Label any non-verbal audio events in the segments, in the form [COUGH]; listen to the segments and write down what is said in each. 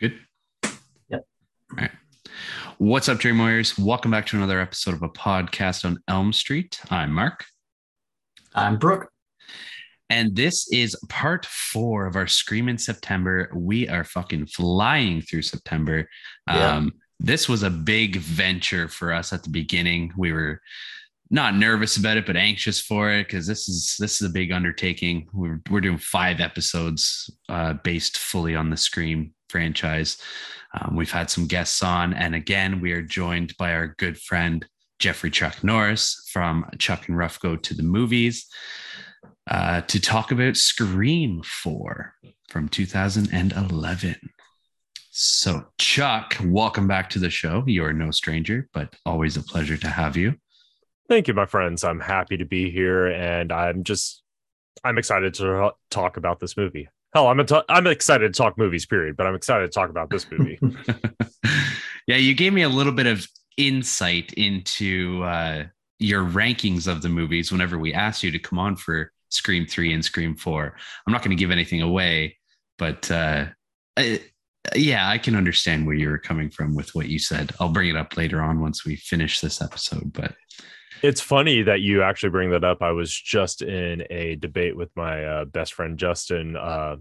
Good. Yep. All right. What's up, Dream Warriors? Welcome back to another episode of a podcast on Elm Street. I'm Mark. I'm Brooke. And this is part four of our Scream in September. We are fucking flying through September. Yeah. Um, this was a big venture for us at the beginning. We were not nervous about it, but anxious for it because this is this is a big undertaking. We're we're doing five episodes uh, based fully on the Scream franchise. Um, we've had some guests on, and again, we are joined by our good friend Jeffrey Chuck Norris from Chuck and Ruff Go to the Movies uh, to talk about Scream 4 from 2011. So, Chuck, welcome back to the show. You are no stranger, but always a pleasure to have you. Thank you, my friends. I'm happy to be here, and I'm just I'm excited to talk about this movie. Hell, I'm a t- I'm excited to talk movies, period. But I'm excited to talk about this movie. [LAUGHS] yeah, you gave me a little bit of insight into uh, your rankings of the movies whenever we asked you to come on for Scream 3 and Scream 4. I'm not going to give anything away, but uh, I, yeah, I can understand where you were coming from with what you said. I'll bring it up later on once we finish this episode, but it's funny that you actually bring that up. I was just in a debate with my uh, best friend Justin uh,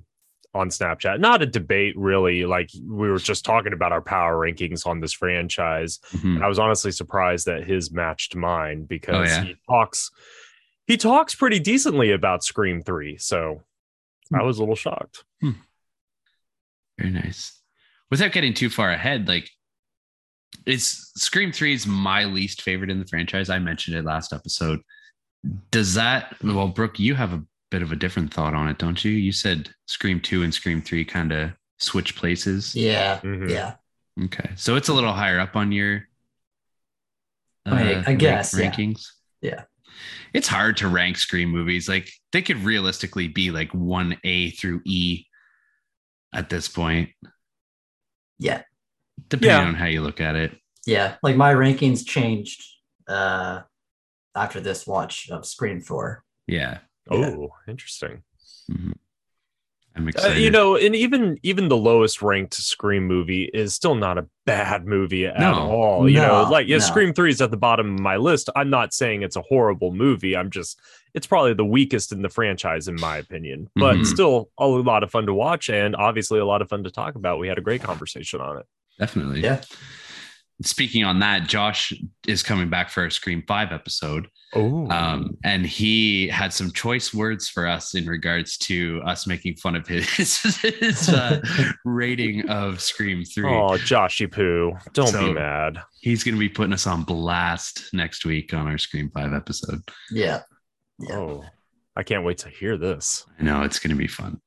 on Snapchat. Not a debate, really. Like we were just talking about our power rankings on this franchise. mhm. I was honestly surprised that his matched mine because Oh, yeah? he talks he talks pretty decently about Scream Three. So I was a little shocked. very nice. Without getting too far ahead, like it's Scream 3 is my least favorite in the franchise. I mentioned it last episode. Does that, well, Brooke, you have a bit of a different thought on it, don't you? You said Scream 2 and Scream 3 kind of switch places. Yeah, Mhm. yeah. Okay. So it's a little higher up on your uh, I- I rank- guess, yeah. rankings. Yeah. It's hard to rank Scream movies. Like they could realistically be like 1A through E at this point, Yeah, depending Yeah. on how you look at it. yeah. Like my rankings changed uh after this watch of Scream 4. Yeah. Yeah. Oh, interesting. Mhm. I'm Uh, excited. you know, and even even the lowest ranked Scream movie is still not a bad movie at No. all. You know, like yeah, no. Scream Three is at the bottom of my list. I'm not saying it's a horrible movie. I'm just it's probably the weakest in the franchise in my opinion, but Mhm. still a lot of fun to watch and obviously a lot of fun to talk about. We had a great conversation on it. definitely. Yeah. Speaking on that, Josh is coming back for our Scream 5 episode. Oh, Um, and he had some choice words for us in regards to us making fun of his, [LAUGHS] his uh, [LAUGHS] rating of Scream 3. oh, Joshy Poo, don't So- be mad. He's going to be putting us on blast next week on our Scream 5 episode. Yeah. Yeah. Oh, I can't wait to hear this. I know it's going to be fun.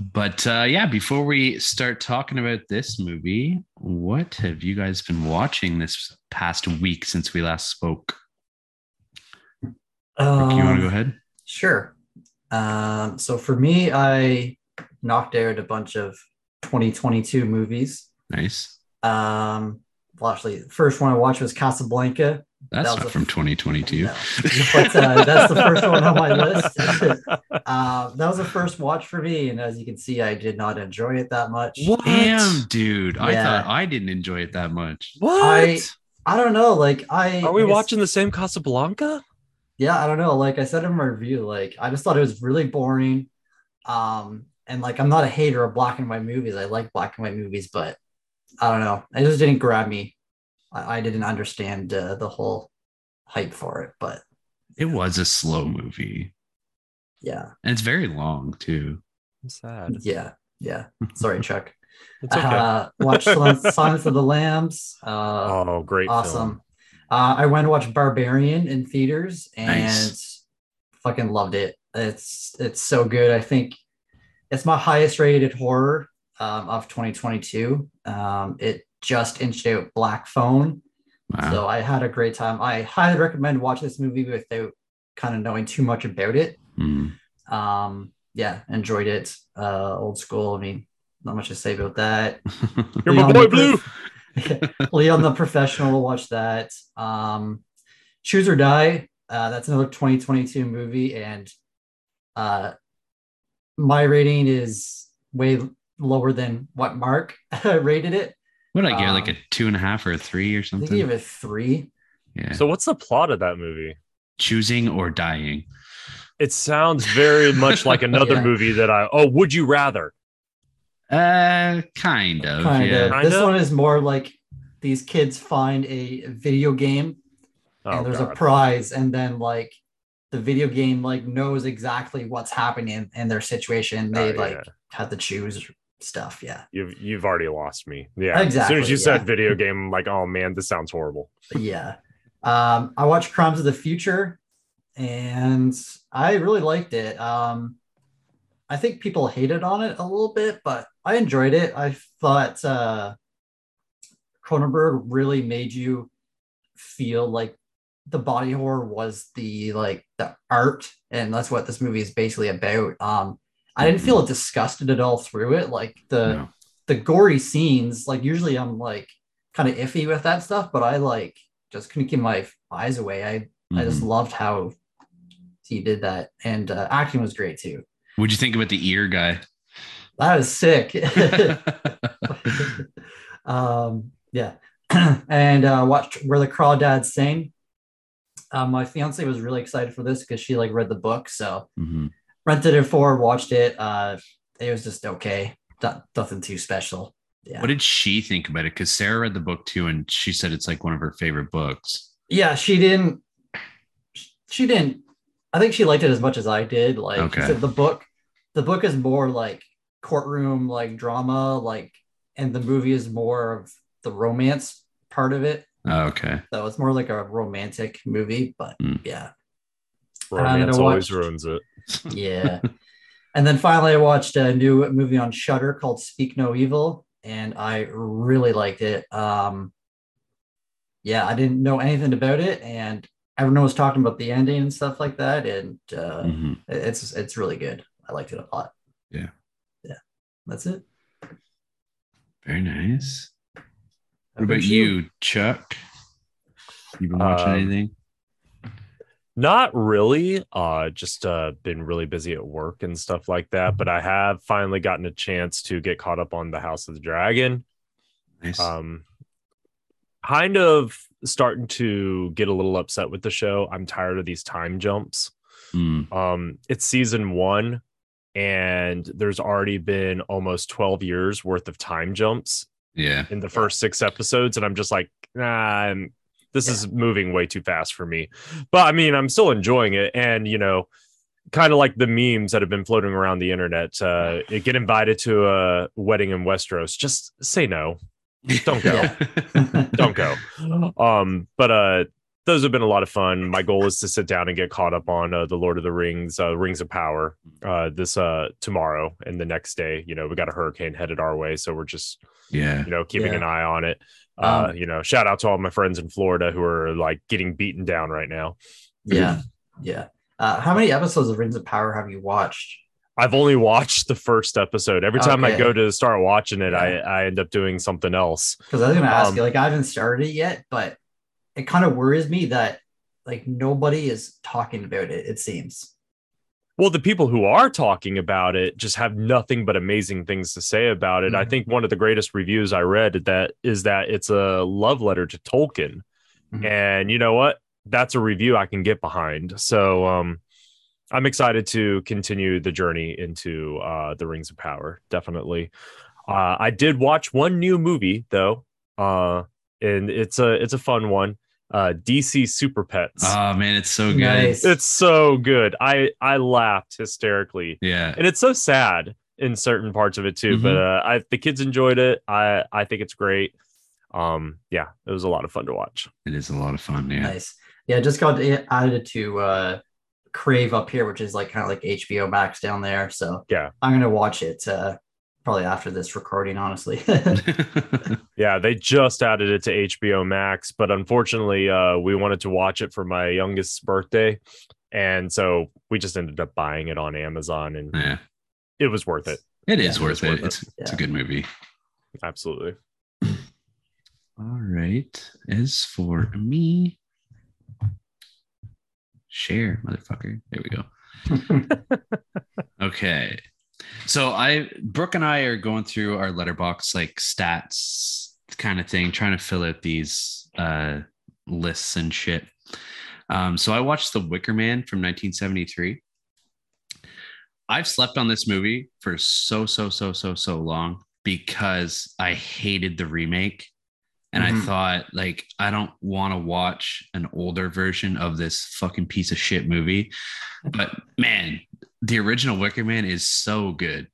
But uh, yeah, before we start talking about this movie, what have you guys been watching this past week since we last spoke? Um, you want to go ahead? Sure. Um, so for me, I knocked out a bunch of 2022 movies. Nice. Um, well, actually, the first one I watched was Casablanca. That's That not a- from 2022. No. But uh, that's the first one on my [LAUGHS] list. [LAUGHS] uh, that was the first watch for me, and as you can see, I did not enjoy it that much. What? Damn, dude. I thought I didn't enjoy it that much. What? I- I don't know. Like I Are we I guess- watching the same Casablanca? Yeah, I don't know. Like I said in my review, like I just thought it was really boring. Um, and like I'm not a hater of black and white movies. I like black and white movies, but I don't know. It just didn't grab me. I, I didn't understand uh, the whole hype for it. But It was a slow movie. yeah, And it's very long, too. I'm sad. yeah, yeah. Sorry, [LAUGHS] Chuck. It's okay. Uh, watched Sil- Silence of the Lambs. Uh, oh, great awesome. film. Uh, I went and watched Barbarian in theaters and Nice. fucking loved it. It's it's so good. I think it's my highest rated horror um, of 2022. Um, it just inched out Black Phone, Wow. so I had a great time. I highly recommend watching this movie without kind of knowing too much about it. Hmm. Um, yeah, enjoyed it. Uh, old school. I mean, not much to say about that. [LAUGHS] You're my boy, the Blue. Prof- [LAUGHS] Leon the Professional, watch that. Um, Choose or Die, uh, that's another 2022 movie, and uh, my rating is way lower than what Mark [LAUGHS] rated it. What did I get? like a Um, two and a half or a three or I think something? he gave it three. yeah. So what's the plot of that movie? Choosing or dying. It sounds very much like [LAUGHS] another Yeah. movie that I oh, would you rather? Uh, kind of. Kind yeah. of. Kinda? This one is more like these kids find a video game Oh, and there's a prize, and then like the video game like knows exactly what's happening in their situation. They Oh, like yeah. have to choose stuff. Yeah. You've you've already lost me. Yeah. As soon as you said video game, I'm like, oh man, this sounds horrible. yeah. Um, I watched Crimes of the Future and I really liked it. Um, I think people hated on it a little bit, but I enjoyed it. I thought uh, Cronenberg really made you feel like the body horror was the like the art, and that's what this movie is basically about. Um, I didn't feel disgusted at all through it. Like the No. the gory scenes, like usually I'm like kind of iffy with that stuff, but I like just couldn't keep my eyes away. I I just Mhm. loved how he did that, and uh, acting was great too. What'd you think about the ear guy? That was sick. [LAUGHS] [LAUGHS] um, yeah, [CLEARS THROAT] and uh, watched Where the Crawdads Sing. Um, my fiance was really excited for this because she like read the book, so Mhm. Rented it for, watched it. Uh, it was just okay, Not, nothing too special. Yeah, What did she think about it? Because Sarah read the book too, and she said it's like one of her favorite books. yeah, she didn't. She didn't. I think she liked it as much as I did. Like she Okay. said, the book, the book is more like courtroom like drama, like, and the movie is more of the romance part of it. Oh, okay. So it's more like a romantic movie, but Mm. yeah, And Romance always watch- ruins it. Yeah. and then finally, I watched a new movie on Shudder called Speak No Evil, and I really liked it. Um, yeah, I didn't know anything about it, and everyone was talking about the ending and stuff like that, and uh, Mhm. it's it's really good. I liked it a lot. Yeah. yeah, that's it. Very nice. What about you, Chuck? You been watching Um, anything? Not really. Uh just uh been really busy at work and stuff like that. But I have finally gotten a chance to get caught up on the House of the Dragon. Nice. Um kind of starting to get a little upset with the show. I'm tired of these time jumps. Mm. Um it's season one, and there's already been almost 12 years worth of time jumps Yeah. in the first six episodes, and I'm just like, nah, I'm, this is moving way too fast for me. But I mean, I'm still enjoying it, and you know, kind of like the memes that have been floating around the internet. Uh, get invited to a wedding in Westeros, just say no, Don't go. [LAUGHS] Don't go. Um, but uh, those have been a lot of fun. My goal is to sit down and get caught up on uh, the Lord of the Rings, uh, Rings of Power, uh, this uh tomorrow and the next day. You know, we got a hurricane headed our way, so we're just yeah. you know, keeping Yeah. an eye on it. Uh, Um, you know, shout out to all my friends in Florida who are like getting beaten down right now. [LAUGHS] Yeah, yeah. Uh, how many episodes of Rings of Power have you watched? I've only watched the first episode. Every time I go to start watching it, I, I end up doing something else. Because I was gonna ask Um, you, like, I haven't started it yet, but it kind of worries me that like nobody is talking about it. It seems. Well, the people who are talking about it just have nothing but amazing things to say about it. I Mhm. think one of the greatest reviews I read that is that it's a love letter to Tolkien. Mhm. And you know what? That's a review I can get behind. So um I'm excited to continue the journey into uh the Rings of Power. Definitely. Uh I did watch one new movie though. Uh and it's a it's a fun one. Uh DC Super Pets. Oh man, it's so good. Nice. It's so good. I I laughed hysterically, Yeah. and it's so sad in certain parts of it too. But uh, I the kids enjoyed it. I I think it's great. Um, yeah, it was a lot of fun to watch. It is a lot of fun. Yeah. Nice. Yeah, just got added to uh Crave up here, which is like kind of like HBO Max down there. So Yeah. I'm gonna watch it uh probably after this recording, honestly. [LAUGHS] [LAUGHS] Yeah, they just added it to HBO Max, but unfortunately, uh, we wanted to watch it for my youngest's birthday, and so we just ended up buying it on Amazon, and yeah. it was worth it. It is Yeah, worth it. worth it. It's, it's a good movie. Absolutely. All right. As for me, share, motherfucker. There we go. [LAUGHS] Okay. So I Brooke and I are going through our Letterboxd like stats kind of thing, trying to fill out these uh lists and shit. Um, so I watched The Wicker Man from 1973. I've slept on this movie for so, so, so, so, so long because I hated the remake. And Mhm. I thought, like, I don't want to watch an older version of this fucking piece of shit movie. But man, the original Wicker Man is so good.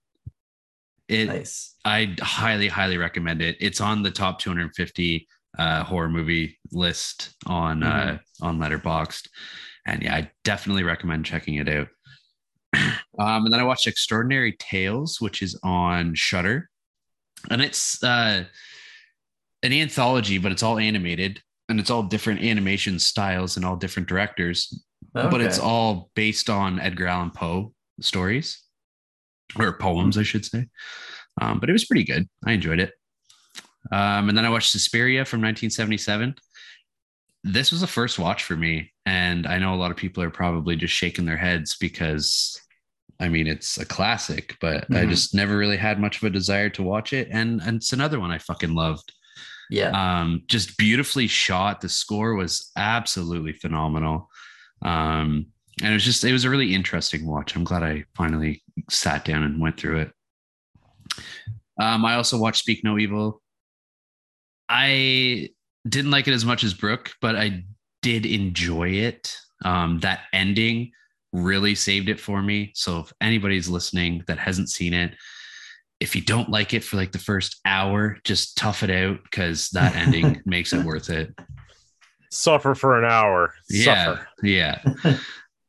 It, Nice. I highly, highly recommend it. It's on the top 250 uh, horror movie list on uh, on Letterboxd, and yeah, I definitely recommend checking it out. [CLEARS THROAT] um, and then I watched Extraordinary Tales, which is on Shudder, and it's uh, an anthology, but it's all animated and it's all different animation styles and all different directors but it's all based on Edgar Allan Poe stories or poems, I should say. Um, but it was pretty good. I enjoyed it. Um, and then I watched Suspiria from 1977. This was a first watch for me, and I know a lot of people are probably just shaking their heads because, I mean, it's a classic, but I Mhm. just never really had much of a desire to watch it. And, and it's another one I fucking loved yeah. um just beautifully shot the score was absolutely phenomenal um and it was just it was a really interesting watch i'm glad i finally sat down and went through it um i also watched speak no evil i didn't like it as much as brooke but i did enjoy it um that ending really saved it for me so if anybody's listening that hasn't seen it if you don't like it for like the first hour, just tough it out because that ending [LAUGHS] makes it worth it. Suffer for an hour. Yeah. Suffer. Yeah. [LAUGHS]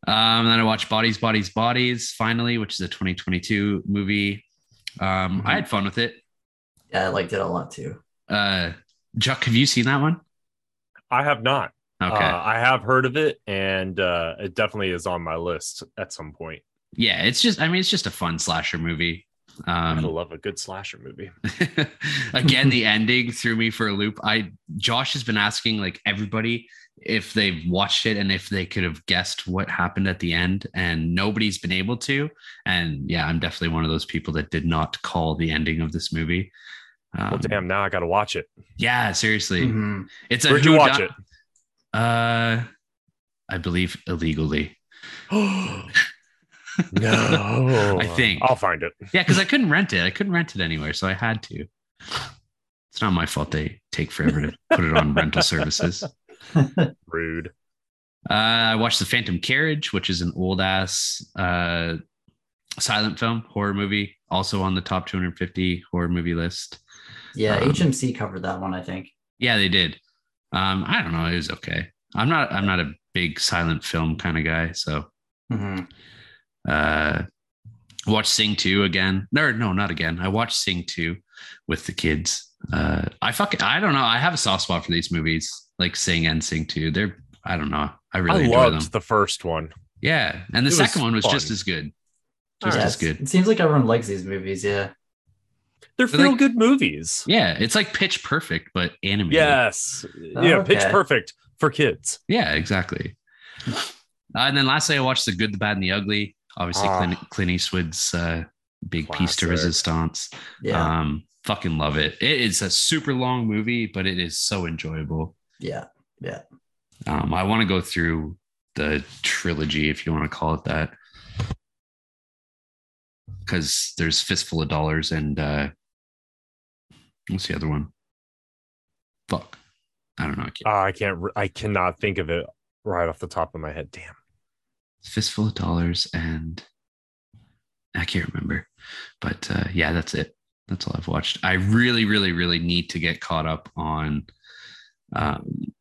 um, and then I watched Bodies, Bodies, Bodies finally, which is a 2022 movie. Um, I had fun with it. yeah, I liked it a lot too. Uh, Chuck, have you seen that one? I have not. Okay. Uh, I have heard of it, and uh, it definitely is on my list at some point. yeah. It's just, I mean, it's just a fun slasher movie. Um, I Um, love a good slasher movie. [LAUGHS] [LAUGHS] again the ending threw me for a loop i josh has been asking like everybody if they've watched it and if they could have guessed what happened at the end and nobody's been able to and yeah i'm definitely one of those people that did not call the ending of this movie um, Well, damn, now I got to watch it. yeah seriously Mhm. it's a Where'd you watch done- it? uh i believe illegally [GASPS] [LAUGHS] no, I think. I'll find it. yeah because i couldn't rent it i couldn't rent it anywhere so i had to it's not my fault they take forever to put it on rental services [LAUGHS] [LAUGHS] Rude. Uh, I watched The Phantom Carriage, which is an old ass uh, silent film horror movie, also on the top 250 horror movie list. Yeah, Um, HMC covered that one, I think. Yeah, they did. Um, I don't know, it was okay. I'm not. I'm not a big silent film kind of guy, so Mhm. uh, watched Sing Two again. No, no, not again. I watched Sing Two with the kids. Uh, I fucking. I don't know. I have a soft spot for these movies, like Sing and Sing Two. They're. I don't know. I really I enjoy loved them. the first one. Yeah, and the It was second one was fun. just as good. Just Yeah, as good. It seems like everyone likes these movies. Yeah. They're They're like- feel good movies. Yeah, it's like Pitch Perfect, but animated. Yes. yeah, Pitch. Perfect for kids. yeah, exactly. Uh, and then lastly, I watched The Good, the Bad, and the Ugly. Obviously, Ah. Clint, Clint Eastwood's uh, big piece to resistance. Yeah. Um, fucking love it. It is a super long movie, but it is so enjoyable. Yeah. Yeah. Um, I want to go through the trilogy, if you want to call it that, because there's Fistful of Dollars and uh, what's the other one? Fuck, I don't know. I can't- Uh, I can't. re- I cannot think of it right off the top of my head. Damn. Fistful of Dollars and I can't remember, but uh, yeah, that's it. That's all I've watched. I really, really, really need to get caught up on um,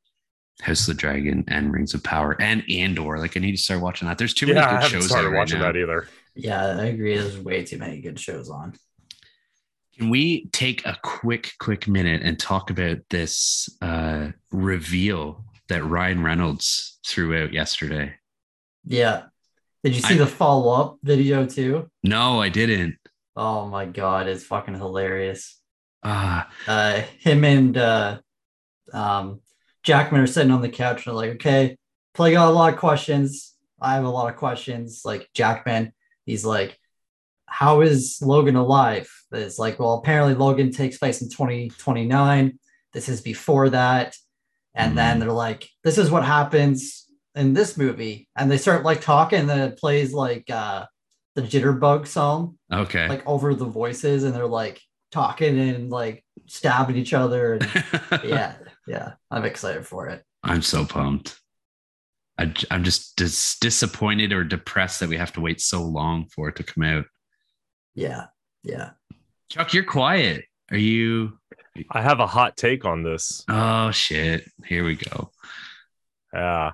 House of the Dragon and Rings of Power and Andor. Like I need to start watching that. There's too many Yeah, I haven't shows started out right watching now. that either. Yeah, I agree. There's way too many good shows on. Can we take a quick, quick minute and talk about this uh, reveal that Ryan Reynolds threw out yesterday? Yeah. Did you see I- the follow up video too? No, I didn't. Oh my god, it's fucking hilarious. Ah, Uh him and uh um Jackman are sitting on the couch and they're like, okay, play got a lot of questions. I have a lot of questions. Like Jackman, he's like, how is Logan alive? It's like, well, apparently Logan takes place in 2029. This is before that. And then Mhm. they're like, this is what happens in this movie. And they start like talking, and then it plays like uh the jitterbug song, Okay. like over the voices, and they're like talking and like stabbing each other. And [LAUGHS] yeah, yeah. I'm excited for it. I'm so pumped. I, am just dis- disappointed or depressed that we have to wait so long for it to come out. Yeah, yeah. Chuck, you're quiet. Are you? I have a hot take on this. Oh shit! Here we go. Yeah.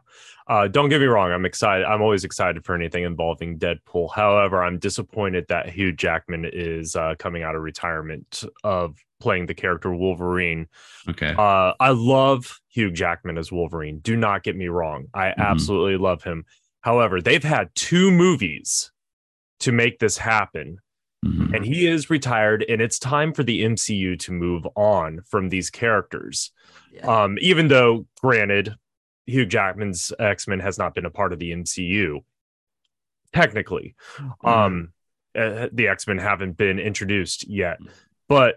Uh, don't get me wrong. I'm excited. I'm always excited for anything involving Deadpool. However, I'm disappointed that Hugh Jackman is uh, coming out of retirement of playing the character Wolverine. Okay. Uh, I love Hugh Jackman as Wolverine. Do not get me wrong. I absolutely love him. However, they've had two movies to make this happen, Mhm. and he is retired, and it's time for the MCU to move on from these characters. yeah. Um, even though, granted, Hugh Jackman's X Men has not been a part of the MCU, technically, um, uh, the X Men haven't been introduced yet. But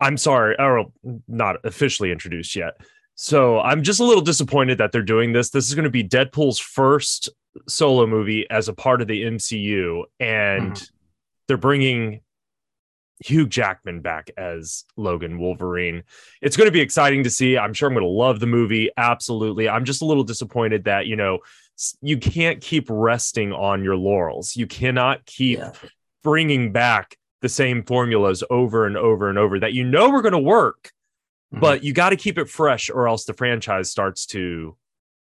I'm sorry, or not officially introduced yet. So I'm just a little disappointed that they're doing this. This is going to be Deadpool's first solo movie as a part of the MCU, and mm-hmm. they're bringing Hugh Jackman back as Logan Wolverine. It's going to be exciting to see. I'm sure I'm going to love the movie. Absolutely. I'm just a little disappointed that, you know, you can't keep resting on your laurels. You cannot keep yeah. bringing back the same formulas over and over and over that you know are going to work, Mhm. but you got to keep it fresh or else the franchise starts to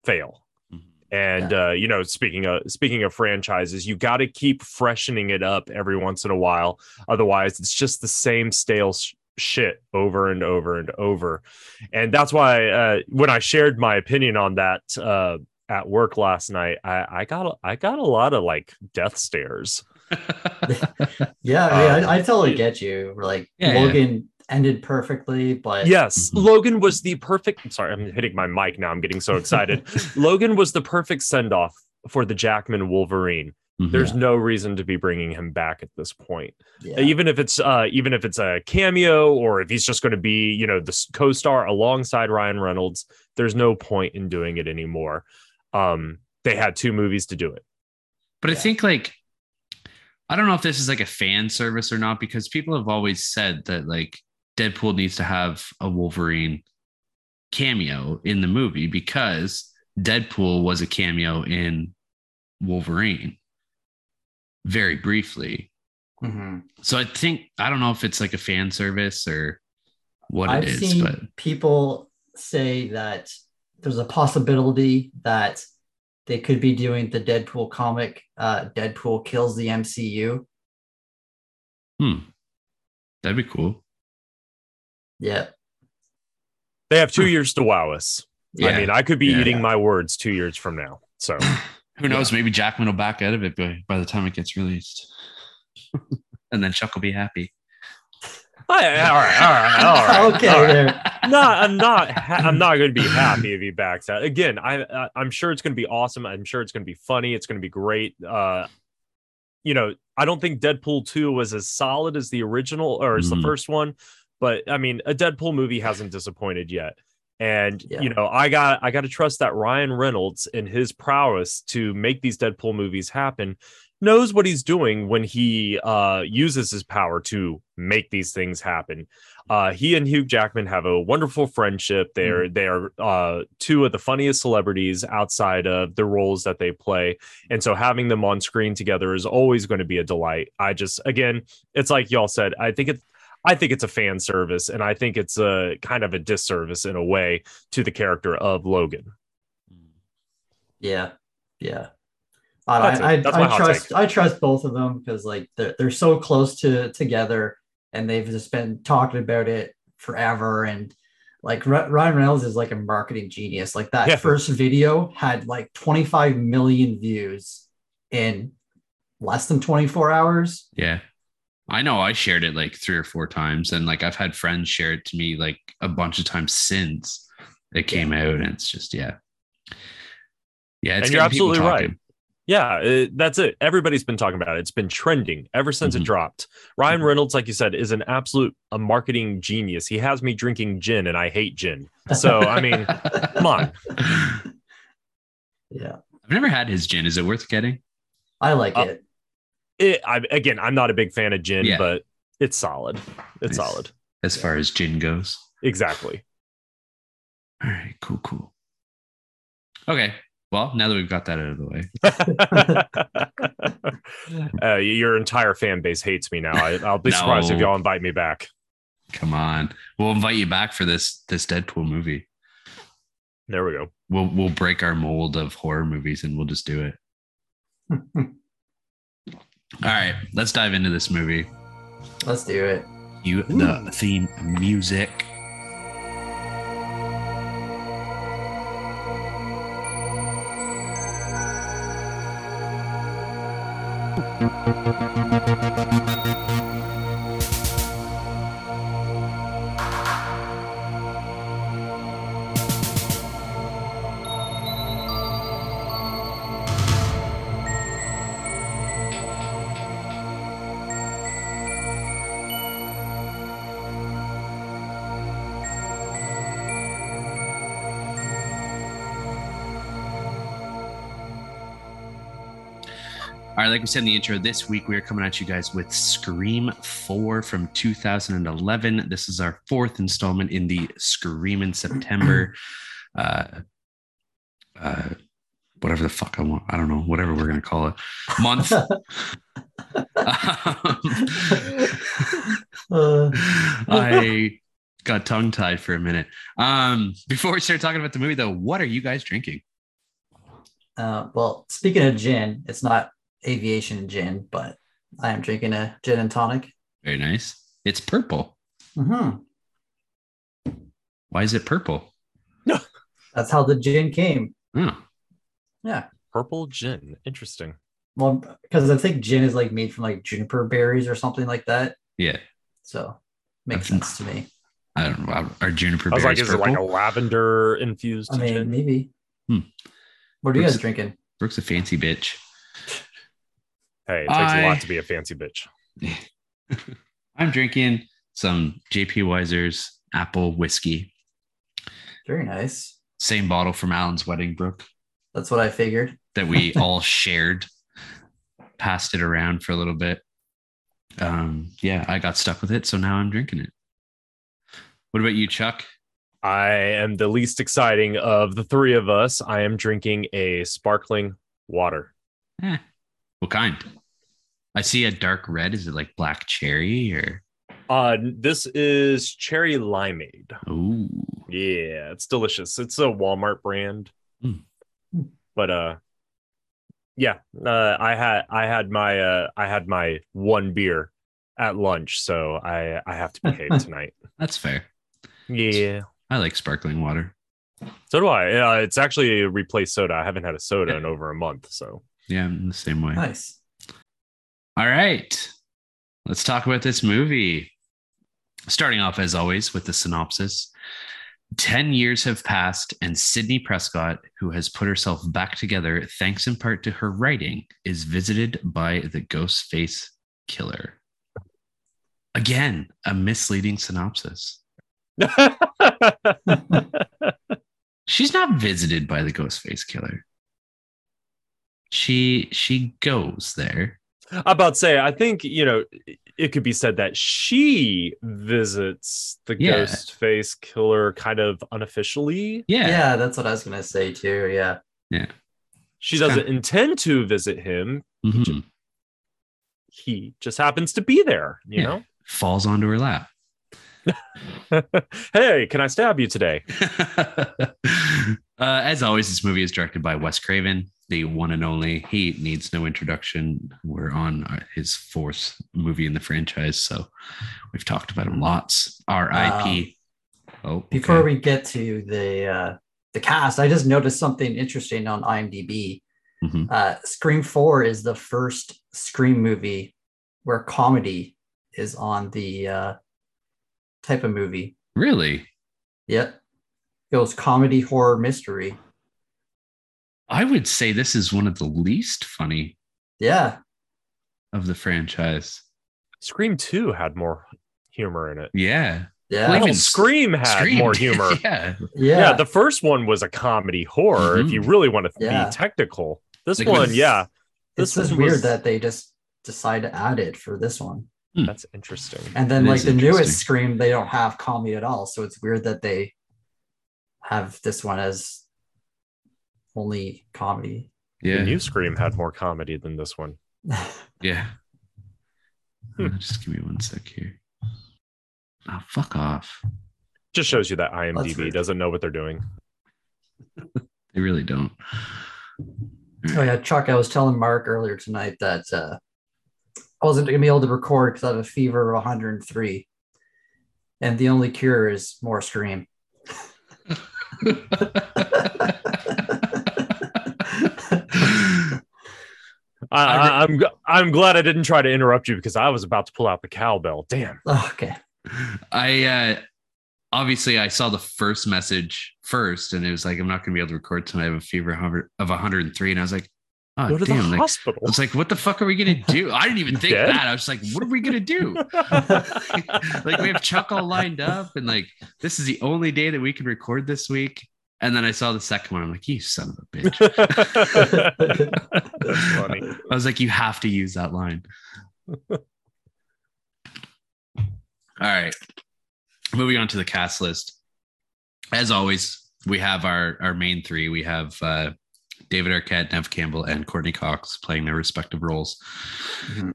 fail. Mhm. And uh, you know, speaking of speaking of franchises, you got to keep freshening it up every once in a while. Otherwise, it's just the same stale sh- shit over and over and over. And that's why uh, when I shared my opinion on that uh, at work last night, I, I got a- I got a lot of like death stares. [LAUGHS] Yeah, I, mean, Um, I, I totally get you. Like Yeah, yeah. Logan ended perfectly, but Yes, Mhm. Logan was the perfect. I'm sorry, I'm hitting my mic now. I'm getting so excited. [LAUGHS] Logan was the perfect send off for the Jackman Wolverine. Mhm. There's no reason to be bringing him back at this point. yeah, even if it's uh even if it's a cameo or if he's just going to be you know the co-star alongside Ryan Reynolds there's no point in doing it anymore um they had two movies to do it But I think like I don't know if this is like a fan service or not because people have always said that like Deadpool needs to have a Wolverine cameo in the movie because Deadpool was a cameo in Wolverine very briefly. Mhm. So I think I don't know if it's like a fan service or what I've it is, seen but people say that there's a possibility that they could be doing the Deadpool comic. Uh, Deadpool kills the MCU. hmm, that'd be cool. Yeah, they have two years to wow us Yeah. i mean i could be Yeah. eating my words two years from now so [LAUGHS] Who knows? Maybe Jackman will back out of it by, by the time it gets released. [LAUGHS] and then Chuck will be happy. All right all right all right, all right okay, all right. no, I'm not. Ha- I'm not going to be happy if he backs out. Again, I, I I'm sure it's going to be awesome. I'm sure it's going to be funny. It's going to be great. Uh, you know, I don't think Deadpool two was as solid as the original or as Mhm. the first one, but I mean, a Deadpool movie hasn't disappointed yet. And Yeah. you know, I got I got to trust that Ryan Reynolds and his prowess to make these Deadpool movies happen knows what he's doing when he uh, uses his power to make these things happen. Uh, he and Hugh Jackman have a wonderful friendship. They're they are uh, two of the funniest celebrities outside of the roles that they play, and so having them on screen together is always going to be a delight. I just again, it's like y'all said. I think it's I think it's a fan service, and I think it's a kind of a disservice in a way to the character of Logan. Yeah, yeah. Oh, I, I, I, I hot trust I trust both of them because like they're they're so close to together and they've just been talking about it forever and like Ry- Ryan Reynolds is like a marketing genius. Like that Yeah. first video had like 25 million views in less than 24 hours. Yeah. I know I shared it like three or four times, and like I've had friends share it to me like a bunch of times since it came out, and it's just yeah, yeah. It's And you're absolutely right. Talking. Yeah, it, that's it. Everybody's been talking about it. It's been trending ever since Mhm. it dropped. Ryan Mhm. Reynolds, like you said, is an absolute a marketing genius. He has me drinking gin, and I hate gin. So I mean, [LAUGHS] come on. Yeah, I've never had his gin. Is it worth getting? I like Uh, it. It, I, again, I'm not a big fan of gin, Yeah. but it's solid. It's Nice. solid. As far as gin goes. Exactly. All right, cool, cool. Okay. Well, now that we've got that out of the way, [LAUGHS] uh, your entire fan base hates me now. I, I'll be surprised if y'all invite me back. come on. We'll invite you back for this this Deadpool movie. There we go. We'll we'll break our mold of horror movies and we'll just do it. [LAUGHS] All right, let's dive into this movie. Let's do it. You the theme music. All right, like we said in the intro, this week we are coming at you guys with Scream 4 from 2011. This is our fourth installment in the Scream in September, [CLEARS THROAT] uh, uh, whatever the fuck I want. I don't know, whatever we're going to call it. Month. [LAUGHS] [LAUGHS] Uh, I got tongue tied for a minute. Um, before we start talking about the movie, though, what are you guys drinking? uh, well, speaking of gin, it's not aviation gin, but I am drinking a gin and tonic. Very nice. It's purple. hmm Why is it purple? [LAUGHS] That's how the gin came. Oh, Yeah. Purple gin. Interesting. Well, because I think gin is like made from like juniper berries or something like that. yeah. So makes That's- sense to me. [LAUGHS] I don't know. Are juniper I was like, berries is it like a lavender infused I mean, gin? maybe. Hmm. What are you guys drinking? Brooke's a fancy bitch. [LAUGHS] Hey, it takes a I- lot to be a fancy bitch. [LAUGHS] I'm drinking some JP Wiser's apple whiskey. Very nice. Same bottle from Alan's wedding, Brooke, That's what I figured. that we [LAUGHS] all shared. Passed it around for a little bit. Um, yeah, I got stuck with it, so now I'm drinking it. What about you, Chuck? I am the least exciting of the three of us. I am drinking a sparkling water. Eh, what kind? I see a dark red. Is it like black cherry or? Uh, this is cherry limeade. Ooh, Yeah, it's delicious. It's a Walmart brand. Mm. But uh yeah, uh I had I had my uh I had my one beer at lunch, so I I have to behave [LAUGHS] tonight. that's fair. Yeah. I like sparkling water. So do I. Uh, it's actually a replaced soda. I haven't had a soda in over a month, so Yeah, I'm the same way. Nice. All right. Let's talk about this movie. Starting off, as always, with the synopsis 10 years have passed, and Sydney Prescott, who has put herself back together thanks in part to her writing, is visited by the ghost face killer. Again, a misleading synopsis. [LAUGHS] She's not visited by the ghost face killer. She she goes there. I'm about to say, I think, you know, it could be said that she visits the Yeah. ghost face killer kind of unofficially. Yeah. Yeah. that's what I was gonna say too. Yeah. Yeah. She It's doesn't kinda- intend to visit him. Mhm. He just happens to be there, you Yeah. Falls onto her lap. [LAUGHS] hey, can I stab you today? [LAUGHS] uh, as always, this movie is directed by Wes Craven, the one and only. He needs no introduction. We're on uh, his fourth movie in the franchise, so we've talked about him lots. R.I.P. oh, okay. Before we get to the uh, the cast, I just noticed something interesting on IMDb. Mhm. Uh, Scream Four is the first Scream movie where comedy is on the uh, type of movie. really, Yep. It goes comedy, horror, mystery. I would say this is one of the least funny Yeah. of the franchise. Scream 2 had more humor in it. Yeah. Yeah. Well, even Scream had Scream. more humor. [LAUGHS] yeah. yeah. yeah. the first one was a comedy horror. If you mm-hmm. really want to Yeah. be technical, this Like one, with- yeah, this is weird was- that they just decide to add it for this one. Hmm. that's interesting. And then It like the newest Scream, they don't have comedy at all. So it's weird that they have this one as only comedy. The Yeah. new Scream had more comedy than this one. [LAUGHS] Yeah. Hmm. Uh, Just give me one sec here. Oh, fuck off. Just shows you that IMDb doesn't know what they're doing. They really don't. Oh yeah, Chuck, I was telling Mark earlier tonight that uh, I wasn't gonna be able to record because I have a fever of 103, and the only cure is more Scream. [LAUGHS] [LAUGHS] I, I, I'm I'm glad I didn't try to interrupt you because I was about to pull out the cowbell. Damn. Oh, okay. I uh obviously I saw the first message first and it was like I'm not gonna be able to record tonight. I have a fever of 100 of 103. And I was like, oh Go to damn, the like, hospital. I was like, what the fuck are we gonna do? I didn't even think Dead? that. I was like, what are we gonna do? [LAUGHS] like we have Chuck all lined up, and like this is the only day that we can record this week. And then I saw the second one. I'm like, you son of a [LAUGHS] bitch. That's funny. [LAUGHS] I was like, you have to use that line. All right. Moving on to the cast list. As always, we have our, our main three. We have uh, David Arquette, Neve Campbell, and Courteney Cox playing their respective roles. Mhm.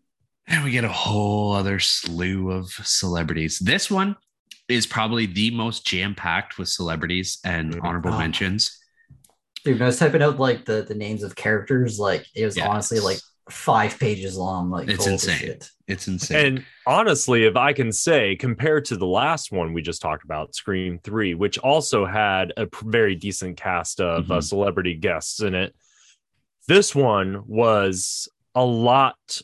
And we get a whole other slew of celebrities. This one is probably the most jam packed with celebrities and honorable Oh. mentions. Dude, I was typing out like the, the names of characters, like it was Yeah, honestly like five pages long. Like It's insane. It's insane. And honestly, if I can say, compared to the last one we just talked about, Scream 3, which also had a very decent cast of uh, Mhm. celebrity guests in it, this one was a lot.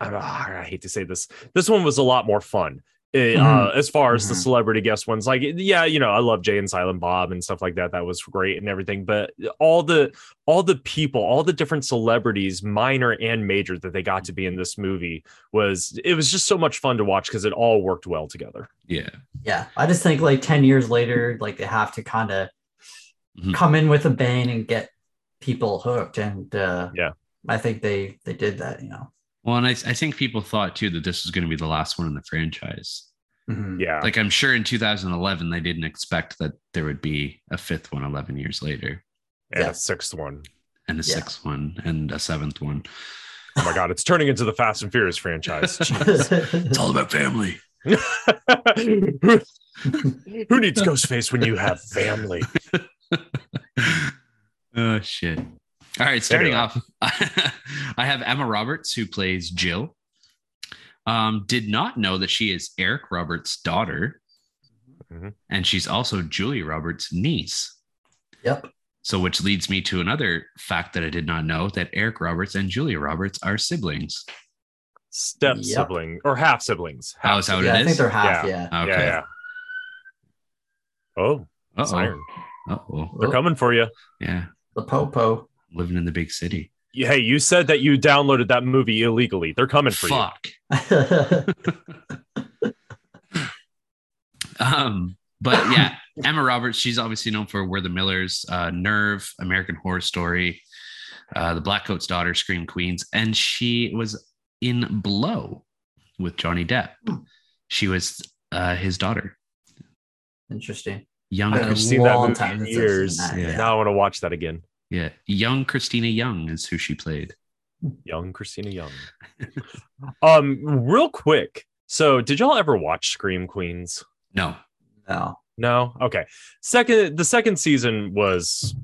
I, I hate to say this. This one was a lot more fun. Eh, uh, as far as the Mhm. celebrity guest ones, like yeah, you know, I love Jay and Silent Bob and stuff like that. That was great and everything. But all the all the people, all the different celebrities, minor and major, that they got to be in this movie was it was just so much fun to watch because it all worked well together. yeah. Yeah. I just think like 10 years later, like they have to kind of Mhm. come in with a bang and get people hooked. And uh Yeah. I think they they did that, you know. Well, and I, I think people thought too that this was going to be the last one in the franchise. Mhm. Yeah, Like I'm sure in 2011 they didn't expect that there would be a fifth one 11 years later, and Yeah. a sixth one. and a Yeah. sixth one, and a seventh one. Oh my god, it's turning into the Fast and Furious franchise. [LAUGHS] It's all about family. who, [LAUGHS] who needs Ghostface when you have family? [LAUGHS] oh shit! All right, starting Anyway. off, I have Emma Roberts who plays Jill. Um, did not know that she is Eric Roberts' daughter, Mhm. and she's also Julie Roberts' niece. Yep. So, which leads me to another fact that I did not know that Eric Roberts and Julia Roberts are siblings. Step Yep. sibling or half siblings. How Half is how Yeah, it I think they're half, Yeah. yeah. Okay. Yeah, yeah. Oh, Uh siren. oh. They're Oh, coming for you. Yeah. the popo. Living in the big city. Hey, you said that you downloaded that movie illegally. They're coming for you. Fuck. [LAUGHS] Um, but yeah, Emma Roberts, she's obviously known for We're the Millers, uh, Nerve, American Horror Story, uh, The Black Coat's Daughter, Scream Queens, and she was in Blow with Johnny Depp. Hmm. She was uh, his daughter, Interesting. young, Been a I've seen that movie in since seen years. that, Yeah. Now I want to watch that again. Yeah, young Kristina Jung is who she played. Young Kristina Jung. [LAUGHS] um, real quick. So, did y'all ever watch Scream Queens? No, No. No. Okay. Second, the second season was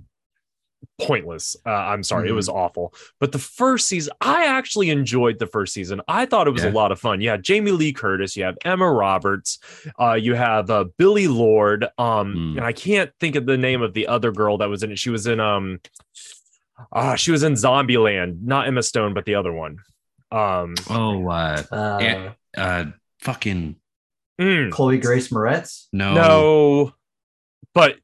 pointless. Uh, I'm sorry, it was awful. But the first season, I actually enjoyed the first season. I thought it was a lot of fun. You had Jamie Lee Curtis, you have Emma Roberts, uh, you have uh, Billie Lourd, um, Hmm. and I can't think of the name of the other girl that was in it. She was in um, ah, she was in Zombieland, not Emma Stone, but the other one. Um, oh, uh, Uh, uh, fucking mm, Chloe Grace Moretz. no, no, but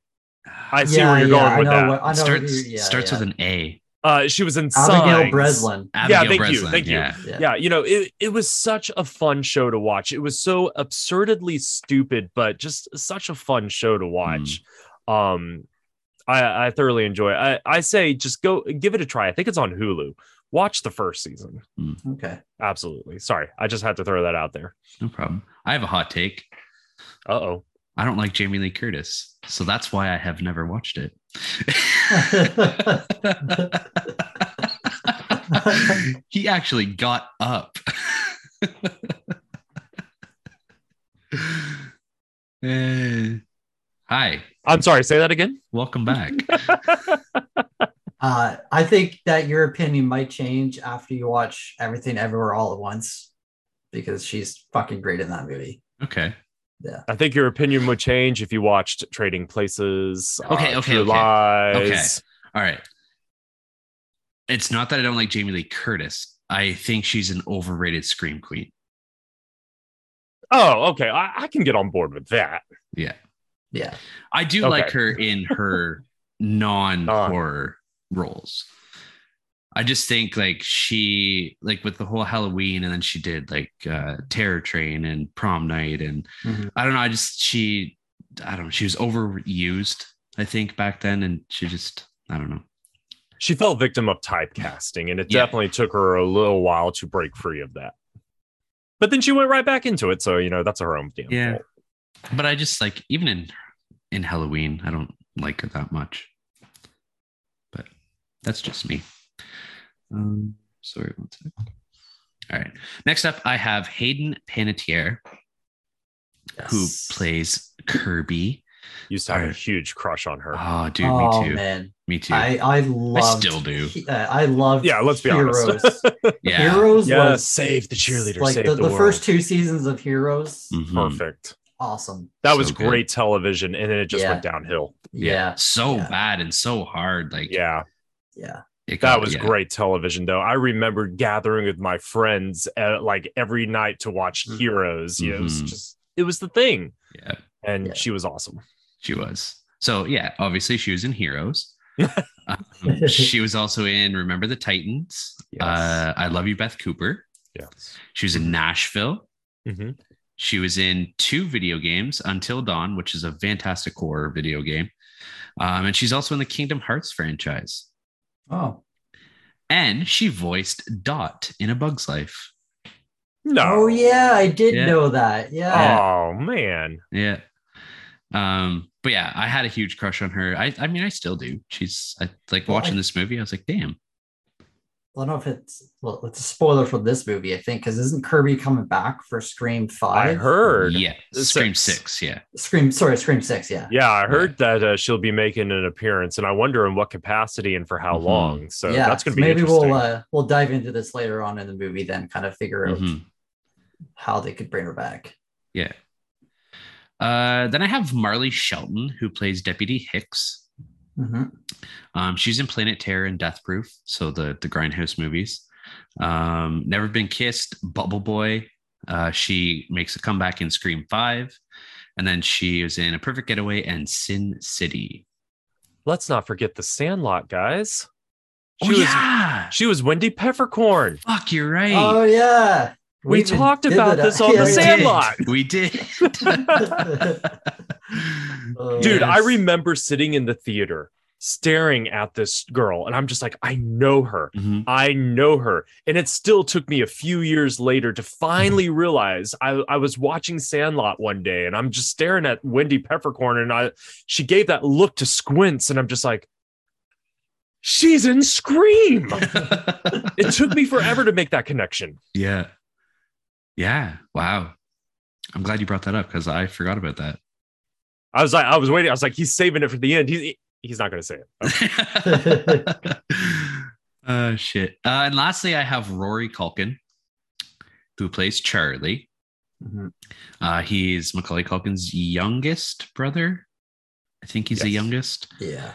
I see where you're going I with know that. what- I know starts yeah, starts yeah. with an A. Uh, she was in Abigail Signs. Breslin. Yeah, Abigail thank you, Breslin, thank you. Yeah. Yeah. yeah you know it, it was such a fun show to watch it was so absurdly stupid but just such a fun show to watch um i i thoroughly enjoy it i i say just go give it a try i think it's on hulu watch the first season Okay. absolutely sorry i just had to throw that out there No problem. I have a hot take. uh-oh I don't like Jamie Lee Curtis, so that's why I have never watched it. [LAUGHS] he actually got up. Eh, hi, i'm sorry say that again welcome back. [LAUGHS] Uh, I think that your opinion might change after you watch Everything Everywhere All at Once because she's fucking great in that movie. Okay. I think your opinion would change if you watched trading places Okay, uh, okay, True okay. lies All right. It's not that I don't like Jamie Lee Curtis. I think she's an overrated scream queen. oh okay I, I can get on board with that Yeah. Yeah. I do Okay. like her in her [LAUGHS] non horror roles. I just think like she like with the whole Halloween and then she did like uh Terror Train and Prom Night and Mhm. I don't know, I just she I don't know, she was overused, I think back then and she just I don't know. she fell victim of typecasting and it Yeah. definitely took her a little while to break free of that but then she went right back into it so you know that's her own damn Yeah. fault But I just like even in in Halloween, I don't like her that much. But that's just me. Um, sorry, one sec. All right. Next up, I have Hayden Panettiere, who plays Kirby. used to have a huge crush on her Oh, dude, oh me too. man, Me too. I I love. still do. I love. yeah let's be Heroes. honest [LAUGHS] yeah. Heroes yeah was save the cheerleader like save the, the, the world. first two seasons of Heroes. Mhm. perfect Awesome. that So was good. great television and then it just Yeah. went downhill Yeah. Yeah. So Yeah. bad and so hard. Like yeah Yeah. It that was yeah. great television though i remember gathering with my friends uh, like every night to watch Mhm. heroes you know, it was Mhm. just it was the thing Yeah, and Yeah. she was awesome she was. So yeah, obviously she was in Heroes. [LAUGHS] Um, she was also in Remember the Titans. Yes. Uh, I Love You, Beth Cooper. yes She was in Nashville. Mhm. She was in two video games, Until Dawn, which is a fantastic horror video game. Um, and she's also in the Kingdom Hearts franchise. Oh. And she voiced Dot in A Bug's Life. no Oh yeah, I did Yeah. know that. Yeah. oh man Yeah. Um, but yeah, I had a huge crush on her. I, I mean, I still do. She's I, like watching this movie. I was like, damn. I don't know if it's well, it's a spoiler for this movie, I think, because isn't Kirby coming back for Scream Five? i heard Yeah, Six. Scream Six. Yeah, Scream. Sorry, Scream Six. Yeah. Yeah, I heard that uh, she'll be making an appearance, and I wonder in what capacity and for how Mhm. long. So yeah. that's going to so be maybe interesting. we'll uh, we'll dive into this later on in the movie, then kind of figure out Mhm. how they could bring her back. yeah. Uh, then I have Marley Shelton, who plays Deputy Hicks. Hmm Um, she's in Planet Terror and Death Proof, so the the Grindhouse movies. Um, Never Been Kissed, Bubble Boy. Uh, she makes a comeback in Scream Five, and then she was in A Perfect Getaway and Sin City. Let's not forget the Sandlot guys. She oh was yeah, she was Wendy Peppercorn. fuck, you're right. Oh yeah. We even talked about this on Yeah, the we did. Sandlot. We did. [LAUGHS] [LAUGHS] Dude, I remember sitting in the theater staring at this girl, and I'm just like, I know her. Mhm. I know her. And it still took me a few years later to finally realize I, I was watching Sandlot one day and I'm just staring at Wendy Peppercorn and I she gave that look to squints and I'm just like, she's in Scream. [LAUGHS] it took me forever to make that connection. yeah. Yeah. Wow. I'm glad you brought that up because I forgot about that. I was like, I was waiting. I was like, he's saving it for the end. He's he's not gonna say it. uh [LAUGHS] shit. Uh, and lastly, I have Rory Culkin, who plays Charlie. Mhm. Uh, he's Macaulay Culkin's youngest brother. I think he's the youngest. Yeah.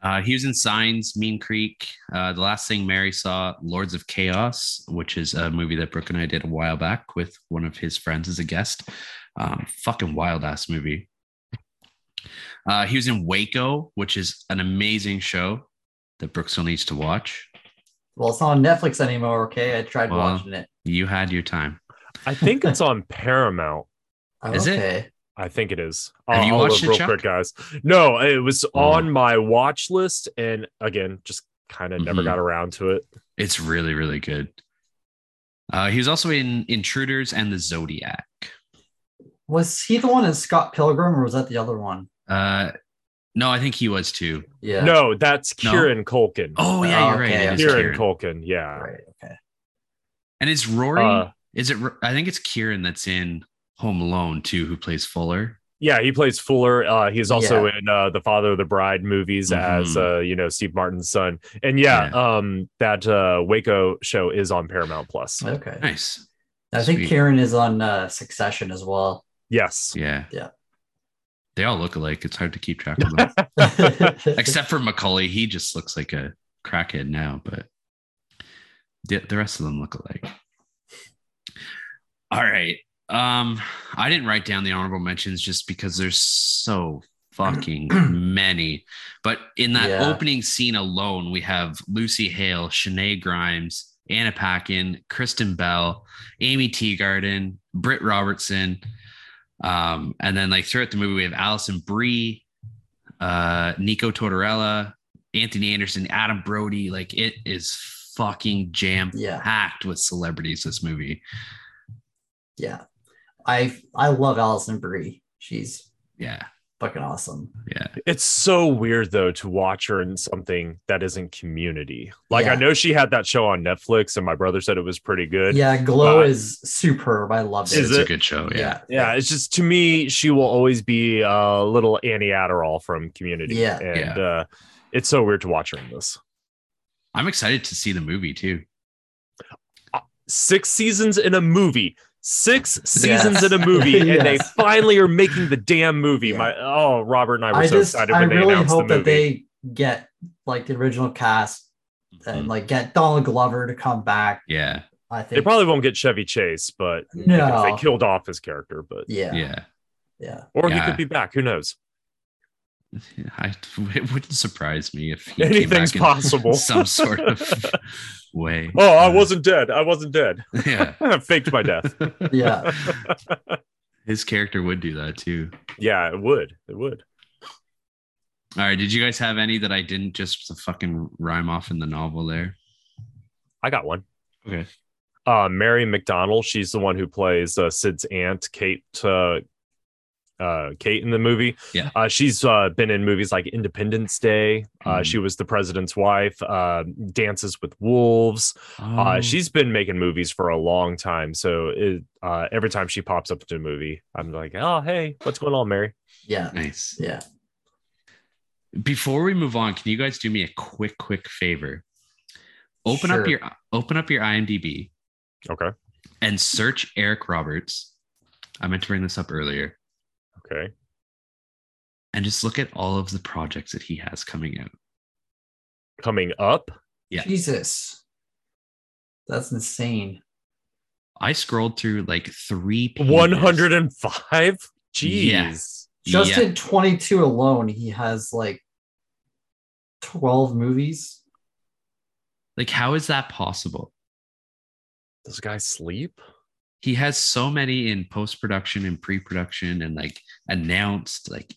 Uh, he was in Signs, Mean Creek, uh, The Last Thing Mary Saw, Lords of Chaos, which is a movie that Brooke and I did a while back with one of his friends as a guest. Um, fucking wild ass movie. Uh, he was in Waco, which is an amazing show that Brooke still needs to watch. Well, it's not on Netflix anymore. Okay, I tried Well, watching it. You had your time. I think it's on [LAUGHS] Paramount. Oh, is it? I think it is. Have you I'll watched look it, real Chuck? quick, guys? No, it was Oh. on my watch list, and again, just kind of never Mhm. got around to it. It's really, really good. Uh, he was also in Intruders and the Zodiac. Was he the one in Scott Pilgrim, or was that the other one? Uh, no, I think he was too. Yeah. No, that's No. Kieran Culkin. Oh yeah, you're right. okay, It is Kieran Kieran. Culkin. Yeah. Right. Okay. And it's Rory. Uh, is it? I think it's Kieran that's in Home Alone too, who plays Fuller. Yeah, he plays Fuller. Uh, he's also Yeah. in uh, the Father of the Bride movies as Mhm. uh, you know Steve Martin's son. And yeah, um, that uh, Waco show is on Paramount Plus. Okay. Nice. I think Kieran is on uh, Succession as well. Yes. Yeah. Yeah. They all look alike. It's hard to keep track of them. [LAUGHS] [LAUGHS] Except for Macaulay, he just looks like a crackhead now, but the, the rest of them look alike. All right. Um, I didn't write down the honorable mentions just because there's so fucking [CLEARS THROAT] many. But in that Yeah. opening scene alone, we have Lucy Hale, Shenae Grimes, Anna Paquin, Kristen Bell, Aimee Teegarden, Britt Robertson. Um, and then like throughout the movie, we have Alison Brie, uh, Nico Tortorella, Anthony Anderson, Adam Brody. Like it is fucking jam Yeah. packed with celebrities. This movie. yeah. I I love Alison Brie. She's Yeah. Fucking awesome. Yeah. It's so weird though to watch her in something that isn't community. Like I know she had that show on Netflix and my brother said it was pretty good. Yeah, Glow Uh, is superb. I love it. Is it's a good show. Yeah. Yeah, it's just to me, she will always be a little Annie Adderall from Community. Yeah. and Uh, it's so weird to watch her in this. I'm excited to see the movie too. Six seasons in a movie, six seasons Yes. in a movie, [LAUGHS] and they finally are making the damn movie. Yeah. My oh, Robert and I were I so just excited I when they really announced hope the that they get like the original cast and Mhm. like get Donald Glover to come back. Yeah. I think They probably won't get Chevy Chase, but No. they killed off his character. But yeah, Yeah. yeah. or he could be back. Who knows? I, [LAUGHS] it wouldn't surprise me if he came Anything's back in possible. [LAUGHS] some sort of [LAUGHS] way. Oh, I wasn't dead. I wasn't dead. Yeah. I faked my death. Yeah. His character would do that too. yeah, it would. It would. All right. Did you guys have any that I didn't just fucking rhyme off in the novel there? I got one. Okay. Uh, Mary McDonnell. She's the one who plays uh, Sid's aunt, Kate. Uh, uh, Kate in the movie. Yeah. Uh, she's uh, been in movies like Independence Day. Uh, Mhm. She was the president's wife. Uh, Dances with Wolves. Oh, Uh, she's been making movies for a long time. So it, uh, every time she pops up into a movie, I'm like, oh, hey, what's going on, Mary? Yeah. nice. Yeah. Before we move on, can you guys do me a quick, quick favor? Open up your open up your IMDb Okay. and search Eric Roberts. I meant to bring this up earlier. Okay. And just look at all of the projects that he has coming out. Coming up. Yeah. Jesus. That's insane. I scrolled through like three pages. 105? Jeez. Yeah. Just Yeah. in 22 alone, he has like 12 movies. Like, how is that possible? Does guy sleep? He has so many in post production and pre production and like announced. Like,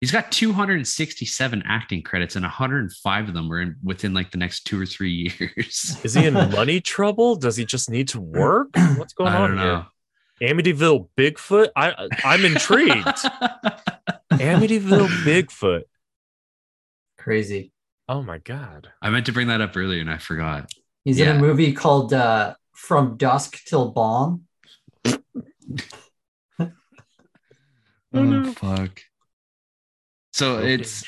he's got 267 acting credits, and 105 of them were in, within like the next two or three [LAUGHS] years. Is he in money trouble? Does he just need to work? [CLEARS THROAT] What's going I on don't here? know. Amityville Bigfoot? I I'm intrigued. [LAUGHS] Amityville Bigfoot. Crazy. Oh my god. I meant to bring that up earlier and I forgot. He's in a movie called uh, From Dusk Till Dawn. Oh, mm-hmm. fuck. So Okay. it's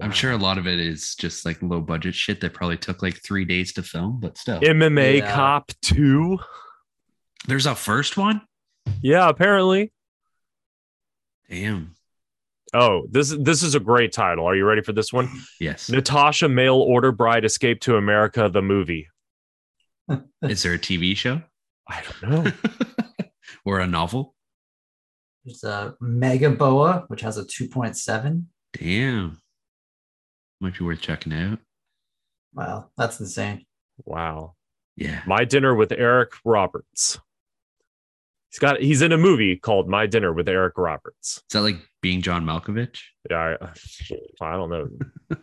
I'm sure a lot of it is just like low budget shit that probably took like three days to film, but still. MMA Yeah. Cop 2. There's a first one? Yeah, apparently. Damn. Oh, this this is a great title. Are you ready for this one? Yes. Natasha Mail Order Bride Escape to America the movie. [LAUGHS] Is there a TV show I don't know. [LAUGHS] or a novel? There's a Mega Boa, which has a 2.7. Damn. Might be worth checking out. Wow, that's insane. Wow. Yeah. My dinner with Eric Roberts. He's got he's in a movie called My Dinner with Eric Roberts. Is that like being John Malkovich? Yeah, I, I don't know.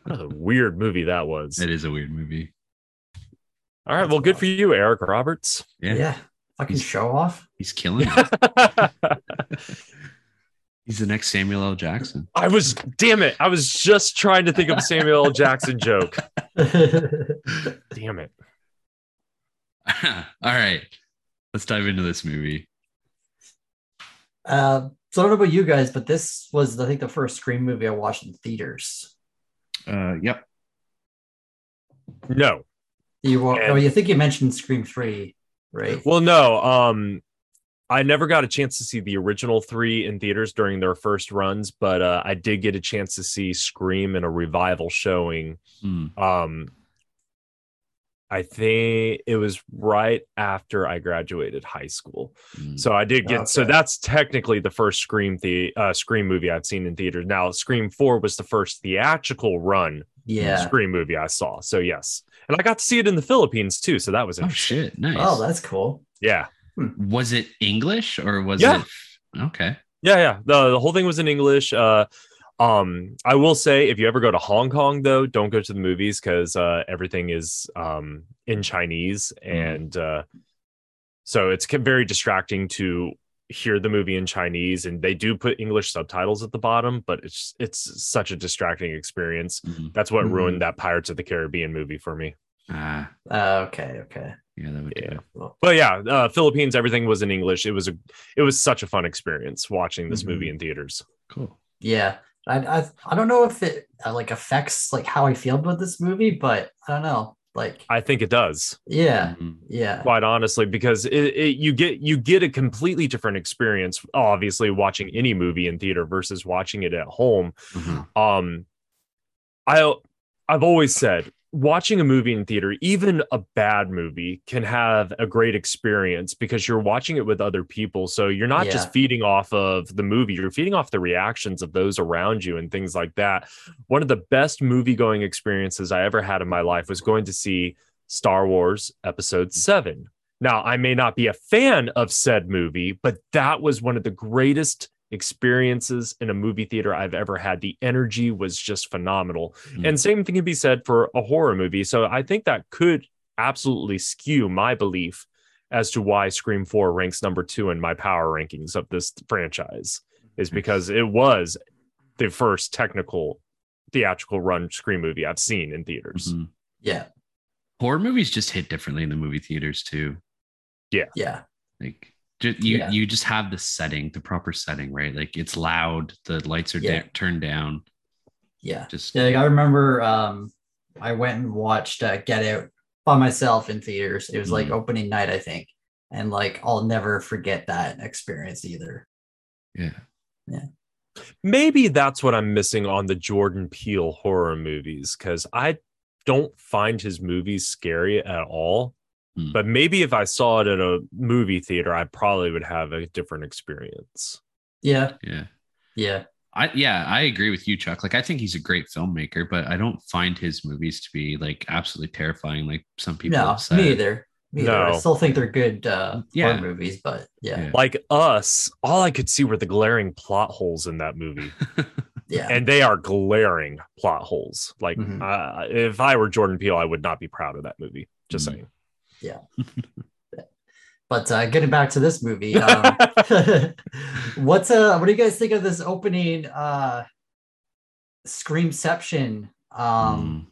What a weird movie that was. It is a weird movie. All right, well, good for you, Eric Roberts. Yeah, Yeah. fucking He's- show off. He's killing it. [LAUGHS] He's the next Samuel L. Jackson. I was damn it. I was just trying to think of a Samuel L. Jackson joke. [LAUGHS] Damn it. [LAUGHS] All right. Let's dive into this movie. uh, so I don't know about you guys, but this was I think the first Scream movie I watched in theaters. Uh, yep. No. You wa- And- oh, you think you mentioned Scream three, right? Well, no. Um, I never got a chance to see the original three in theaters during their first runs, but uh, I did get a chance to see Scream in a revival showing. Hmm. Um, I think it was right after I graduated high school. Hmm. So I did get so that's technically the first Scream the uh, Scream movie I've seen in theaters. Now Scream 4 was the first theatrical run yeah. Scream movie I saw. So yes. And I got to see it in the Philippines too, so that was Oh shit! Nice. Oh, that's cool. Yeah. was it English or was Yeah. it? Okay. Yeah, yeah. The the whole thing was in English. Uh um I will say if you ever go to Hong Kong though, don't go to the movies cuz uh everything is um in Chinese and uh so it's very distracting to hear the movie in Chinese and they do put English subtitles at the bottom, but it's it's such a distracting experience. Mhm. That's what Mhm. ruined that Pirates of the Caribbean movie for me. Ah, Uh, okay, okay. yeah, that would Yeah. do. Well, But yeah, uh, Philippines, everything was in English. It was a, it was such a fun experience watching this Mhm. movie in theaters. Cool. yeah. I, I I don't know if it uh, like affects like how I feel about this movie, but I don't know. Like, I think it does, yeah, Mhm. yeah, quite honestly, because it, it you get you get a completely different experience. Obviously, watching any movie in theater versus watching it at home. Mhm. Um, I I've always said watching a movie in theater, even a bad movie, can have a great experience because you're watching it with other people. So you're not Yeah. just feeding off of the movie, you're feeding off the reactions of those around you and things like that. One of the best movie going experiences I ever had in my life was going to see Star Wars Episode mm. 7. Now, I may not be a fan of said movie, but that was one of the greatest experiences in a movie theater I've ever had. The energy was just phenomenal. Mm. And same thing can be said for a horror movie. So I think that could absolutely skew my belief as to why Scream 4 ranks number two in my power rankings of this franchise, is because it was the first technical theatrical run Scream movie I've seen in theaters. Mhm. yeah, Horror movies just hit differently in the movie theaters too. Yeah. Yeah, Like ju- you, Yeah. you just have the setting, the proper setting, right? Like it's loud, the lights are Yeah. da- turned down. yeah. Just Yeah, like, I remember um I went and watched uh, Get Out by myself in theaters. It was like Mhm. opening night, I think. And like I'll never forget that experience either. Yeah. Yeah. Maybe that's what I'm missing on the Jordan Peele horror movies because I don't find his movies scary at all. Hmm. But maybe if I saw it at a movie theater, I probably would have a different experience. Yeah, Yeah. yeah, I yeah, I agree with you, Chuck. Like I think he's a great filmmaker, but I don't find his movies to be like absolutely terrifying like some people no, have said. me either. Me either. I still think they're good uh Yeah. movies, but yeah, Yeah. Like us, all I could see were the glaring plot holes in that movie. [LAUGHS] yeah. and they are glaring plot holes. Like, Mhm. uh, if I were Jordan Peele, I would not be proud of that movie. Just Mhm. saying. [LAUGHS] But uh, getting back to this movie, um, [LAUGHS] what's uh, what do you guys think of this opening uh, Screamception? Um,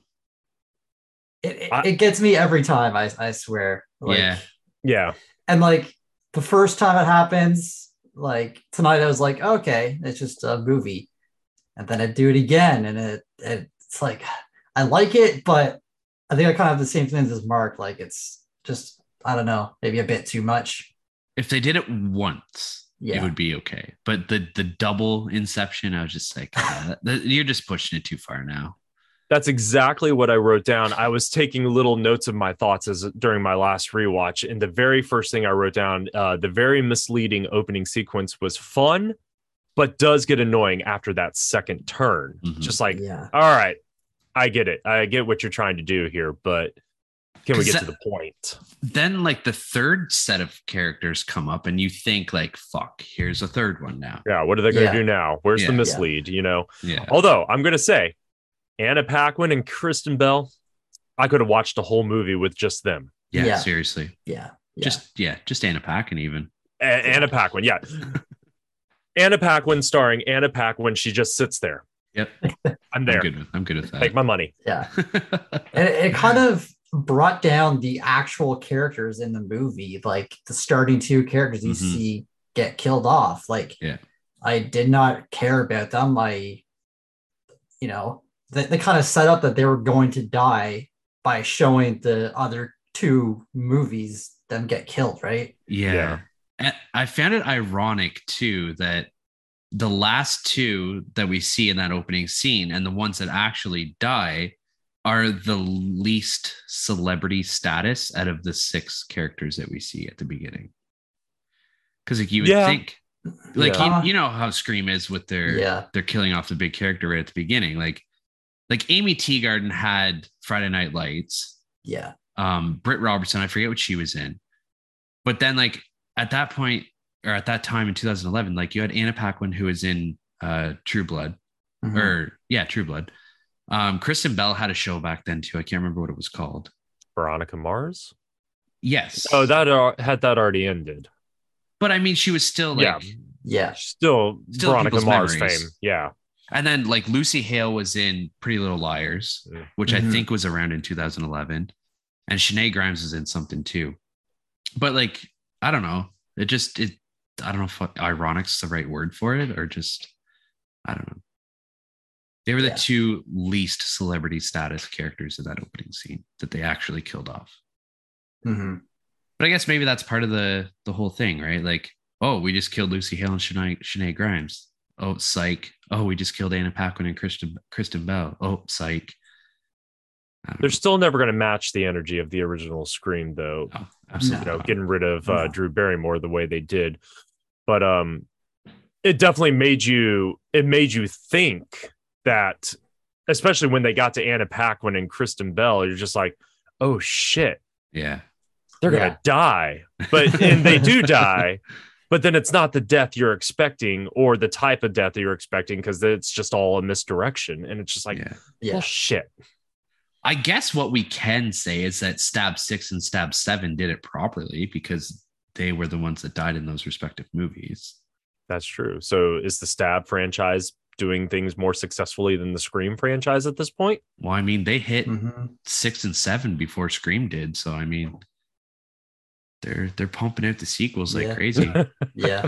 it, it, I- it gets me every time. I I swear. Like, Yeah. Yeah. And like the first time it happens, like tonight, I was like, okay, it's just a movie, and then I do it again, and it, it it's like I like it, but I think I kind of have the same things as Mark. Like it's just I don't know, maybe a bit too much. if they did it once, it would be okay. But the the double inception, I was just like, [LAUGHS] that- that- you're just pushing it too far now. That's exactly what I wrote down. I was taking little notes of my thoughts as during my last rewatch. And the very first thing I wrote down, uh, the very misleading opening sequence was fun, but does get annoying after that second turn. Mhm. Just like, yeah. all right, I get it. I get what you're trying to do here, but can we get to the point? Then like the third set of characters come up, and you think like, "Fuck, here's a third one now." Yeah, what are they going to Yeah. do now? Where's the Yeah. mislead? You know. Yeah, Although I'm going to say, Anna Paquin and Kristen Bell, I could have watched a whole movie with just them. yeah, Yeah. seriously. Yeah. Yeah. Just yeah, just Anna Paquin even. A- Anna Paquin, yeah. [LAUGHS] Anna Paquin starring Anna Paquin. She just sits there. Yep, I'm there. I'm good with I'm good with that. Take my money. yeah. And it, it kind of brought down the actual characters in the movie, like the starting two characters you Mhm. see get killed off. Like, Yeah. I did not care about them. I, you know, they, they kind of set up that they were going to die by showing the other two movies them get killed, right? Yeah. Yeah. And I found it ironic too that the last two that we see in that opening scene and the ones that actually die are the least celebrity status out of the six characters that we see at the beginning. Because like you would Yeah. think, like Yeah. you, you know how Scream is with their Yeah. they're killing off the big character right at the beginning. Like like Amy Teagarden had Friday Night Lights Yeah. um Britt Robertson, I forget what she was in. But then like at that point or at that time in 2011, like you had Anna Paquin who was in uh True Blood Mhm. or yeah, True Blood. Um Kristen Bell had a show back then too. I can't remember what it was called. Veronica Mars. Yes. Oh, that uh, had that already ended. but I mean she was still like Yeah. yeah. Still, Still Veronica people's Mars memories. fame. Yeah. and then like Lucy Hale was in Pretty Little Liars, Mm. which Mhm. I think was around in 2011. And Shenae Grimes was in something too. But like, I don't know. It just it I don't know if ironic's the right word for it or just I don't know. They were the Yeah. two least celebrity status characters in that opening scene that they actually killed off. hmm But I guess maybe that's part of the the whole thing, right? Like, oh, we just killed Lucy Hale and Shenae, Shenae Grimes. Oh, psych. Oh, we just killed Anna Paquin and Kristen Kristen Bell. Oh, psych. They're still never going to match the energy of the original Scream, though. Oh, absolutely. you know, getting rid of uh, Drew Barrymore the way they did. But um, it definitely made you. It made you think that, especially when they got to Anna Paquin and Kristen Bell, you're just like, oh shit, yeah. they're Yeah. gonna die. But [LAUGHS] and they do die. But then it's not the death you're expecting or the type of death that you're expecting because it's just all a misdirection. And it's just like, yeah. Yeah. well, shit. I guess what we can say is that Stab Six and Stab Seven did it properly because they were the ones that died in those respective movies. That's true. So is the Stab franchise doing things more successfully than the Scream franchise at this point? Well, I mean, they hit hmm six and seven before Scream did, so I mean, they're they're pumping out the sequels like Yeah. crazy. [LAUGHS] Yeah.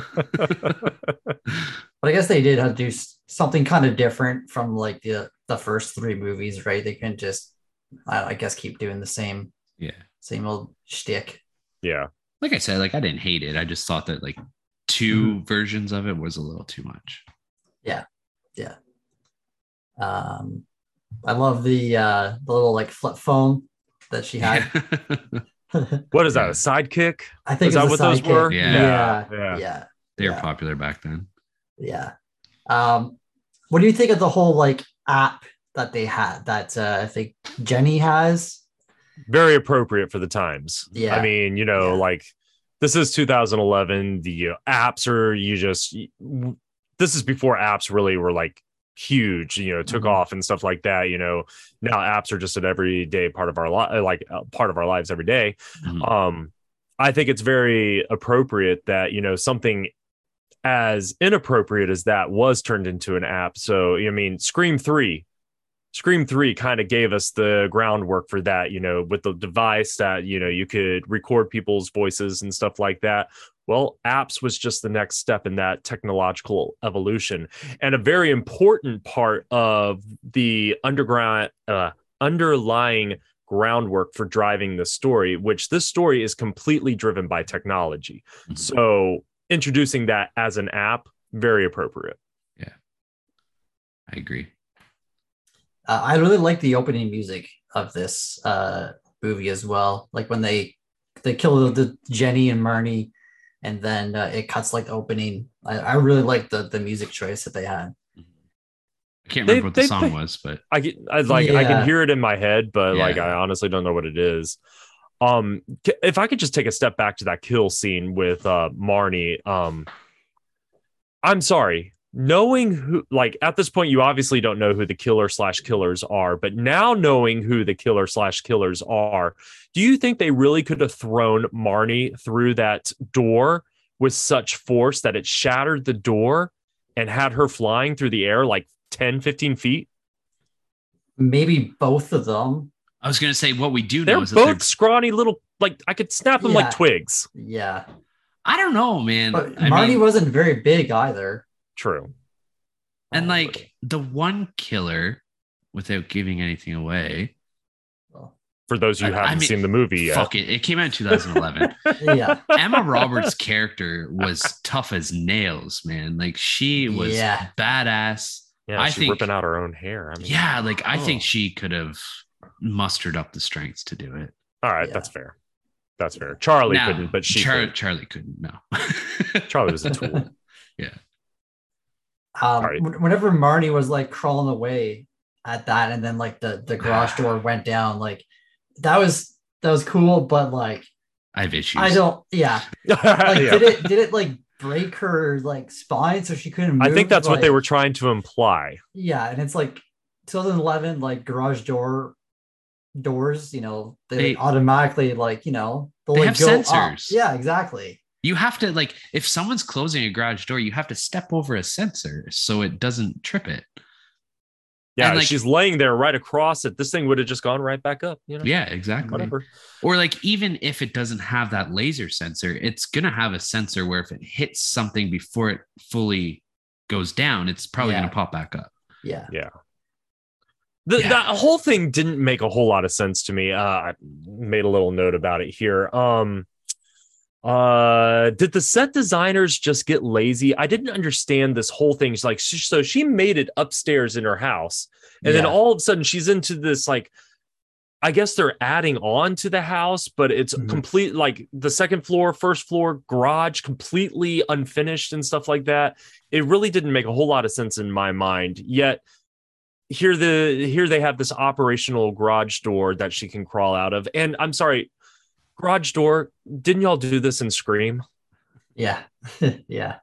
But I guess they did have to do something kind of different from like the the first three movies, right? They couldn't just, I, I guess, keep doing the same yeah. same old shtick. yeah. Like I said, like I didn't hate it. I just thought that like 2 versions of it was a little too much. Um, I love the uh the little like flip phone that she had. [LAUGHS] [LAUGHS] What is that? A sidekick? I think Is that what those sidekick. were? Yeah. yeah, Yeah. yeah, they were Yeah. popular back then. yeah. Um, what do you think of the whole like app that they had that uh, I think Jenny has? Very appropriate for the times. Yeah. I mean, you know, Yeah. like this is 2011. The uh, apps are you just this is before apps really were like huge, you know, took Mhm. off and stuff like that. You know, now apps are just an everyday part of our life, like uh, part of our lives every day. Mhm. um i think it's very appropriate that you know something as inappropriate as that was turned into an app so i mean scream 3 scream 3 kind of gave us the groundwork for that you know with the device that you know you could record people's voices and stuff like that well apps was just the next step in that technological evolution and a very important part of the underground uh, underlying groundwork for driving the story, which this story is completely driven by technology. Mhm. So introducing that as an app, very appropriate. Yeah, I agree. Uh, I really like the opening music of this uh, movie as well. Like when they they kill the, the Jenny and Marnie, and then uh, it cuts like the opening I, I really like the the music choice that they had. I can't They- remember what the they song pick- was, but I get, I like, I can hear it in my head, but like, I honestly don't know what it is. Um, if I could just take a step back to that kill scene with uh Marnie, um, I'm sorry, knowing who, like, at this point, you obviously don't know who the killer slash killers are, but now knowing who the killer slash killers are, do you think they really could have thrown Marnie through that door with such force that it shattered the door and had her flying through the air like 10, 15 feet? Maybe both of them. I was gonna say what we do They're know is that both they're, scrawny little, like I could snap them Yeah. like twigs. Yeah, I don't know, man. but I Marty mean, wasn't very big either. True. and like the one killer, without giving anything away, For those who I- I haven't mean, seen the movie yet. fuck it, it came out in 2011. [LAUGHS] yeah, Emma Roberts' character was tough as nails, man. Like she was Yeah. badass. Yeah, I think- ripping out her own hair. I mean, Yeah, like I think oh. she could have mustered up the strength to do it. All right, Yeah. that's fair. That's fair. Charlie Now, couldn't, but she Char- could. Charlie couldn't. No. Charlie was a tool. [LAUGHS] Um, Sorry. whenever Marnie was like crawling away at that, and then like the the garage [SIGHS] door went down, like that was that was cool, but like I have issues. I don't, yeah, [LAUGHS] like Yeah. did it did it like break her like spine so she couldn't? Move? I think that's what they were trying to imply. Yeah, and it's like 2011, like garage door doors, you know, they, They- automatically like you know They like have go up. sensors. Yeah, exactly. You have to like if someone's closing a garage door, you have to step over a sensor so it doesn't trip it. Yeah, And, like- she's laying there right across it. This thing would have just gone right back up. You know, Yeah, exactly. whatever. Or like even if it doesn't have that laser sensor, it's gonna have a sensor where if it hits something before it fully goes down, it's probably Yeah. gonna pop back up. Yeah, Yeah. The, Yeah. That whole thing didn't make a whole lot of sense to me. Uh, I made a little note about it here. Um, uh, did the set designers just get lazy? I didn't understand this whole thing. She's like, so she made it upstairs in her house, and then all of a sudden she's into this like. I guess they're adding on to the house, but it's Mhm. complete like the second floor, first floor garage, completely unfinished and stuff like that. It really didn't make a whole lot of sense in my mind. Yet here the here they have this operational garage door that she can crawl out of. And I'm sorry, garage door, didn't y'all do this in Scream? yeah, [LAUGHS] yeah.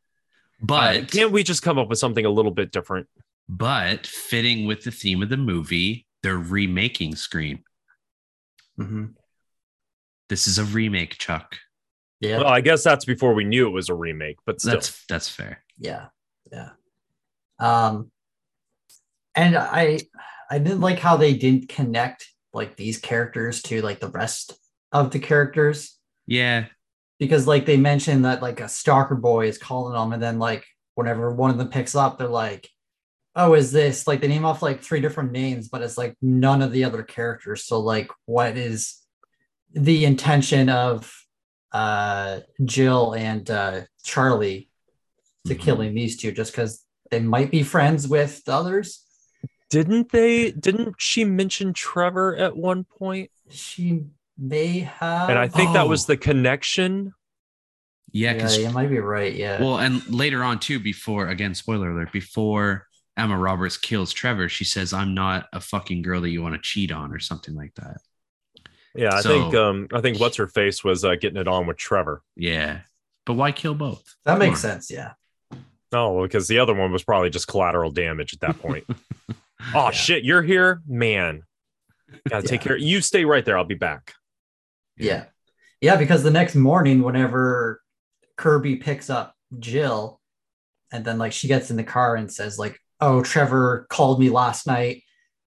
But Can't we just come up with something a little bit different? but fitting with the theme of the movie, they're remaking Scream. hmm This is a remake, Chuck. Yeah, Well, I guess that's before we knew it was a remake, but still. That's that's fair. yeah, yeah. Um, and I I didn't like how they didn't connect like these characters to like the rest of the characters Yeah. because like they mentioned that like a stalker boy is calling them, and then like whenever one of them picks up, they're like, "Oh, is this like they name off like three different names, but it's like none of the other characters." So like, what is the intention of uh Jill and uh Charlie to Mhm. killing these two just because they might be friends with the others? Didn't they didn't she mention Trevor at one point? She may have, And I think that Oh. was the connection. Yeah, yeah, because you might be right. Yeah, well, and later on too, before again, spoiler alert, before Emma Roberts kills Trevor, she says, I'm not a fucking girl that you want to cheat on or something like that. Yeah, I So- think um I think what's her face was uh, getting it on with Trevor. Yeah. But why kill both? that makes Come on. sense. Yeah, Oh, because the other one was probably just collateral damage at that point. [LAUGHS] oh Yeah. shit, you're here, man. [LAUGHS] Gotta take care. You stay right there. I'll be back. Yeah, yeah. Because the next morning, whenever Kirby picks up Jill, and then like she gets in the car and says like, "Oh, Trevor called me last night,"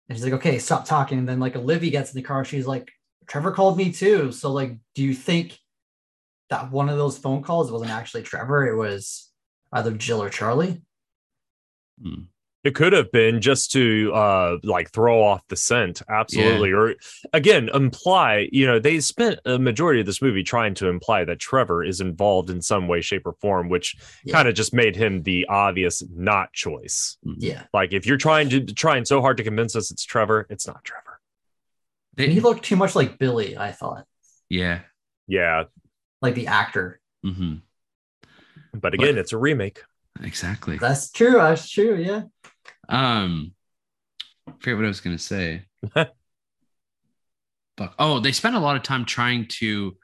and she's like, "Okay, stop talking." And then like Olivia gets in the car, she's like, "Trevor called me too." So like, do you think that one of those phone calls wasn't actually Trevor? It was either Jill or Charlie. Hmm. It could have been just to uh like throw off the scent, absolutely. Or again, imply, you know, they spent a majority of this movie trying to imply that Trevor is involved in some way, shape, or form, which Yeah. kind of just made him the obvious not choice. Yeah, Like if you're trying to trying so hard to convince us it's Trevor, it's not Trevor. They- he looked too much like Billy. I thought, yeah. Yeah. like the actor. hmm But again, it's a remake. exactly. That's true. That's true. Yeah. Um, I forget what I was gonna say. [LAUGHS] Fuck. Oh, they spent a lot of time trying to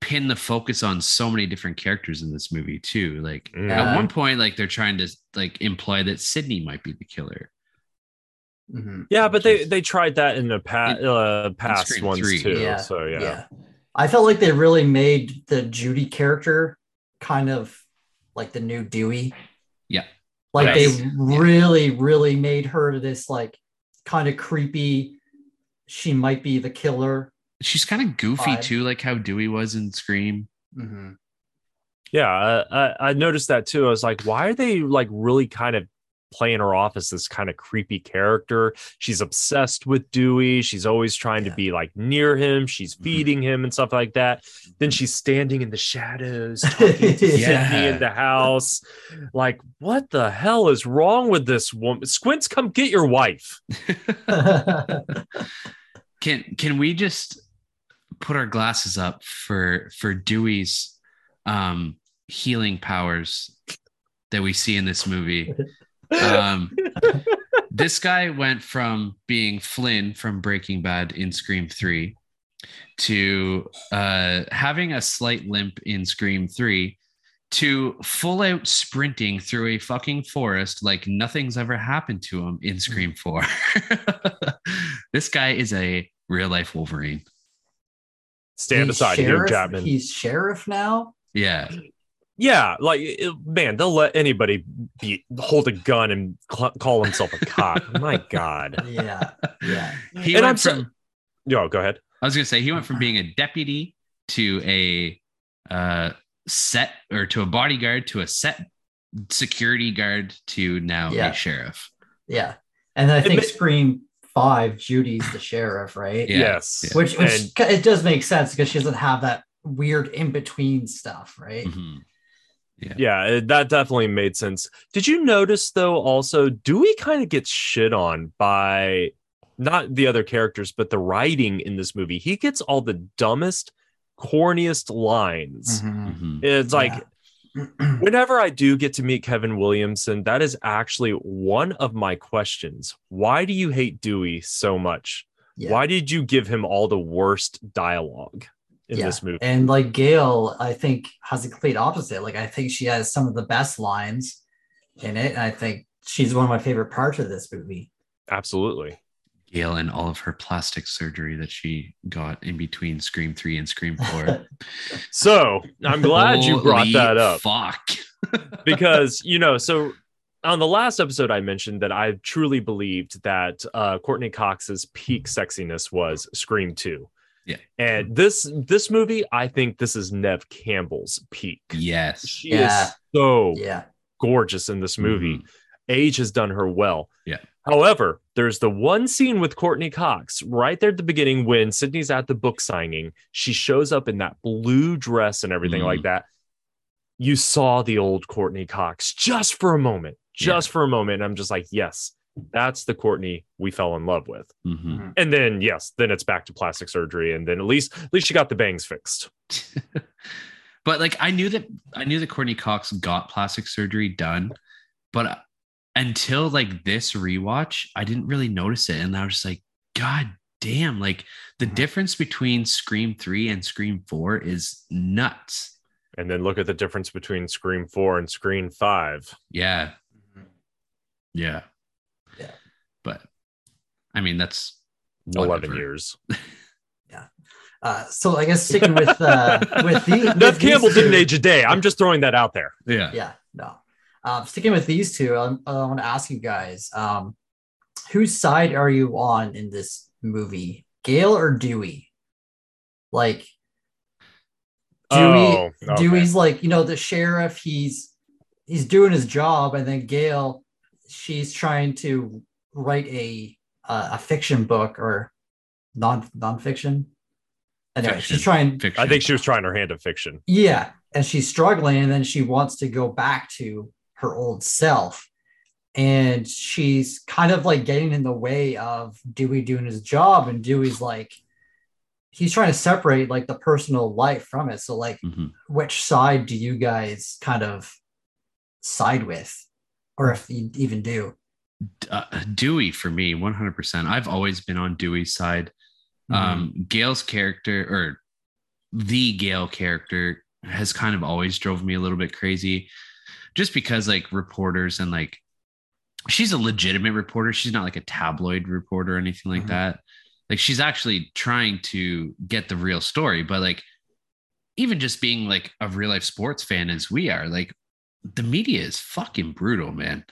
pin the focus on so many different characters in this movie too. Like. Yeah. at one point, like they're trying to like imply that Sidney might be the killer. Mhm. Yeah, but they they tried that in the pa- In- uh, past Scream ones three. too. Yeah, So yeah. Yeah. I felt like they really made the Judy character kind of like the new Dewey. Yeah. Like Yes. they really, really made her this like kind of creepy. She might be the killer. She's kind of goofy Vibe. too, like how Dewey was in Scream. Mhm. Yeah, I, I, I noticed that too. I was like, why are they like really kind of playing her off as this kind of creepy character? She's obsessed with Dewey. She's always trying to be like near him. She's Mhm. feeding him and stuff like that. Then she's standing in the shadows, [LAUGHS] talking to Yeah. Sidney in the house. Like, what the hell is wrong with this woman? Squints, come get your wife. [LAUGHS] Can can we just put our glasses up for for Dewey's um healing powers that we see in this movie? [LAUGHS] Um this guy went from being Flynn from Breaking Bad in Scream 3 to uh having a slight limp in Scream 3 to full out sprinting through a fucking forest like nothing's ever happened to him in Scream 4. [LAUGHS] this guy is a real life Wolverine. Stand He's aside, Hugh sheriff- Jackman. He's sheriff now. Yeah. Yeah, like it- man, they'll let anybody be hold a gun and cl- call himself a cop. [LAUGHS] My God. Yeah. Yeah. [LAUGHS] He And went I'm so- from Yo, go ahead. I was gonna say he went from being a deputy to a uh set or to a bodyguard to a set security guard to now Yeah. a sheriff. Yeah. And I think ma- Scream Five, Judy's the sheriff, right? Yeah. Yes. Yeah. Which, which And- it does make sense because she doesn't have that weird in between stuff, right? Mhm. Yeah, it- that definitely made sense. Did you notice though? Also, Dewey kind of gets shit on by not the other characters, but the writing in this movie. He gets all the dumbest, corniest lines. Mhm. Mhm. It's like Yeah. [CLEARS THROAT] [CLEARS THROAT] whenever I do get to meet Kevin Williamson, that is actually one of my questions. Why do you hate Dewey so much? Yeah. Why did you give him all the worst dialogue in Yeah. this movie? And like Gail, I think has the complete opposite. Like I think she has some of the best lines in it, and I think she's one of my favorite parts of this movie. Absolutely. Gail and all of her plastic surgery that she got in between Scream 3 and Scream 4. [LAUGHS] So I'm glad you brought that up. Fuck. [LAUGHS] because you know so on the last episode i mentioned that i truly believed that uh courteney cox's peak sexiness was scream 2 Yeah. and this this movie i think this is neve campbell's peak yes. she Yeah. is so Yeah. gorgeous in this movie Mhm. age has done her well Yeah. however there's the one scene with courteney cox right there at the beginning when sidney's at the book signing she shows up in that blue dress and everything Mm. like that you saw the old courteney cox just for a moment just for a moment and i'm just like yes that's the courteney we fell in love with Mhm. and then yes then it's back to plastic surgery and then at least at least she got the bangs fixed [LAUGHS] but like I knew that I knew that Courteney Cox got plastic surgery done, but until like this rewatch, I didn't really notice it, and I was just like, God damn! Like the Mhm. difference between Scream Three and Scream Four is nuts. and then look at the difference between scream 4 and scream 5 Yeah, yeah, Yeah. But I mean, that's 11 years [LAUGHS] yeah Uh, so I guess sticking with uh, [LAUGHS] with the Neve with Campbell didn't age a day. I'm just throwing that out there. Yeah. Yeah, no. Um, sticking with these two, um, I want to ask you guys, um, whose side are you on in this movie, Gail or Dewey? Like, Dewey, Oh, okay. Dewey's like you know the sheriff. He's he's doing his job, and then Gail, she's trying to write a uh, a fiction book or non nonfiction. Anyway, Fiction. she's trying Fiction. I think she was trying her hand at fiction. yeah, and she's struggling, and then she wants to go back to her old self. And she's kind of like getting in the way of Dewey doing his job, and Dewey's like, he's trying to separate like the personal life from it. So, like, Mhm. which side do you guys kind of side with, or if you even do. Uh, Dewey for me, 100%. I've always been on Dewey's side. Mm-hmm. Um, Gail's character or the Gail character has kind of always drove me a little bit crazy just because like reporters and like she's a legitimate reporter. She's not like a tabloid reporter or anything like Mhm. that. Like she's actually trying to get the real story, but like even just being like a real life sports fan as we are, like the media is fucking brutal, man.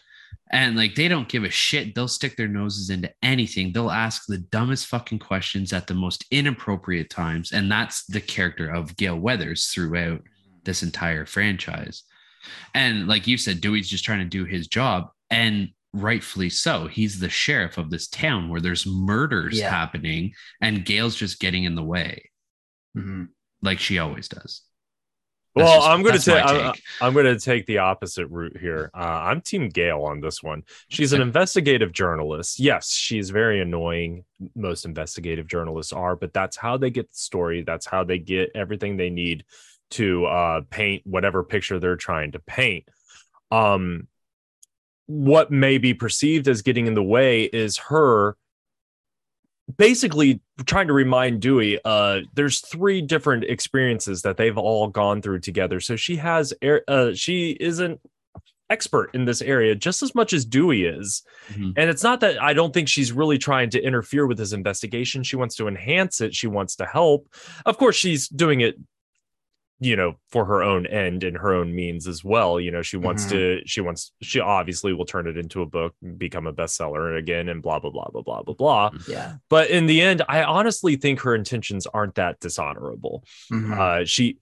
And like they don't give a shit. They'll stick their noses into anything. They'll ask the dumbest fucking questions at the most inappropriate times. And that's the character of Gale Weathers throughout this entire franchise. And like you said, Dewey's just trying to do his job. And rightfully so. He's the sheriff of this town where there's murders Yeah. happening, and Gale's just getting in the way, Mhm. like she always does. Well, just- I'm going to that's my take I'm. I'm going to take the opposite route here. Uh, I'm Team Gale on this one. She's an investigative journalist. Yes, she's very annoying. Most investigative journalists are, but that's how they get the story. That's how they get everything they need to uh, paint whatever picture they're trying to paint. Um, what may be perceived as getting in the way is her basically trying to remind Dewey uh there's three different experiences that they've all gone through together. So she has air- uh she isn't expert in this area just as much as Dewey is. Mhm. and it's not that I don't think she's really trying to interfere with his investigation. She wants to enhance it. She wants to help. Of course she's doing it you know for her own end and her own means as well you know she wants Mhm. to she wants she obviously will turn it into a book become a bestseller again and blah blah blah blah blah blah blah Yeah. but in the end i honestly think her intentions aren't that dishonorable Mhm. uh she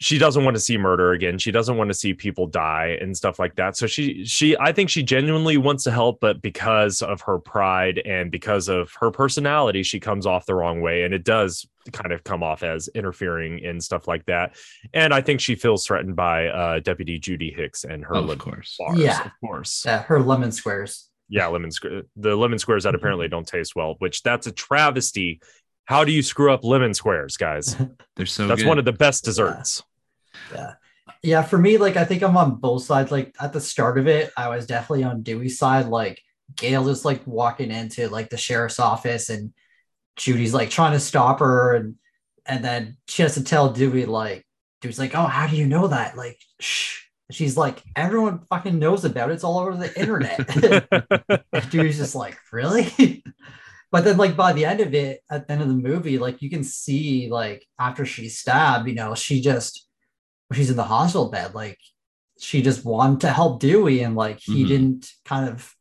she doesn't want to see murder again she doesn't want to see people die and stuff like that so she she i think she genuinely wants to help but because of her pride and because of her personality she comes off the wrong way and it does kind of come off as interfering and stuff like that and i think she feels threatened by uh deputy judy hicks and her Of lemon course. bars Yeah. of course Yeah, her lemon squares. yeah lemon square the lemon squares Mm-hmm. that apparently don't taste well which that's a travesty how do you screw up lemon squares guys [LAUGHS] They're so that's good. one of the best desserts Yeah. Yeah, for me, like I think I'm on both sides. Like at the start of it, I was definitely on Dewey's side. Like Gale is like walking into like the sheriff's office and Judy's like trying to stop her and and then she has to tell Dewey like Dewey's like, Oh, how do you know that? Like shh. She's like, everyone fucking knows about it. It's all over the internet. [LAUGHS] [LAUGHS] And Dewey's just like, really? But then like by the end of it, at the end of the movie, like you can see like after she's stabbed, you know, she just she's in the hospital bed, like she just wanted to help Dewey and like he Mhm. didn't kind of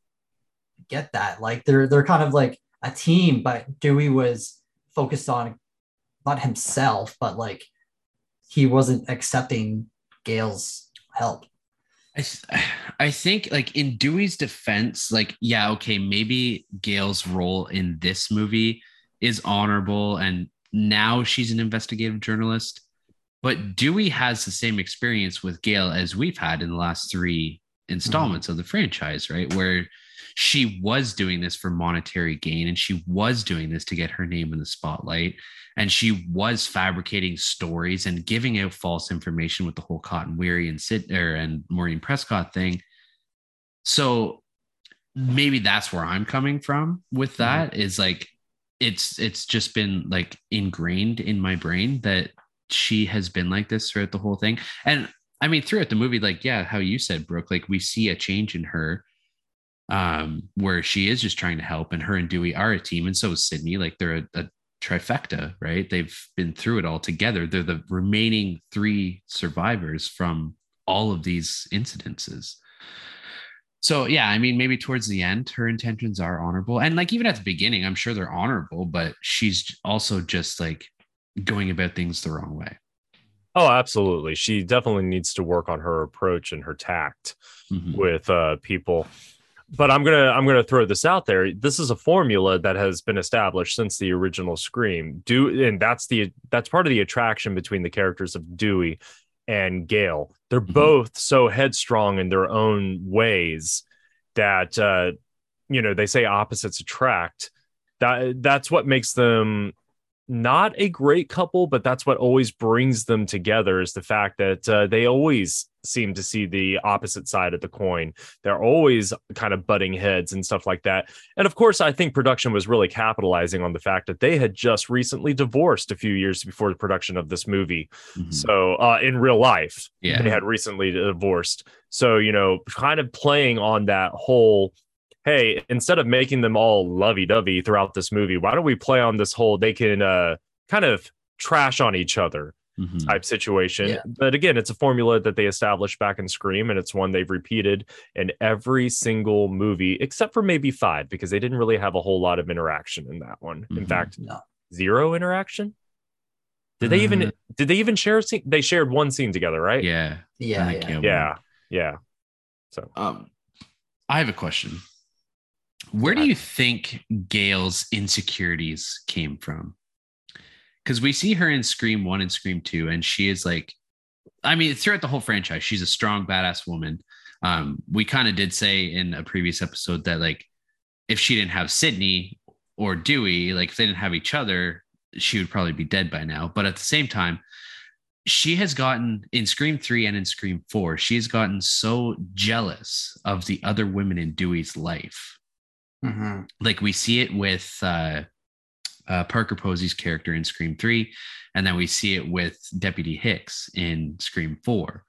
get that. Like they're they're kind of like a team, but Dewey was focused on not himself, but like he wasn't accepting Gale's help. I, th- [SIGHS] I think like in Dewey's defense, like, yeah, okay, maybe Gale's role in this movie is honorable and now she's an investigative journalist. But Dewey has the same experience with Gale as we've had in the last three mm-hmm. installments of the franchise, right? Where she was doing this for monetary gain and she was doing this to get her name in the spotlight and she was fabricating stories and giving out false information with the whole Cotton Weary and Sid er, and Maureen Prescott thing. So maybe that's where I'm coming from with that is like it's it's just been like ingrained in my brain that she has been like this throughout the whole thing. And I mean throughout the movie, like, yeah, how you said, Brooke, like we see a change in her um where she is just trying to help and her and Dewey are a team and so is Sidney like they're a, a trifecta right they've been through it all together they're the remaining three survivors from all of these incidences so yeah i mean maybe towards the end her intentions are honorable and like even at the beginning i'm sure they're honorable but she's also just like going about things the wrong way Oh, absolutely. She definitely needs to work on her approach and her tact Mhm. with uh, people. But I'm gonna I'm gonna throw this out there. This is a formula that has been established since the original Scream. Do and that's the that's part of the attraction between the characters of Dewey and Gale. They're Mhm. both so headstrong in their own ways that uh, you know they say opposites attract. That that's what makes them not a great couple, but that's what always brings them together is the fact that uh, they always seem to see the opposite side of the coin. They're always kind of butting heads and stuff like that. And of course, I think production was really capitalizing on the fact that they had just recently divorced a few years before the production of this movie. Mhm. So, uh, in real life, Yeah. they had recently divorced. So, you know, kind of playing on that whole hey, instead of making them all lovey dovey throughout this movie, why don't we play on this whole they can uh, kind of trash on each other Mhm. type situation? Yeah. But again, it's a formula that they established back in Scream, and it's one they've repeated in every single movie except for maybe five because they didn't really have a whole lot of interaction in that one. In Mhm. fact, No. zero interaction. Did they even Uh, did they even share a scene? They shared one scene together, right? Yeah. Yeah, yeah. Yeah. Yeah. So Um, I have a question. Where do you think Gale's insecurities came from? Because we see her in Scream 1 and Scream 2, and she is like, I mean, throughout the whole franchise, she's a strong, badass woman. Um, we kind of did say in a previous episode that, like, if she didn't have Sidney or Dewey, like, if they didn't have each other, she would probably be dead by now. But at the same time, she has gotten in Scream 3 and in Scream 4, she has gotten so jealous of the other women in Dewey's life. Hmm Like we see it with uh, uh, Parker Posey's character in Scream 3, and then we see it with Deputy Hicks in Scream 4.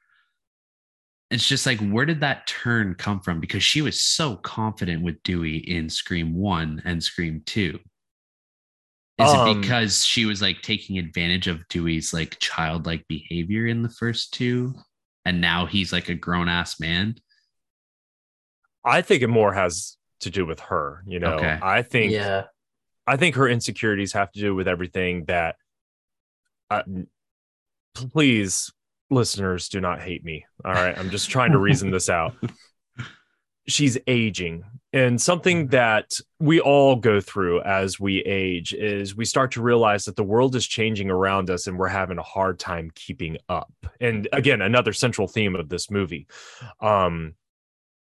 It's just like, where did that turn come from? Because she was so confident with Dewey in Scream 1 and Scream 2. Is it Um, because she was like taking advantage of Dewey's like childlike behavior in the first two? And now he's like a grown ass man? I think it more has to do with her. You know, Okay. I think Yeah. I think her insecurities have to do with everything that. Uh, please, listeners, do not hate me. All right, I'm just trying to reason this out. [LAUGHS] She's aging, and something that we all go through as we age is we start to realize that the world is changing around us, and we're having a hard time keeping up. And again, another central theme of this movie. Um,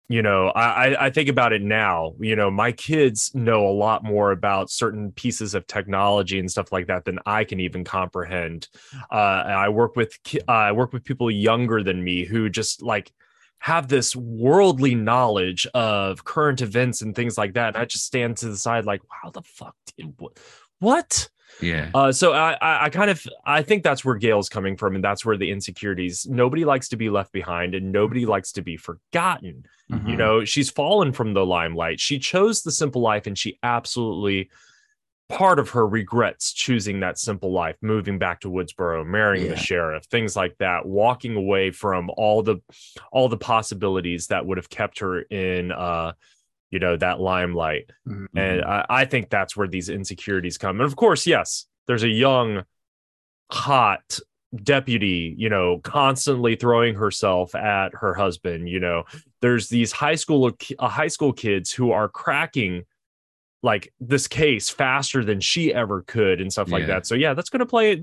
you know I, I- think about it now you know my kids know a lot more about certain pieces of technology and stuff like that than i can even comprehend. Uh i work with uh, i work with people younger than me who just like have this worldly knowledge of current events and things like that and i just stand to the side like wow the fuck did what Yeah. uh, so I, I, I kind of, I think that's where Gale's coming from, and that's where the insecurities. Nobody likes to be left behind, and nobody likes to be forgotten. You Mhm. know, she's fallen from the limelight. She chose the simple life, and she absolutely, part of her regrets choosing that simple life, moving back to Woodsboro, marrying Yeah. the sheriff, things like that, walking away from all the, all the possibilities that would have kept her in, uh, you know, that limelight. Mhm. And I, I think that's where these insecurities come. And of course, yes, there's a young, hot deputy, you know, constantly throwing herself at her husband. You know, there's these high school uh, high school kids who are cracking like this case faster than she ever could and stuff like that. So yeah, that's going to play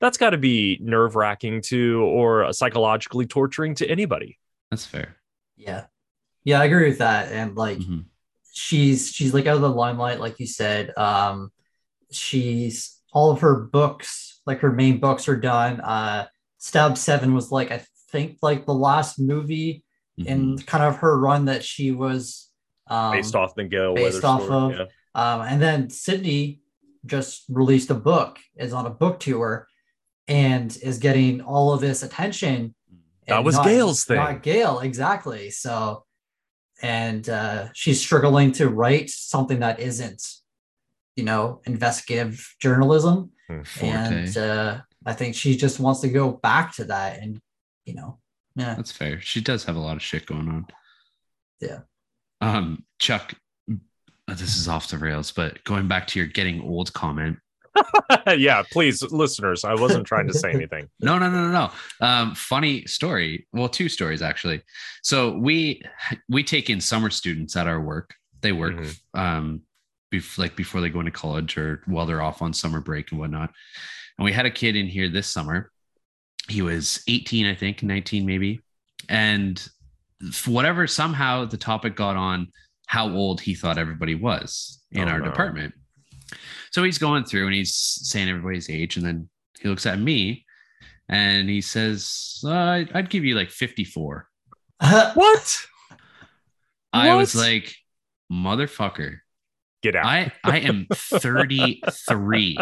that's got to be nerve wracking to or psychologically torturing to anybody. That's fair. Yeah. Yeah, I agree with that. And like Mhm. She's she's like out of the limelight, like you said. Um she's all of her books, like her main books are done. Uh Stab Seven was like I think like the last movie Mhm. in kind of her run that she was um Based off the Gale based Weather off story, of- yeah. Um, and then Sidney just released a book, is on a book tour, and is getting all of this attention. That was not- Gale's thing. Not Gale, exactly. So, and uh, she's struggling to write something that isn't, you know, investigative journalism. And uh, I think she just wants to go back to that, and you know, yeah, That's fair. She does have a lot of shit going on. Yeah. Um, Chuck, this is off the rails, but going back to your getting old comment. [LAUGHS] yeah, please, listeners. I wasn't trying to say anything. [LAUGHS] No, no, no, no, no. Um, funny story. Well, two stories actually. So we we take in summer students at our work. They work Mhm. um bef- like before they go into college or while they're off on summer break and whatnot. And we had a kid in here this summer. He was 18, I think, 19 maybe. And whatever somehow the topic got on how old he thought everybody was in Oh, our no. department. So he's going through and he's saying everybody's age, and then he looks at me and he says, uh, I'd I'd give you like 54. [LAUGHS] What? I was like, motherfucker, Get out. I, I am 33.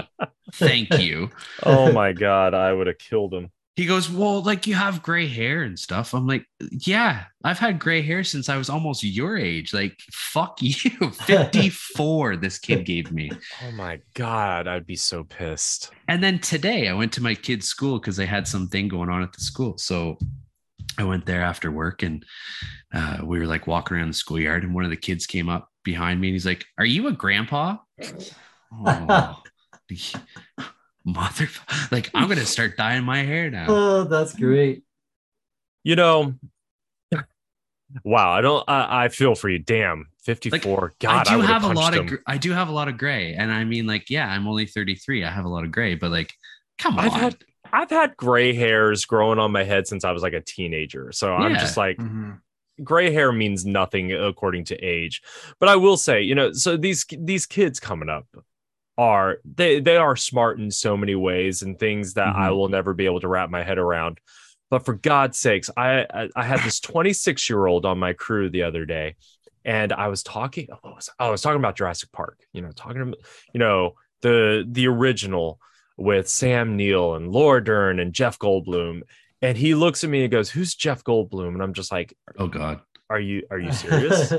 Thank you. [LAUGHS] oh my god, I would have killed him. He goes, Well, like you have gray hair and stuff. I'm like, Yeah, I've had gray hair since I was almost your age. Like, fuck [LAUGHS] you. 54, this kid gave me. [LAUGHS] Oh my god, I'd be so pissed. And then today I went to my kid's school because they had something going on at the school. So I went there after work and uh, we were like walking around the schoolyard and one of the kids came up behind me and he's like, Are you a grandpa? [LAUGHS] Oh, mother, [LAUGHS] like I'm gonna start dyeing my hair now. oh, that's great. You know, wow. I don't. I, I feel for you. Damn, fifty-four. God, I do would've a lot him. of gr- I do have a lot of gray, and I mean, like, yeah, I'm only 33. I have a lot of gray, but like, come on, I've had I've had gray hairs growing on my head since I was like a teenager. So I'm just like, Mhm. gray hair means nothing according to age. But I will say, you know, so these these kids coming up are they they are smart in so many ways and things that I Mhm. will never be able to wrap my head around. But for God's sakes, I I, I had this [LAUGHS] 26 year old on my crew the other day, and I was talking. Oh, what was I? Oh, I was talking about Jurassic Park. You know, talking about you know the the original with Sam Neill and Laura Dern and Jeff Goldblum. And he looks at me and goes, "Who's Jeff Goldblum?" And I'm just like, oh god, are you are you [LAUGHS] serious?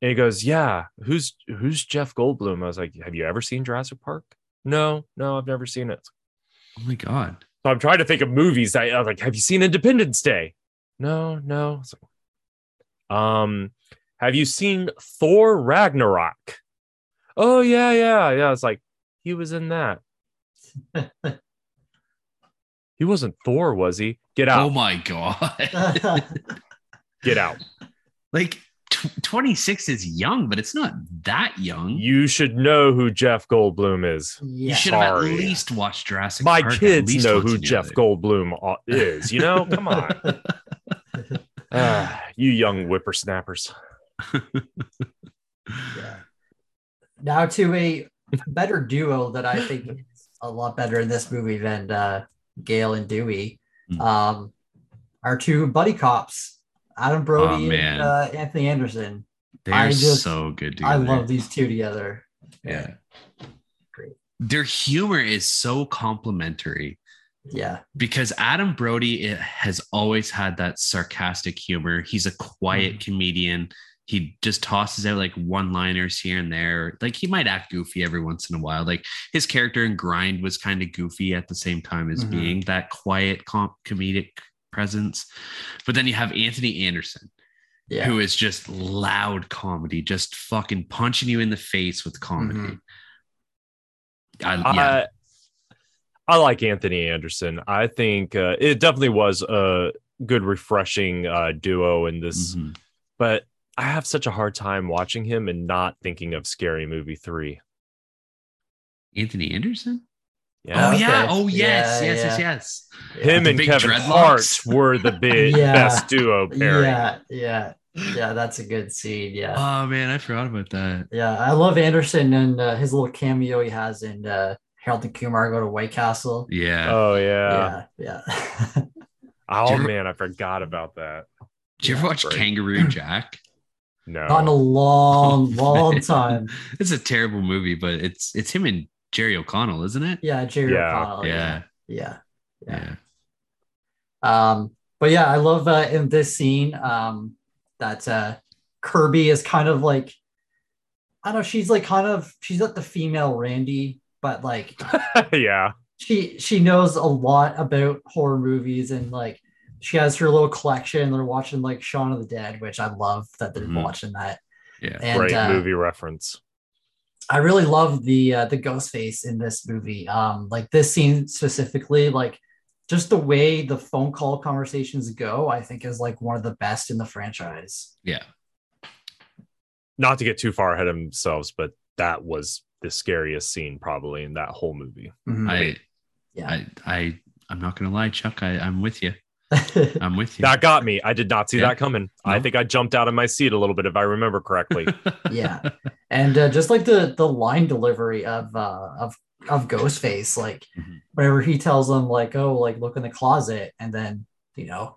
And he goes, Yeah, who's who's Jeff Goldblum? I was like, Have you ever seen Jurassic Park? No, no, I've never seen it. oh my god, So I'm trying to think of movies that I was like, Have you seen Independence Day? No, no. I like, um, have you seen Thor Ragnarok? Oh yeah, yeah, yeah. It's like he was in that. [LAUGHS] He wasn't Thor, was he? Get out. oh my god, [LAUGHS] Get out. like tw 26 is young, but it's not that young. You should know who Jeff Goldblum is. You yeah. should have at sorry. least watched Jurassic My Park. at kids least know once who in your Jeff life. Goldblum uh, [LAUGHS] is. You know, come on, [LAUGHS] Ah, you young whippersnappers. [LAUGHS] Yeah. Now to a better duo that I think is a lot better in this movie than uh, Gale and Dewey. Hmm. Um, our two buddy cops, Adam Brody Oh, man. and uh, Anthony Anderson. They're I just- so good together. I love these two together. Yeah. Great. Their humor is so complimentary Yeah. because Adam Brody it has always had that sarcastic humor. He's a quiet Mm. comedian. He just tosses out like one liners here and there. Like he might act goofy every once in a while. Like his character in Grind was kind of goofy at the same time as Mhm. being that quiet com- comedic presence. But then you have Anthony Anderson, Yeah. who is just loud comedy, just fucking punching you in the face with comedy. Mhm. I, yeah, I I like Anthony Anderson. I think uh, it definitely was a good, refreshing uh, duo in this. mhm. But I have such a hard time watching him and not thinking of Scary Movie Three. Anthony Anderson. Yeah, oh yeah. Oh yes, Yeah, yes, yes, yeah. yes. him and big Kevin dreadlocks. Hart were the [LAUGHS] big Yeah. best duo pairing. Yeah. Yeah. Yeah. That's a good scene. Yeah. Oh man, I forgot about that. Yeah, I love Anderson and uh, his little cameo he has in uh, Harold and Kumar Go to White Castle. Yeah. Oh yeah. Yeah, yeah. [LAUGHS] Oh Do you- man, I forgot about that. Did you ever watch great. Kangaroo [CLEARS THROAT] Jack? No. Not in a long, [LAUGHS] long time. It's a terrible movie, but it's it's him and Jerry O'Connell, isn't it? Yeah, Jerry Yeah, O'Connell. yeah, yeah, yeah. yeah. Um, but yeah, I love uh, in this scene um, that uh, Kirby is kind of like, I don't know, she's like kind of she's like the female Randy, but like [LAUGHS] yeah. she she knows a lot about horror movies and like she has her little collection. They're watching like Shaun of the Dead, which I love that they're Mhm. watching that. Yeah. And Great uh, movie reference. I really love the uh, the ghost face in this movie. Um, like this scene specifically, like just the way the phone call conversations go, I think is like one of the best in the franchise. Yeah. Not to get too far ahead of themselves, but that was the scariest scene probably in that whole movie. Mhm. I yeah, I I I'm not gonna lie, Chuck. I, I'm with you. [LAUGHS] I'm with you. That got me. I did not see Yeah. that coming. I think I jumped out of my seat a little bit if I remember correctly. [LAUGHS] Yeah. and uh, just like the the line delivery of uh of of Ghostface, like Mhm. whenever he tells them like, "Oh, like look in the closet," and then you know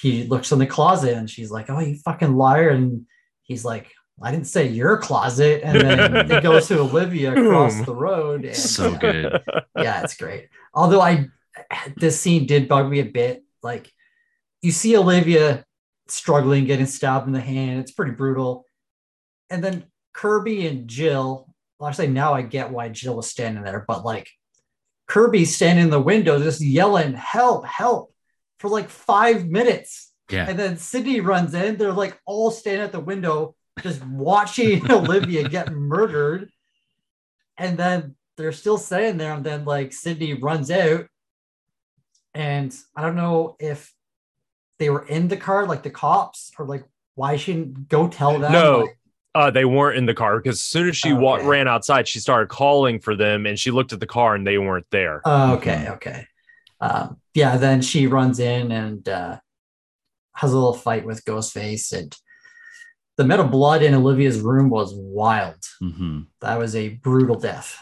he looks in the closet and she's like, "Oh, you fucking liar," and he's like. I didn't say your closet, and then it [LAUGHS] goes to Olivia across the road. And, so uh, good. yeah, it's great. Although I, this scene did bug me a bit. Like, you see Olivia struggling, getting stabbed in the hand. It's pretty brutal. And then Kirby and Jill. Well, actually, now I get why Jill was standing there, but like Kirby's standing in the window, just yelling, "Help! Help!" for like five minutes. Yeah. And then Sidney runs in. They're like all standing at the window, just watching [LAUGHS] Olivia get murdered. And then they're still standing there. And then like Sidney runs out. And I don't know if they were in the car, like the cops, or like why she didn't go tell them. No. like- Uh, they weren't in the car because as soon as she wa- ran outside, she started calling for them and she looked at the car and they weren't there. Oh, okay, okay. Um, yeah, then she runs in and uh, has a little fight with Ghostface. And the amount of blood in Olivia's room was wild. hmm That was a brutal death.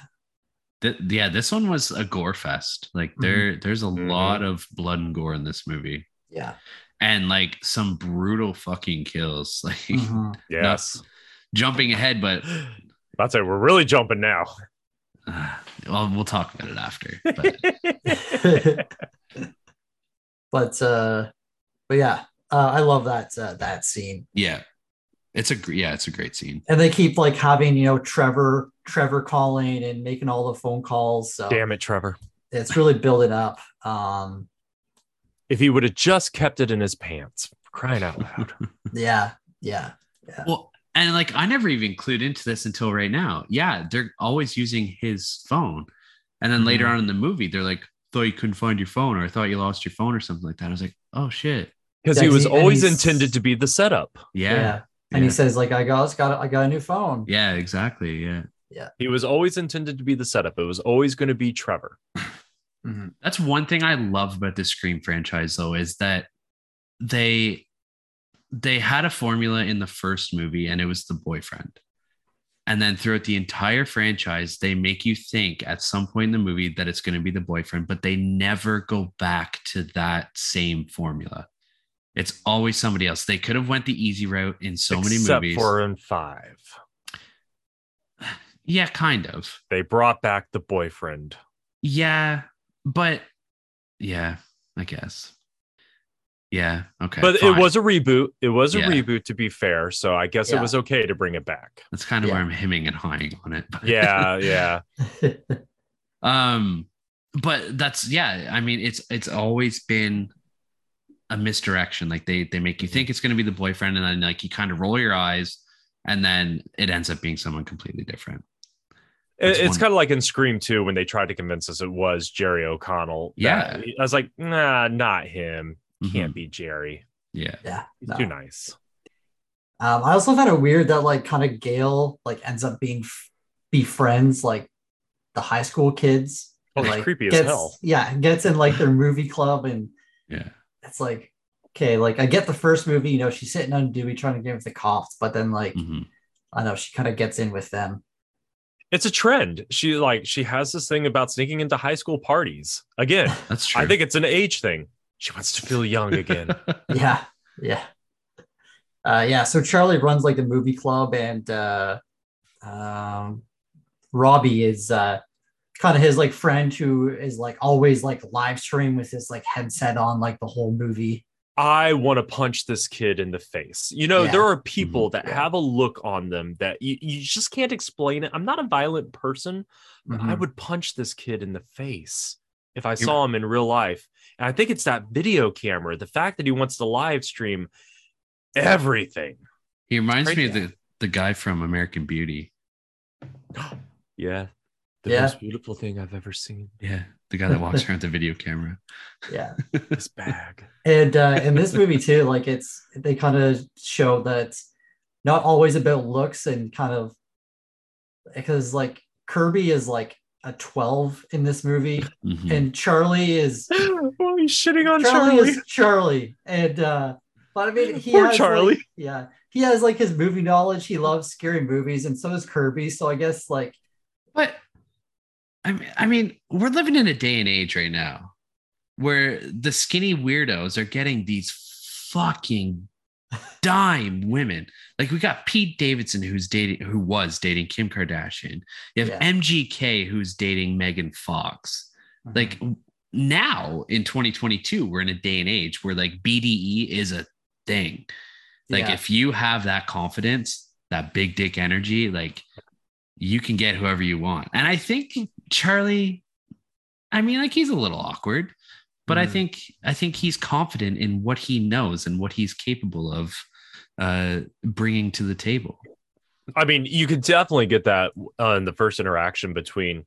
Th- yeah, this one was a gore fest. Like Mm-hmm. there, there's a Mhm. lot of blood and gore in this movie, Yeah. and like some brutal fucking kills. [LAUGHS] Like Mhm. Yes. jumping ahead, but [GASPS] That's it. We're really jumping now. uh, [SIGHS] well, we'll talk about it after. [LAUGHS] But [LAUGHS] but uh, but yeah, uh, I love that uh, that scene. yeah, it's a yeah, it's a great scene. And they keep like having you know Trevor Trevor calling and making all the phone calls. So Damn it, Trevor. it's really building up. Um, If he would have just kept it in his pants, crying out loud. [LAUGHS] yeah, yeah, Well, and like I never even clued into this until right now. Yeah, they're always using his phone. And then later Mhm. on in the movie, they're like, thought you couldn't find your phone, or I thought you lost your phone or something like that. I was like, oh shit. Because Yeah, he 'cause was he- always intended to be the setup. yeah. Yeah. And he says like I got got I got a new phone. Yeah, exactly. Yeah. He was always intended to be the setup. It was always going to be Trevor. Mhm. That's one thing I love about the Scream franchise though, is that they they had a formula in the first movie and it was the boyfriend. And then throughout the entire franchise, they make you think at some point in the movie that it's going to be the boyfriend, but they never go back to that same formula. It's always somebody else. They could have went the easy route in so many Except movies. for in five. Yeah, kind of. They brought back the boyfriend. Yeah, but yeah, I guess. Yeah, okay. but fine. it was a reboot. It was a Yeah. reboot, to be fair. So I guess Yeah. it was okay to bring it back. That's kind of Yeah. where I'm hemming and hawing on it. But Yeah, [LAUGHS] yeah. [LAUGHS] um, but that's yeah. I mean, it's it's always been a misdirection. Like they they make you think it's going to be the boyfriend, and then like you kind of roll your eyes, and then it ends up being someone completely different. It- That's it's one- kind of like in Scream 2 when they tried to convince us it was Jerry O'Connell. Yeah. That- I was like, nah, not him. Can't be Jerry. Yeah, yeah. No. too nice. Um, I also found it weird that like kind of Gale like ends up being f- befriends like the high school kids. Oh, it's like, creepy as gets, hell. Yeah, gets in like their movie club and yeah, it's like okay, like I get the first movie, you know, she's sitting on Dewey trying to get with the cops, but then like Mhm. I know she kind of gets in with them. It's a trend. She like she has this thing about sneaking into high school parties. Again, [LAUGHS] that's true. I think it's an age thing. She wants to feel young again. [LAUGHS] yeah, yeah, uh, yeah. So Charlie runs like the movie club, and uh, um, Robbie is uh, kind of his like friend who is like always like live stream with his like headset on like the whole movie. I want to punch this kid in the face. You know, Yeah. there are people that have a look on them that you, you just can't explain it. I'm not a violent person, but I Mhm. would punch this kid in the face if I saw him in real life. And I think it's that video camera, the fact that he wants to live stream everything. he reminds me of the the guy from American Beauty. [GASPS] Yeah. The Yeah. most beautiful thing I've ever seen. Yeah, the guy that walks around with the video camera. [LAUGHS] Yeah, [LAUGHS] This bag. and uh, in this movie too, like it's they kind of show that not always about looks and kind of because like Kirby is like a 12 in this movie. Mhm. And Charlie is [GASPS] oh, he's shitting on Charlie, Charlie. is Charlie. And uh but I mean [LAUGHS] he Poor has Charlie. like- yeah. He has like his movie knowledge. He loves scary movies, and so does Kirby. So I guess like But I mean, I mean, we're living in a day and age right now where the skinny weirdos are getting these fucking [LAUGHS] dime women. Like we got Pete Davidson who's dating who was dating Kim Kardashian. You have Yeah. MGK who's dating Megan Fox. Mm-hmm. Like now in 2022, we're in a day and age where like BDE is a thing. Like Yeah. if you have that confidence, that big dick energy, like you can get whoever you want. And I think Charlie, I mean, like he's a little awkward, but I Mhm. think I think he's confident in what he knows and what he's capable of uh, bringing to the table. I mean, you could definitely get that uh, in the first interaction between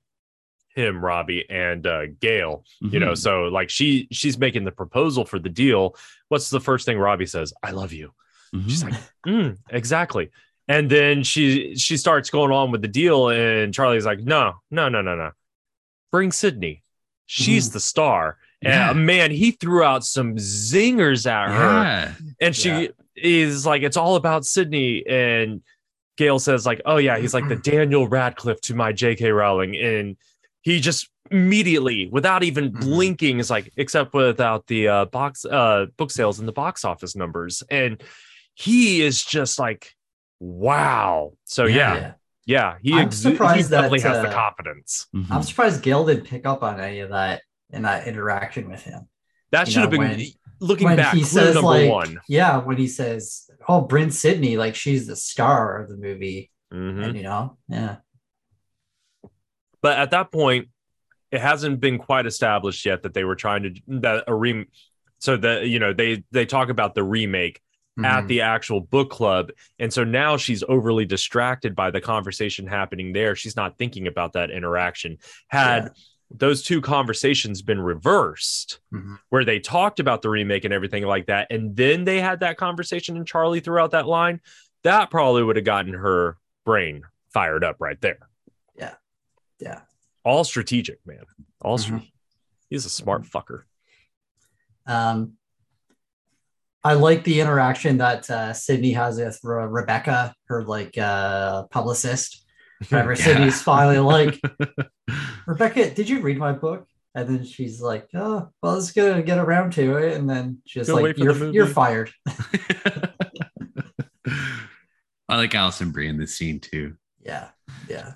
him, Robbie, and uh, Gale. You know, Mhm. so like she she's making the proposal for the deal. What's the first thing Robbie says? I love you. She's Mhm. like, mm, exactly. And then she she starts going on with the deal, and Charlie's like, no, no, no, no, no. Bring Sidney. She's the star. Yeah. And man, he threw out some zingers at her yeah. and she Yeah. is like it's all about sidney and gale says like oh yeah he's like the [CLEARS THROAT] daniel radcliffe to my jk rowling and he just immediately without even Mhm. blinking is like except without the uh box uh book sales and the box office numbers and he is just like wow so yeah yeah, Yeah. he, I'm exu- surprised he definitely that, has the uh, confidence Mhm. I'm surprised Gale didn't pick up on any of that in that interaction with him. that you should have been when- looking when back he clue says number like, one yeah, when he says, "Oh, Bryn Sidney, like she's the star of the movie," Mhm. and you know, yeah, but at that point it hasn't been quite established yet that they were trying to that a rem so that you know they they talk about the remake at Mhm. the actual book club and so now she's overly distracted by the conversation happening there she's not thinking about that interaction had Yeah. those two conversations been reversed Mhm. where they talked about the remake and everything like that and then they had that conversation and charlie threw out that line that probably would have gotten her brain fired up right there Yeah. Yeah. all strategic man all Mhm. stra- he's a smart fucker Um, I like the interaction that uh, Sidney has with Re- Rebecca, her like uh, publicist. [LAUGHS] Whenever Yeah. Sidney's finally like, [LAUGHS] Rebecca, did you read my book? And then she's like, oh, well, it's gonna get around to it. And then she's Gonna like, you're, you're fired. [LAUGHS] I like Alison Brie in this scene too. Yeah. Yeah.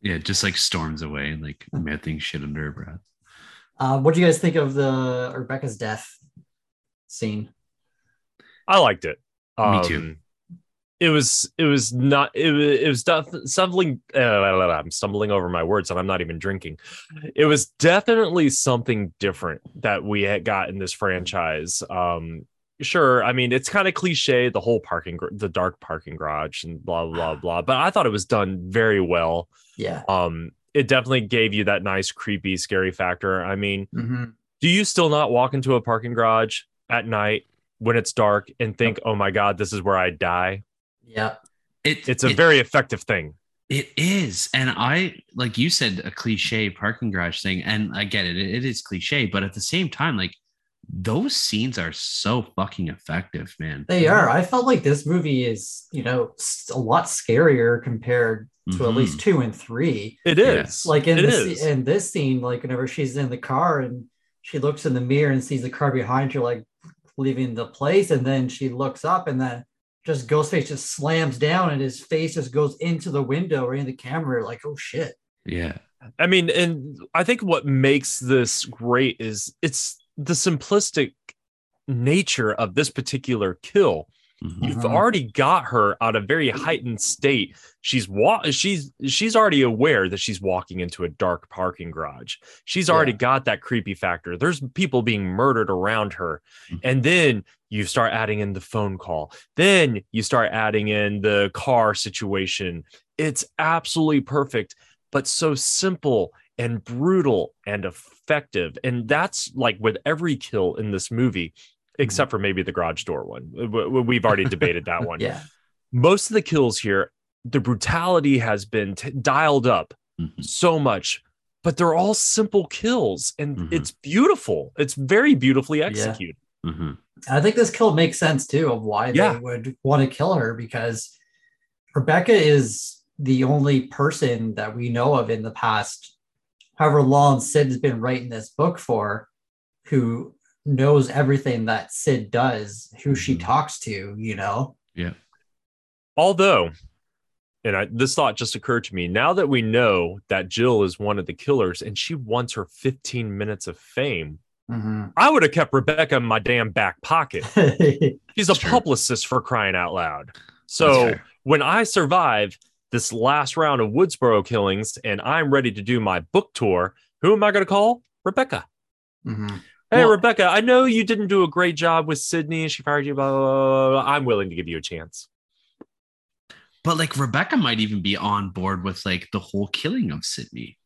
Yeah, just like storms away and like mouthing shit under her breath. Uh, what do you guys think of the Rebecca's death scene? I liked it. Me too. Um, It was it was not it was, it was def- stumbling uh, I'm stumbling over my words and I'm not even drinking. It was definitely something different that we had got in this franchise. Um sure, I mean it's kind of cliche the whole parking gar- the dark parking garage and blah blah [SIGHS] blah, but I thought it was done very well. Yeah. Um it definitely gave you that nice creepy scary factor. I mean, Mhm. do you still not walk into a parking garage at night when it's dark and think, "Oh my god, this is where I die"? Yeah. It, It's a it- very effective thing. It is. And I, like you said, a cliche parking garage thing. And I get it. It, it is cliche. But at the same time, like those scenes are so fucking effective, man. They are. I felt like this movie is, you know, a lot scarier compared to at Mhm. least two and three. It is. Like in this is. in this scene, like whenever she's in the car and she looks in the mirror and sees the car behind her, like leaving the place, and then she looks up and then just Ghostface just slams down and his face just goes into the window or in the camera, like, oh shit. Yeah. I mean, and I think what makes this great is it's the simplistic nature of this particular kill. Mhm. You've Mhm. already got her out a very heightened state. She's wa- she's she's already aware that she's walking into a dark parking garage. She's already Yeah. got that creepy factor. There's people being murdered around her. Mhm. And then you start adding in the phone call. Then you start adding in the car situation. It's absolutely perfect, but so simple and brutal and effective. And that's like with every kill in this movie, except for maybe the garage door one. W- w- We've already debated that [LAUGHS] one. Yeah. Most of the kills here, the brutality has been t- dialed up Mhm. so much, but they're all simple kills and Mhm. it's beautiful. It's very beautifully Yeah. executed. Mhm. I think this kill makes sense too of why Yeah. they would want to kill her because Rebecca is the only person that we know of in the past, however long Sid's been writing this book for, who knows everything that Sid does, who she Mhm. talks to, you know? Yeah. Although, and I, this thought just occurred to me now that we know that Jill is one of the killers and she wants her 15 minutes of fame, Mhm. I would have kept Rebecca in my damn back pocket. [LAUGHS] She's a true. publicist for crying out loud. So when I survive this last round of Woodsboro killings and I'm ready to do my book tour, who am I going to call? Rebecca. Mhm. Hey, Well- Rebecca, I know you didn't do a great job with Sidney and she fired you, blah, blah, blah, blah. I'm willing to give you a chance. But like Rebecca might even be on board with like the whole killing of Sidney.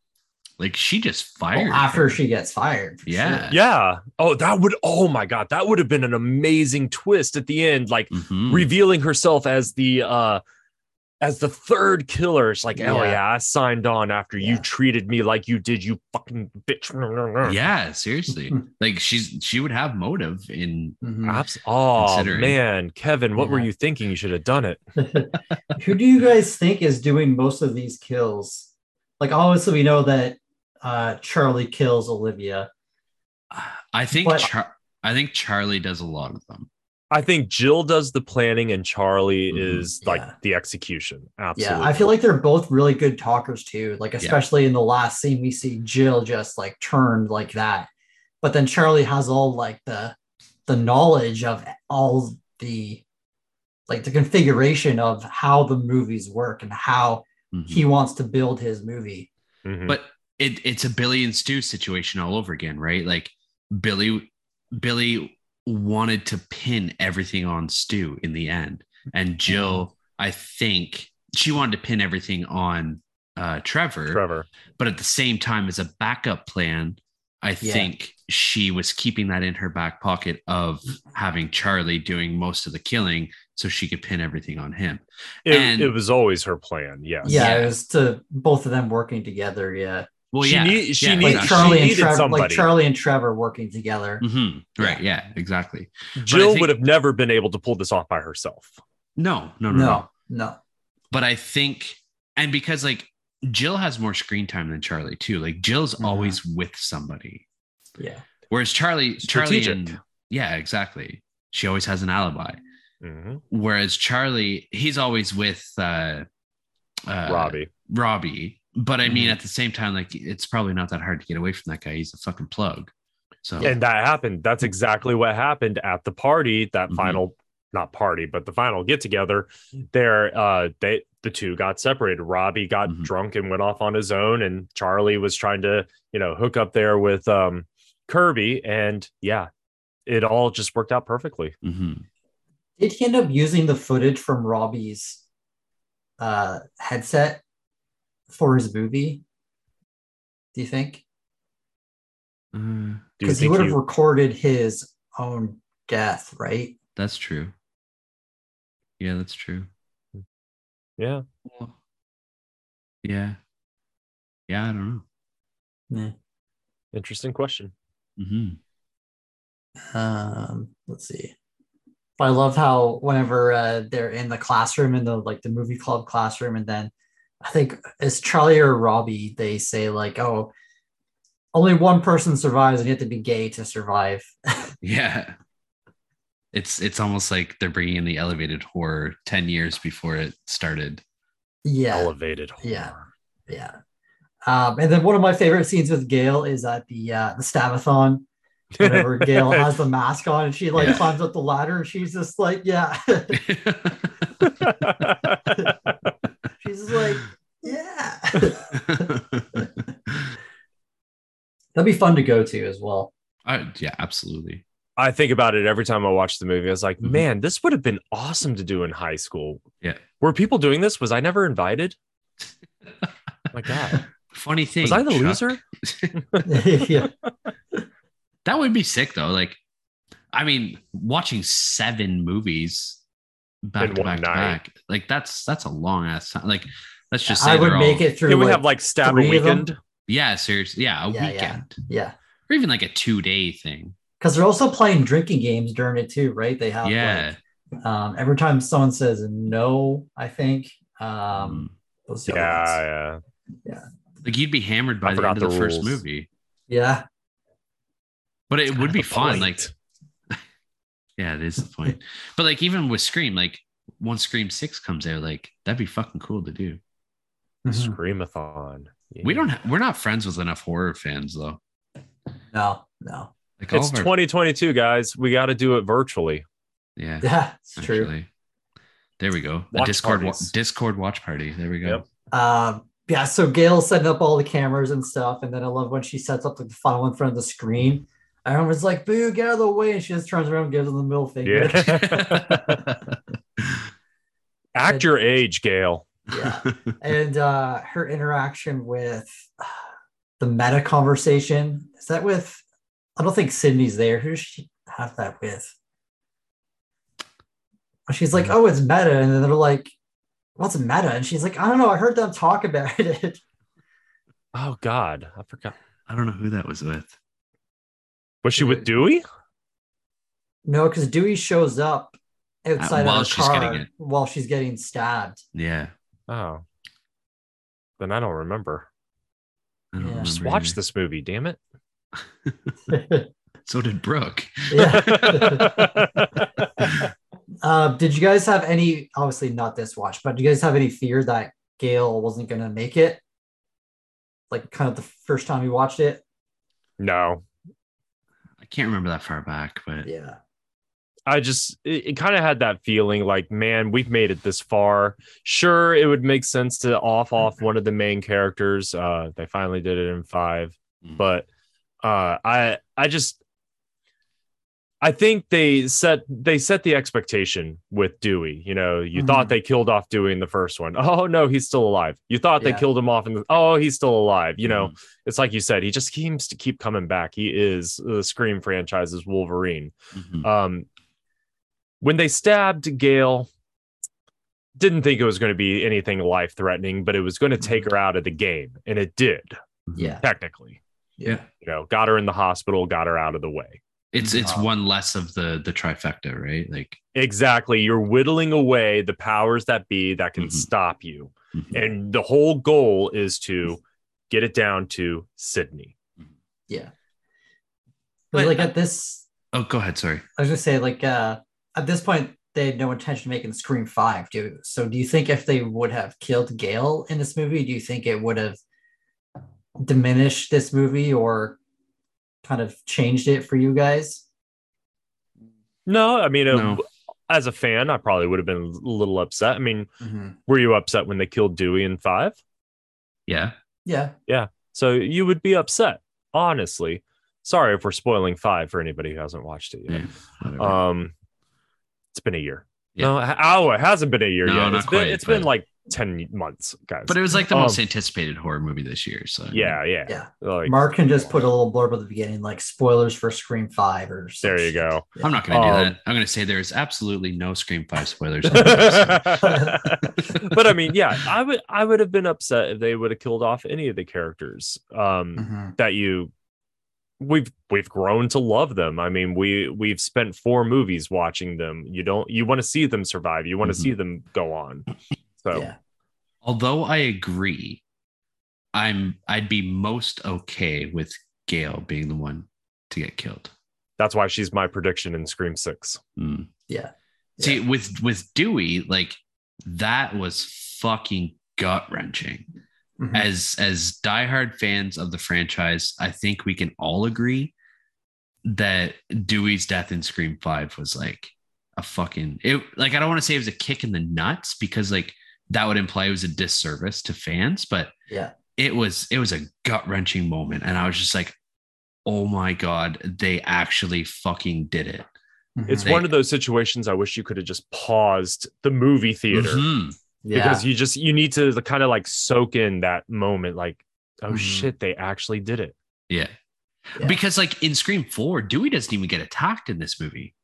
Like she just Well, fired after her. she gets fired. Yeah. sure. Yeah. Oh, that would, oh my God, that would have been an amazing twist at the end. Like Mhm. revealing herself as the, uh, as the third killer, it's like, oh Yeah. yeah, I signed on after you treated me like you did, you fucking bitch. [LAUGHS] yeah, seriously. [LAUGHS] like she's she would have motive in Mhm. Abs- oh man, Kevin, what were you thinking? You should have done it. [LAUGHS] Who do you guys think is doing most of these kills? Like, obviously, we know that uh, Charlie kills Olivia. I think But- Char- I think Charlie does a lot of them. I think Jill does the planning and Charlie Mhm. is like the execution. Absolutely. Yeah, I feel like they're both really good talkers too. Like, especially in the last scene, we see Jill just like turned like that, but then Charlie has all like the the knowledge of all the like the configuration of how the movies work and how Mhm. he wants to build his movie. Mhm. but it, it's a Billy and Stu situation all over again, right? Like Billy, Billy wanted to pin everything on Stu in the end, and Jill, I think she wanted to pin everything on uh, Trevor, Trevor. but at the same time, as a backup plan, I Yeah. think she was keeping that in her back pocket of having Charlie doing most of the killing, so she could pin everything on him. It, And- it was always her plan. Yes. Yeah, Yeah. it was to both of them working together. Yeah, Well, She yeah, need- she yeah, need- like she Charlie and needed Trevor, like. Charlie and Trevor working together. Mhm. Right. Yeah. Exactly. Jill think- would have never been able to pull this off by herself. No. No. No. no. No, no. but I think, and because like Jill has more screen time than Charlie too. Like Jill's Mhm. always with somebody, Yeah, whereas Charlie, Charlie, and yeah, exactly. She always has an alibi. Mhm. Whereas Charlie, he's always with uh, uh, Robbie. Robbie. But I mean, Mhm. at the same time, like it's probably not that hard to get away from that guy. He's a fucking plug. So And that happened. That's exactly what happened at the party, that Mhm. final not party, but the final get together. There uh they the two got separated. Robbie got Mhm. drunk and went off on his own and Charlie was trying to, you know, hook up there with um Kirby and yeah, it all just worked out perfectly. Mhm. did he end up using the footage from Robbie's uh, headset for his movie? Do you think? Uh, Because he would have you- recorded his own death, right? that's true. Yeah, that's true. yeah. Well, yeah. Yeah, I don't know. Interesting question. hmm Um, let's see. I love how whenever uh, they're in the classroom in the like the movie club classroom, and then I think it's Charlie or Robbie. They say like, "Oh, only one person survives, and you have to be gay to survive." [LAUGHS] Yeah. It's it's almost like they're bringing in the elevated horror 10 years before it started. yeah, Elevated horror. Yeah. yeah. Um, and then one of my favorite scenes with Gale is at the uh, the Stabathon. [LAUGHS] Whenever Gale has the mask on and she like Yeah. climbs up the ladder, and she's just like, "Yeah," [LAUGHS] she's just like, [LAUGHS] "Yeah." [LAUGHS] That'd be fun to go to as well. I, yeah, absolutely. I think about it every time I watch the movie. I was like, Mhm. man, this would have been awesome to do in high school. Yeah. Were people doing this? Was I never invited? [LAUGHS] My God. Funny thing. Was I the Chuck, loser? yeah. That would be sick though. Like, I mean, watching seven movies back to back to back, like that's that's a long ass time. Like, Let's just say I would make all- it through. Can we like, have like stab three weekend? Yeah, seriously. Yeah, a Yeah, yeah. weekend. yeah, Or even like a two day thing. because they're also playing drinking games during it too, right? They have yeah. like um, every time someone says no, I think um, Mm. those the ones. Yeah, yeah. Like you'd be hammered by I the end of the, the first movie. yeah, But it would be The fun. Like, point. Yeah, it is the point. but like even with Scream, like once Scream Six comes out, like that'd be fucking cool to do. Mhm. Screamathon. We don't. Ha- we're not friends with enough horror fans though. no, no, Like It's our- 2022, guys. We got to do it virtually. Yeah, [LAUGHS] yeah, it's true. There we go. A Discord wa- Discord watch party. There we go. Yep. Um, yeah, so Gale setting up all the cameras and stuff, and then I love when she sets up like, the funnel in front of the screen. Everyone's like, "Boo, get out of the way!" And she just turns around, and gives him the middle finger. [LAUGHS] Act your age, Gale. yeah, [LAUGHS] and uh, her interaction with uh, the meta conversation is that with? I don't think Sidney's there. Who does she have that with? She's like, "Oh, it's meta," and then they're like, "What's meta?" And she's like, "I don't know. I heard them talk about [LAUGHS] it." Oh God, I forgot. I don't know who that was with. Was she with Dewey? No, because Dewey shows up outside while of her she's car getting while she's getting stabbed. Yeah. Oh, then I don't remember. I don't Yeah. Just remember watch either. this movie, damn it. [LAUGHS] [LAUGHS] So did Brooke. yeah. [LAUGHS] uh, did you guys have any? Obviously, not this watch, but do you guys have any fear that Gale wasn't going to make it? Like, kind of the first time you watched it. no, I can't remember that far back, but Yeah. I just it, it kind of had that feeling like, man, we've made it this far. Sure, it would make sense to off off one of the main characters. Uh, they finally did it in five, Mm. but uh, I I just I think they set they set the expectation with Dewey. You know, you Mhm. thought they killed off Dewey in the first one. [LAUGHS] Oh no, he's still alive. You thought they killed him off and oh he's still alive. You know, Mhm. it's like you said, he just seems to keep coming back. He is the Scream franchise's Wolverine. Mhm. Um, when they stabbed Gale, didn't think it was going to be anything life threatening, but it was going to take her out of the game, and it did Yeah. technically. Yeah. You know, got her in the hospital, got her out of the way. It's it's Wow. one less of the the trifecta, right? Like Exactly. You're whittling away the powers that be that can Mhm. stop you. mhm. And the whole goal is to get it down to Sidney. Yeah. But- But like at this, oh, go ahead. Sorry. I was gonna say like uh at this point they had no intention of making Scream Five, do so? Do you think if they would have killed Gale in this movie, do you think it would have diminished this movie or kind of changed it for you guys? No, I mean, No. as a fan, I probably would have been a little upset. I mean, were you upset when they killed Dewey in five? Yeah. Yeah. Yeah. So you would be upset, honestly. Sorry if we're spoiling five for anybody who hasn't watched it yet. Yeah. Um, it's been a year. Yeah. No, oh, it hasn't been a year No, yet. It's been quite, it's been but- like ten months, guys. but it was like the most um, anticipated horror movie this year. So yeah, yeah, Yeah. Like, Mark can just put a little blurb at the beginning, like spoilers for Scream Five or something. there you go. I'm not going to do Um, that. I'm going to say there's absolutely no Scream Five spoilers. in this. [LAUGHS] [LAUGHS] but I mean, yeah, I would I would have been upset if they would have killed off any of the characters. Um, Mhm. that you we've we've grown to love them. I mean, we we've spent four movies watching them. You don't you want to see them survive. You want to Mhm. see them go on. So Yeah. Although I agree, I'm I'd be most okay with Gale being the one to get killed. that's why she's my prediction in Scream Six. Mm. Yeah. See, with with Dewey, like that was fucking gut wrenching. Mhm. As as diehard fans of the franchise, I think we can all agree that Dewey's death in Scream Five was like a fucking it. Like I don't want to say it was a kick in the nuts because like that would imply it was a disservice to fans, but Yeah. it was it was a gut wrenching moment, and I was just like, oh my god, they actually fucking did it. It's They- one of those situations I wish you could have just paused the movie theater Mhm. yeah. because you just you need to kind of like soak in that moment. Like, oh Mhm. shit, they actually did it. Yeah. Yeah. Because like in Scream 4, Dewey doesn't even get attacked in this movie.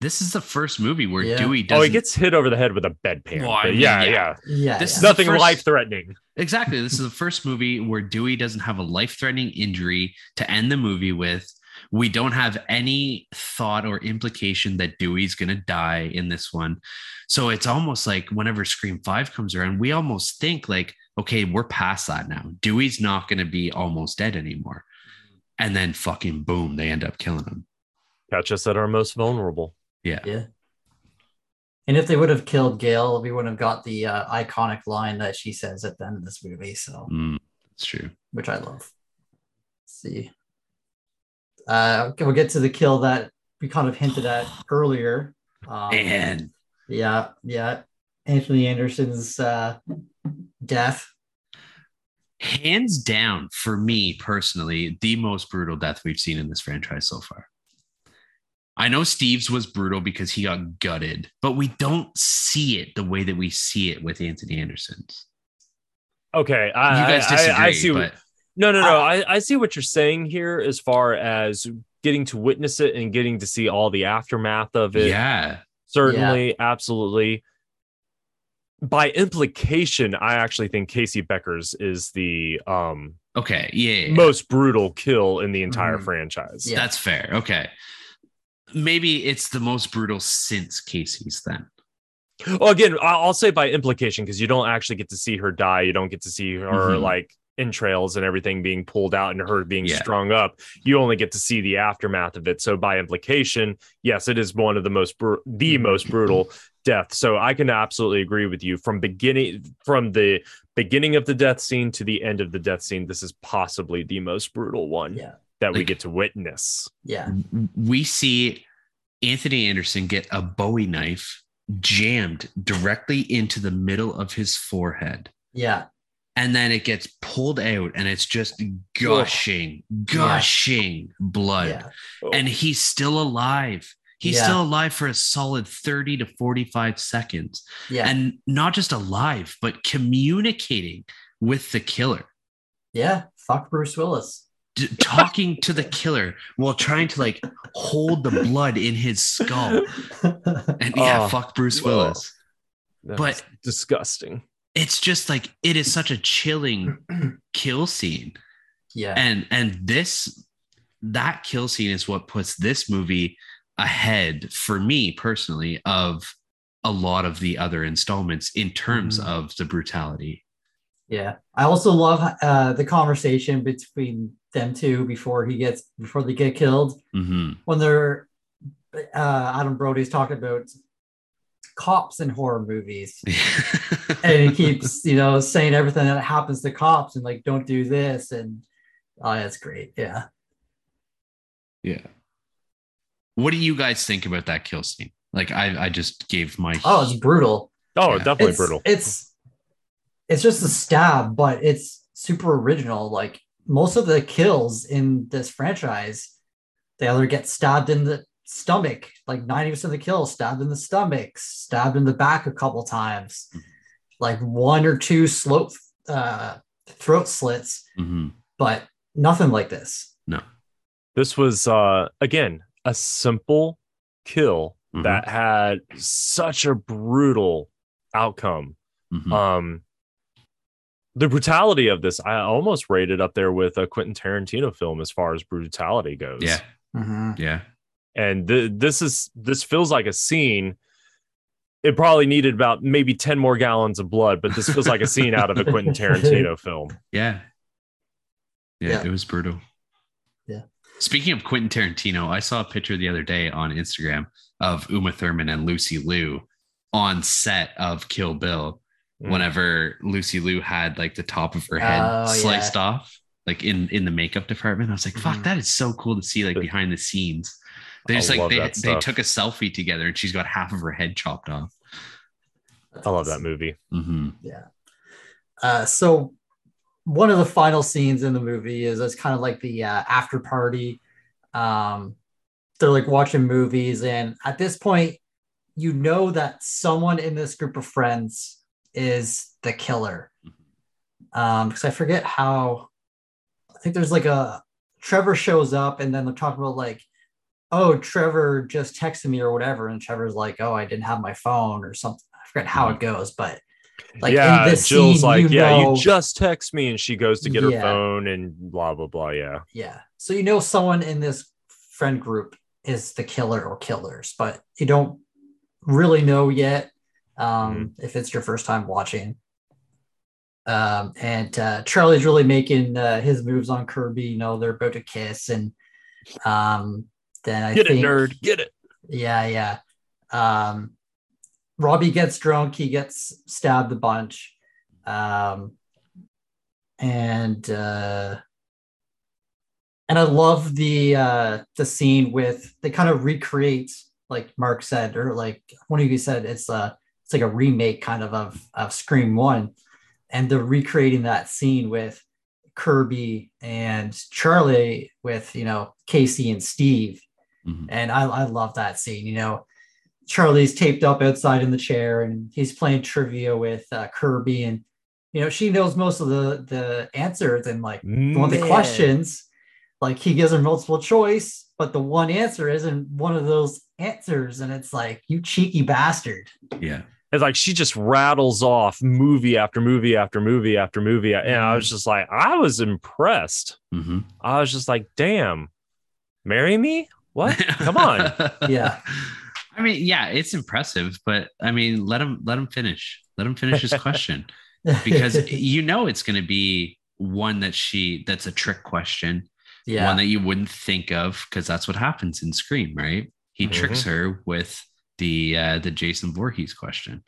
This is the first movie where Yeah. Dewey Oh, doesn't. he gets hit over the head with a bedpan. Well, I mean, yeah, yeah. yeah, Yeah. This yeah. is Nothing first- life threatening. Exactly. This is the first movie where Dewey doesn't have a life threatening injury to end the movie with. We don't have any thought or implication that Dewey's going to die in this one. So it's almost like whenever Scream 5 comes around, we almost think like, okay, we're past that now. Dewey's not going to be almost dead anymore. And then fucking boom, they end up killing him. Catch us at our most vulnerable. Yeah. Yeah. And if they would have killed Gale, we wouldn't have got the uh, iconic line that she says at the end of this movie. So, Mm, that's true. which I love. Let's see. Uh, we'll get to the kill that we kind of hinted at earlier. Um, And yeah, yeah. Anthony Anderson's uh, death. hands down for me personally the most brutal death we've seen in this franchise so far i know steve's was brutal because he got gutted but we don't see it the way that we see it with anthony anderson's Okay, I, you guys I- I- disagree I, see. but No, no, no. I, I see what you're saying here as far as getting to witness it and getting to see all the aftermath of it. yeah Certainly, absolutely. By implication, I actually think Casey Becker's is the um, okay yeah, yeah, yeah. most brutal kill in the entire Mhm. franchise. Yeah. that's fair okay maybe it's the most brutal since casey's then Well, again, I'll say by implication because you don't actually get to see her die. You don't get to see her Mhm. like entrails and everything being pulled out and her being Yeah. strung up. You only get to see the aftermath of it. So by implication, yes, it is one of the most bru- the Mm-hmm. most brutal death. So I can absolutely agree with you from beginning from the beginning of the death scene to the end of the death scene. This is possibly the most brutal one Yeah, that we get to witness. yeah, we see Anthony Anderson get a Bowie knife jammed directly into the middle of his forehead. yeah, And then it gets pulled out and it's just gushing, gushing blood. yeah, oh. And he's still alive. He's Yeah. still alive for a solid 30 to 45 seconds. yeah, And not just alive, but communicating with the killer. yeah. Fuck Bruce Willis. D- talking to the killer while trying to like hold the blood in his skull. And yeah, Oh, fuck Bruce. Willis. But- disgusting. It's just like it is such a chilling [CLEARS THROAT] kill scene. yeah, And and this that kill scene is what puts this movie ahead for me personally of a lot of the other installments in terms Mhm. of the brutality. Yeah. I also love uh, the conversation between them two before he gets before they get killed. hmm when they're uh, Adam Brody's talking about cops in horror movies, [LAUGHS] and he keeps you know saying everything that happens to cops and like don't do this and oh that's great yeah yeah. What do you guys think about that kill scene? Like I I just gave my oh it's brutal Oh, Yeah. definitely it's, brutal. it's it's just a stab but it's super original like most of the kills in this franchise they either get stabbed in the stomach like 90% of the kills stabbed in the stomach stabbed in the back a couple times like one or two slope uh throat slits Mhm. but nothing like this no. this was uh again a simple kill Mhm. that had such a brutal outcome Mhm. um the brutality of this i almost rated up there with a quentin tarantino film as far as brutality goes yeah. Mhm. Yeah. and th- this is this feels like a scene it probably needed about maybe 10 more gallons of blood but this feels like a scene out of a quentin [LAUGHS] tarantino film Yeah. Yeah, Yeah. it was brutal. Yeah. Speaking of Quentin Tarantino, I saw a picture the other day on Instagram of Uma Thurman and Lucy Liu on set of Kill Bill Mm. whenever Lucy Liu had like the top of her head Oh, sliced yeah. off like in in the makeup department. I was like, fuck, Mhm. that is so cool to see like behind the scenes. They I just like they, they took a selfie together and she's got half of her head chopped off. i love that movie hmm Yeah. Uh, so one of the final scenes in the movie is it's kind of like the uh, after party. Um, they're like watching movies, and at this point, you know that someone in this group of friends is the killer. Um, because I forget how. I think there's like a Trevor shows up, and then they're talking about like oh, Trevor just texted me or whatever, and Trevor's like, oh, I didn't have my phone or something. I forget how it goes, but like yeah, in this Jill's scene, like, you yeah, know, you just text me, and she goes to get her phone and blah blah blah. Yeah, yeah. So you know someone in this friend group is the killer or killers, but you don't really know yet um, if it's your first time watching. Um, and uh, Charlie's really making uh, his moves on Kirby. You know, they're about to kiss, and um, then I get think, it, nerd, get it. Yeah, yeah. Um, Robbie gets drunk. He gets stabbed a bunch. Um, and uh, and I love the uh, the scene with they kind of recreate, like Mark said, or like one of you said, it's a it's like a remake kind of of of Scream One, and they're recreating that scene with Kirby and Charlie with you know Casey and Steve Mhm. and I, I love that scene. You know, Charlie's taped up outside in the chair, and he's playing trivia with uh, Kirby, and you know she knows most of the the answers and like one of the questions. Like he gives her multiple choice, but the one answer isn't one of those answers, and it's like you cheeky bastard. Yeah. It's like she just rattles off movie after movie after movie after movie, and I was just like, I was impressed. Mhm. I was just like, damn, marry me? What? Come on. [LAUGHS] Yeah. I mean, yeah, it's impressive, but I mean, let him let him finish. Let him finish his question [LAUGHS] because you know it's going to be one that she that's a trick question, yeah, one that you wouldn't think of because that's what happens in Scream, right? He Mhm. tricks her with the uh the Jason Voorhees question,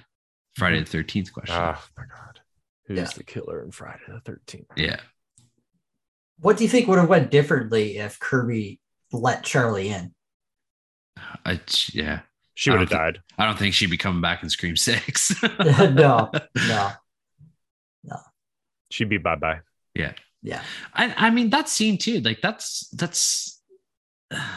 Friday mm-hmm. the Thirteenth question. Oh my god. Who's Yeah. the killer in Friday the 13th? yeah, what do you think would have went differently if Kirby let Charlie in? Uh, I, yeah. She would have don't died. I don't think she'd be coming back in Scream Six. [LAUGHS] no, no, [LAUGHS] No. She'd be bye bye. Yeah. yeah, I, I mean that scene too like that's that's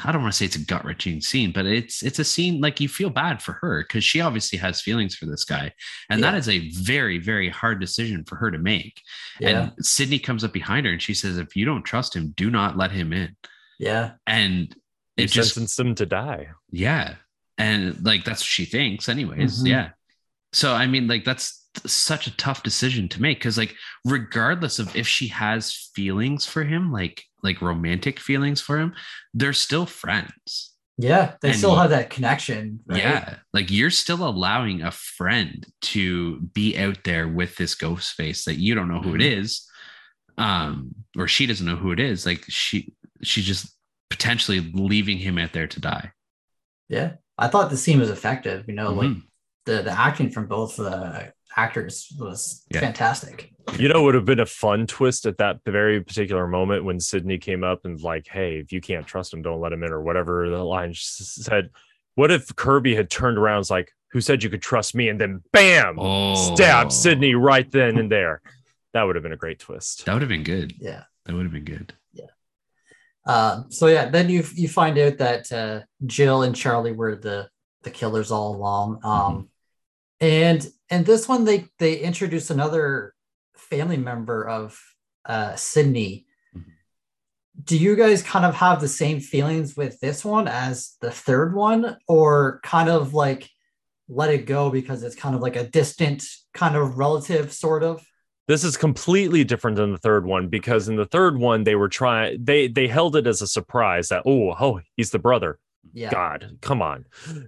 i don't want to say it's a gut wrenching scene but it's it's a scene like you feel bad for her because she obviously has feelings for this guy and that Yeah. is a very very hard decision for her to make. Yeah, and sidney comes up behind her and she says if you don't trust him do not let him in. Yeah, and it just sentenced him to die. yeah. And like that's what she thinks anyways. Mhm. yeah. So i mean like that's such a tough decision to make because like regardless of if she has feelings for him like like romantic feelings for him they're still friends yeah. They And still have that connection. Right? yeah like you're still allowing a friend to be out there with this ghost face that you don't know who it Mhm. is um or she doesn't know who it is like she she's just potentially leaving him out there to die yeah. I thought the scene was effective. You know, like Mhm. the the acting from both the actors was Yeah. fantastic. You know, it would have been a fun twist at that very particular moment when Sidney came up and like, "Hey, if you can't trust him, don't let him in," or whatever the line said. What if Kirby had turned around, and was like, "Who said you could trust me?" and then, bam, oh stab Sidney right then and there. That would have been a great twist. that would have been good Yeah. that would have been good Yeah. Um, so yeah, then you you find out that uh, Jill and Charlie were the the killers all along. Um, and and this one they they introduce another family member of uh, Sidney. Mhm. Do you guys kind of have the same feelings with this one as the third one, or kind of like let it go because it's kind of like a distant kind of relative, sort of? This is completely different than the third one because in the third one they were trying they they held it as a surprise that oh oh he's the brother. Yeah. God, come on.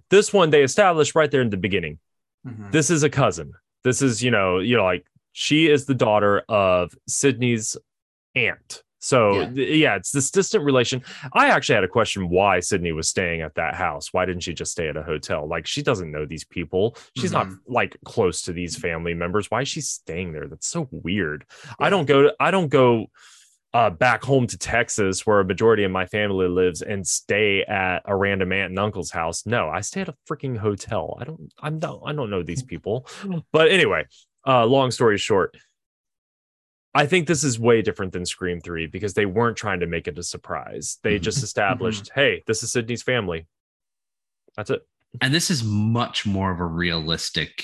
This one they established right there in the beginning. Mhm. this is a cousin. This is, you know, you know, like she is the daughter of Sidney's aunt. So Yeah. th- yeah. it's this distant relation. I actually had a question why Sidney was staying at that house. Why didn't she just stay at a hotel? Like she doesn't know these people. She's not Mhm. like close to these family members. Why is she staying there? That's so weird. I don't go to I don't go uh, back home to Texas, where a majority of my family lives, and stay at a random aunt and uncle's house. No, I stay at a freaking hotel. I don't. I'm not. I don't know these people. [LAUGHS] But anyway, uh, long story short, I think this is way different than Scream Three because they weren't trying to make it a surprise. They Mhm. just established, hey, this is Sidney's family. That's it. and this is much more of a realistic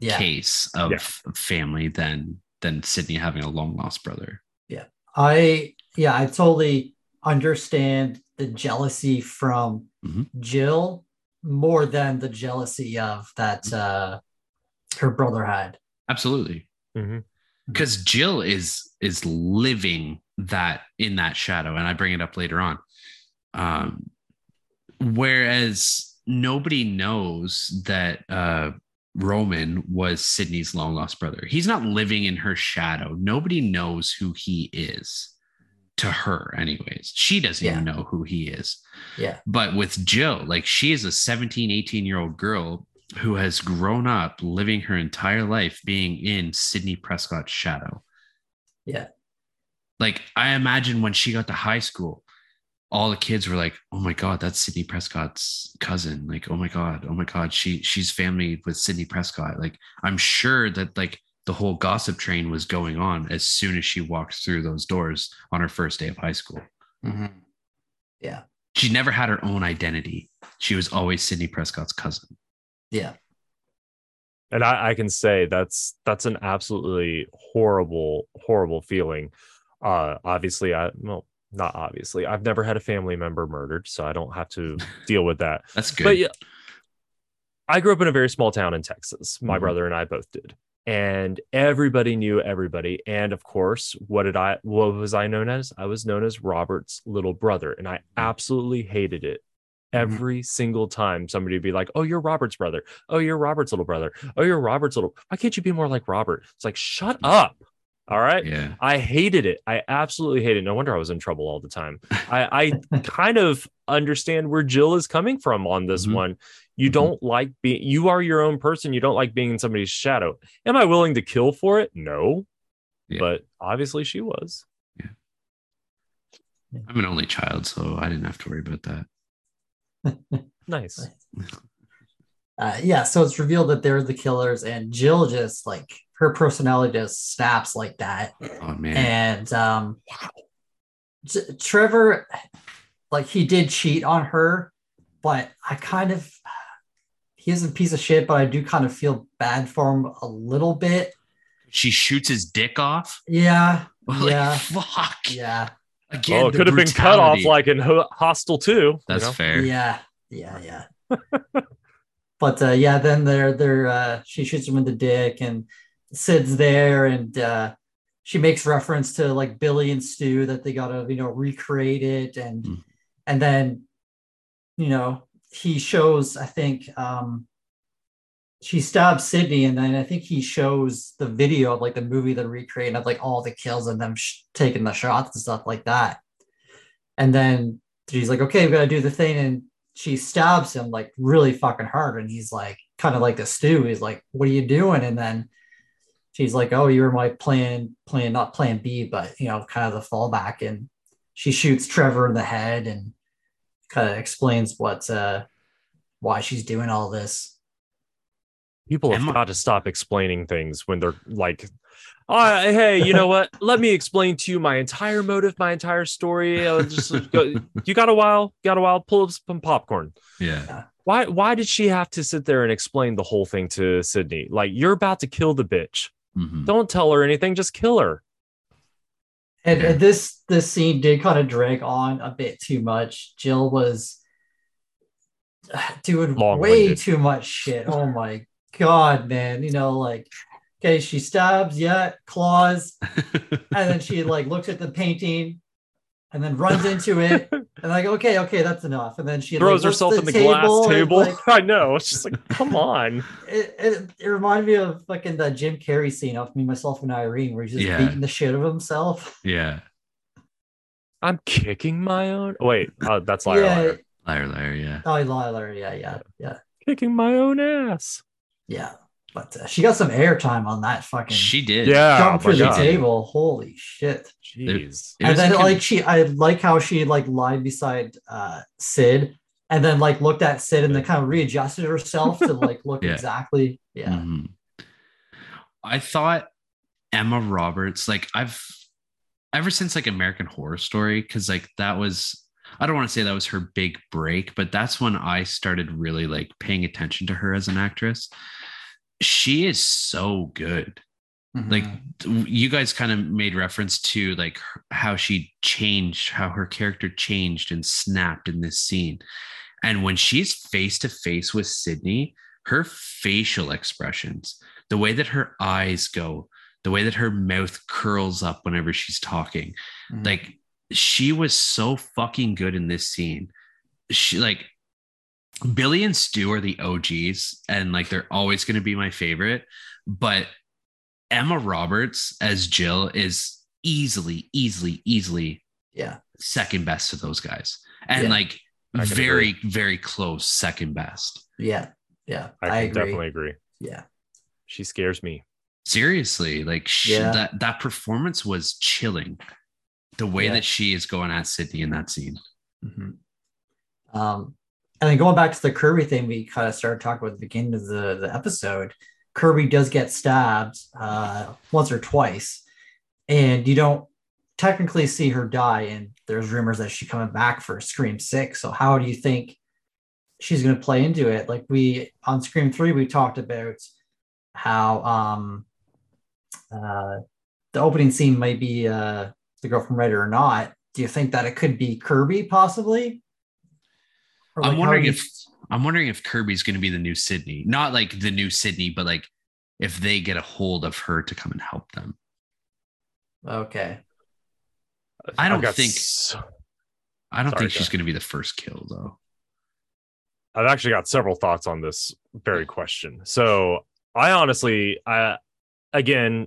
Yeah. case of Yeah. family than than Sidney having a long lost brother. I yeah, I totally understand the jealousy from Mhm. Jill more than the jealousy of that uh, her brother had. Absolutely. Mhm. Because Jill is is living that in that shadow, and I bring it up later on. Um, whereas nobody knows that uh, Roman was Sidney's long lost brother. He's not living in her shadow. Nobody knows who he is to her, anyways. She doesn't even know who he is. Yeah. But with Jill, like she is a 17, 18 year old girl who has grown up living her entire life being in Sidney Prescott's shadow. Yeah. Like I imagine when she got to high school, all the kids were like, "Oh my god, that's Sidney Prescott's cousin." Like, "Oh my god, oh my god, she she's family with Sidney Prescott." Like, I'm sure that like the whole gossip train was going on as soon as she walked through those doors on her first day of high school. Yeah. She never had her own identity. She was always Sidney Prescott's cousin. Yeah. and I, I can say that's that's an absolutely horrible horrible feeling uh obviously i well not obviously. I've never had a family member murdered so i don't have to [LAUGHS] deal with that. That's good. but yeah i grew up in a very small town in texas. My Mhm. brother and i both did. And everybody knew everybody. And of course what did i what was i known as? I was known as robert's little brother and i mm-hmm. absolutely hated it. Mm-hmm. Every single time somebody would be like oh you're robert's brother. Oh you're robert's little brother. Oh you're robert's little why can't you be more like robert? It's like shut mm-hmm. up all right yeah. I hated it. I absolutely hated it. No wonder I was in trouble all the time. I, [LAUGHS] I kind of understand where Jill is coming from on this Mhm. one. You Mhm. don't like being, you are your own person. You don't like being in somebody's shadow. Am I willing to kill for it? No. Yeah. But obviously she was. Yeah. I'm an only child, so I didn't have to worry about that. [LAUGHS] Nice. [LAUGHS] Uh, yeah, so it's revealed that they're the killers, and Jill just like her personality just snaps like that. Oh man. And um, T- Trevor, like he did cheat on her, but I kind of he is a piece of shit, but I do kind of feel bad for him a little bit. she shoots his dick off. Yeah, Like, Yeah. fuck. yeah, Again, oh, it could have been cut off like in Hostel 2. That's you know? fair. yeah, yeah, yeah. [LAUGHS] but uh, yeah, then they're they're uh, she shoots him in the dick, and Sid's there, and uh, she makes reference to like Billy and Stu that they gotta you know recreate it, and Mm. and then you know he shows I think um, she stabs Sidney, and then I think he shows the video of like the movie they're recreating of like all the kills and them sh- taking the shots and stuff like that, and then she's like, okay, we gotta do the thing, and she stabs him like really fucking hard, and he's like, kind of like the Stu. He's like, "What are you doing?" And then she's like, "Oh, you were my plan, plan not plan B, but you know, kind of the fallback." And she shoots Trevor in the head and kind of explains what uh why she's doing all this. People have Emma- got to stop explaining things when they're like, oh, hey, you know what? Let me explain to you my entire motive, my entire story. I'll just go, you got a while? Got a while? Pull up some popcorn. Yeah. Why? Why did she have to sit there and explain the whole thing to Sidney? Like, you're about to kill the bitch. Mhm. Don't tell her anything. Just kill her. And, Yeah. and this this scene did kind of drag on a bit too much. Jill was [SIGHS] doing way Long-winded. too much shit. Oh my god, man! You know, like okay, she stabs, yeah, claws, [LAUGHS] and then she like looks at the painting, and then runs into it, and like okay, okay, that's enough. And then she Throws like, lifts herself in the glass table. like, [LAUGHS] I know. It's just like, come [LAUGHS] on. it, it, it reminded me of fucking that Jim Carrey scene of me, myself, and Irene, where he's just Yeah. beating the shit of himself. yeah. I'm kicking my own. Wait, uh, that's liar, yeah. liar. Liar, liar. Yeah. Oh, Lila, yeah, yeah, yeah, Kicking my own ass. yeah. But uh, she got some airtime on that fucking She did. Yeah. jump my through the God. table. Holy shit! Jeez. It and then a con- like she, I like how she like lied beside uh Sid, and then like looked at Sid and then kind of readjusted herself to like look [LAUGHS] Yeah. exactly. Yeah, Mhm. I thought Emma Roberts, like I've ever since like American Horror Story, because like that was I don't want to say that was her big break, but that's when I started really like paying attention to her as an actress. She is so good like Mhm. you guys kind of made reference to like how she changed how her character changed and snapped in this scene and when she's face to face with sidney her facial expressions the way that her eyes go the way that her mouth curls up whenever she's talking Mhm. like she was so fucking good in this scene she like billy and stu are the og's and like they're always going to be my favorite but emma roberts as jill is easily easily easily yeah, second best to those guys and Yeah. like I can very very close second best yeah, yeah. I I, can agree. definitely agree. Yeah, She scares me. seriously like she, Yeah. that that performance was chilling the way Yeah. that she is going at sidney in that scene Mhm. Um, and then going back to the Kirby thing, we kind of started talking about at the beginning of the, the episode. Kirby does get stabbed uh, once or twice, and you don't technically see her die. And there's rumors that she's coming back for Scream Six. So how do you think she's going to play into it? Like we on Scream Three, we talked about how um, uh, the opening scene might be uh, the girl from Reddit or not. Do you think that it could be Kirby possibly? Or, I'm wondering if I'm wondering if Kirby's going to be the new Sidney, not like the new Sidney, but like if they get a hold of her to come and help them. Okay. I don't I've got think- s- I don't Sorry, think she's going to be the first kill though. I've actually got several thoughts on this very question. So I honestly, I again,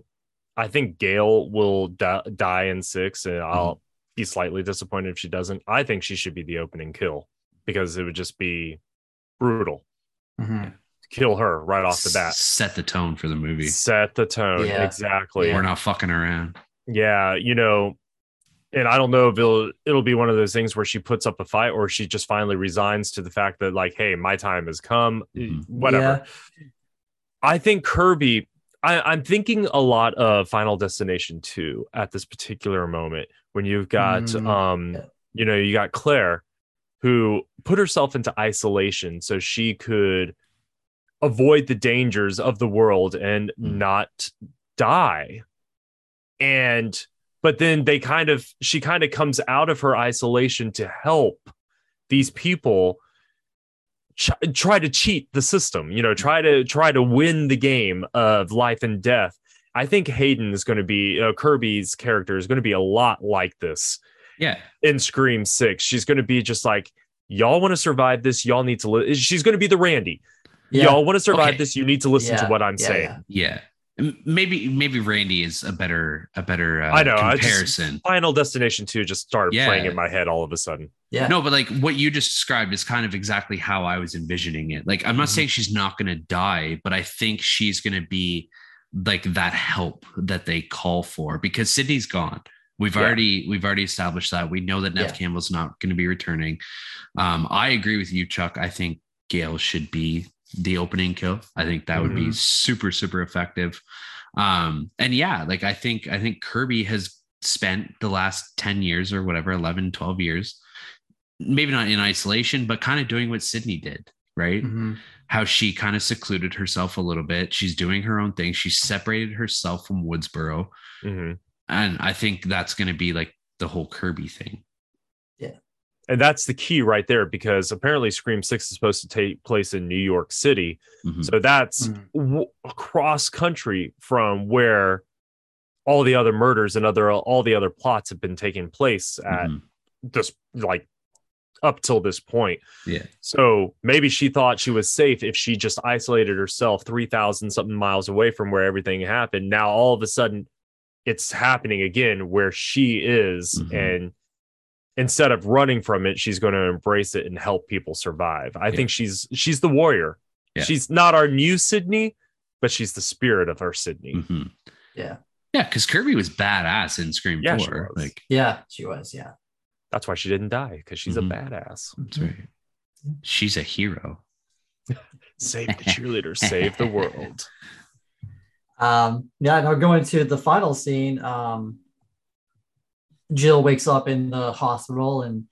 I think Gale will di- die in six, and mm-hmm. I'll be slightly disappointed if she doesn't. I think she should be the opening kill because it would just be brutal. Mhm. Kill her right off the bat. Set the tone for the movie. Set the tone Yeah. exactly. We're not fucking around. Yeah, you know, and I don't know if it'll it'll be one of those things where she puts up a fight or she just finally resigns to the fact that like, hey, my time has come. Mhm. Whatever. I think Kirby. I, I'm thinking a lot of Final Destination 2 at this particular moment when you've got Mm, um yeah. you know, you got Claire who put herself into isolation so she could avoid the dangers of the world and Mm. not die. And but then they kind of she kind of comes out of her isolation to help these people ch- try to cheat the system, you know, try to try to win the game of life and death. I think Hayden is going to be uh, Kirby's character is going to be a lot like this Yeah. in Scream 6. She's going to be just like y'all want to survive this, y'all need to li-. she's going to be the Randy. Yeah. Y'all want to survive Okay. this, you need to listen to what I'm yeah, saying. yeah. Yeah. Maybe maybe Randy is a better a better uh, I know. I just- comparison. Final Destination 2 just started Yeah. playing in my head all of a sudden. Yeah. No, but like what you just described is kind of exactly how I was envisioning it. Like, I'm not Mhm. saying she's not going to die, but I think she's going to be like that help that they call for because Sidney's gone. We've Yeah. already we've already established that. We know that Neve Yeah. Campbell's not going to be returning. Um, I agree with you, Chuck. I think Gale should be the opening kill. I think that would be Mhm. super super effective. Um, and yeah, like I think I think Kirby has spent the last 10 years or whatever 11 12 years maybe not in isolation, but kind of doing what Sidney did, right? Mhm. How she kind of secluded herself a little bit. She's doing her own thing. She separated herself from Woodsboro. Mhm. And I think that's going to be like the whole Kirby thing. Yeah. And that's the key right there because apparently Scream 6 is supposed to take place in New York City. Mhm. So that's Mhm. w- across country from where all the other murders and other all the other plots have been taking place at Mhm. this like up till this point. Yeah. So maybe she thought she was safe if she just isolated herself 3,000 something miles away from where everything happened. Now all of a sudden it's happening again where she is Mhm. and instead of running from it she's going to embrace it and help people survive. I Yeah. think she's she's the warrior. Yeah. She's not our new Sidney, but she's the spirit of our Sidney. Mhm. Yeah. Yeah. Because Kirby was badass in Scream Yeah, 4. Like, Yeah. She was. Yeah. That's why she didn't die because she's Mhm. a badass. that's right. She's a hero. [LAUGHS] Save the cheerleaders, save the [LAUGHS] world. Um, yeah, now going to the final scene, um, Jill wakes up in the hospital and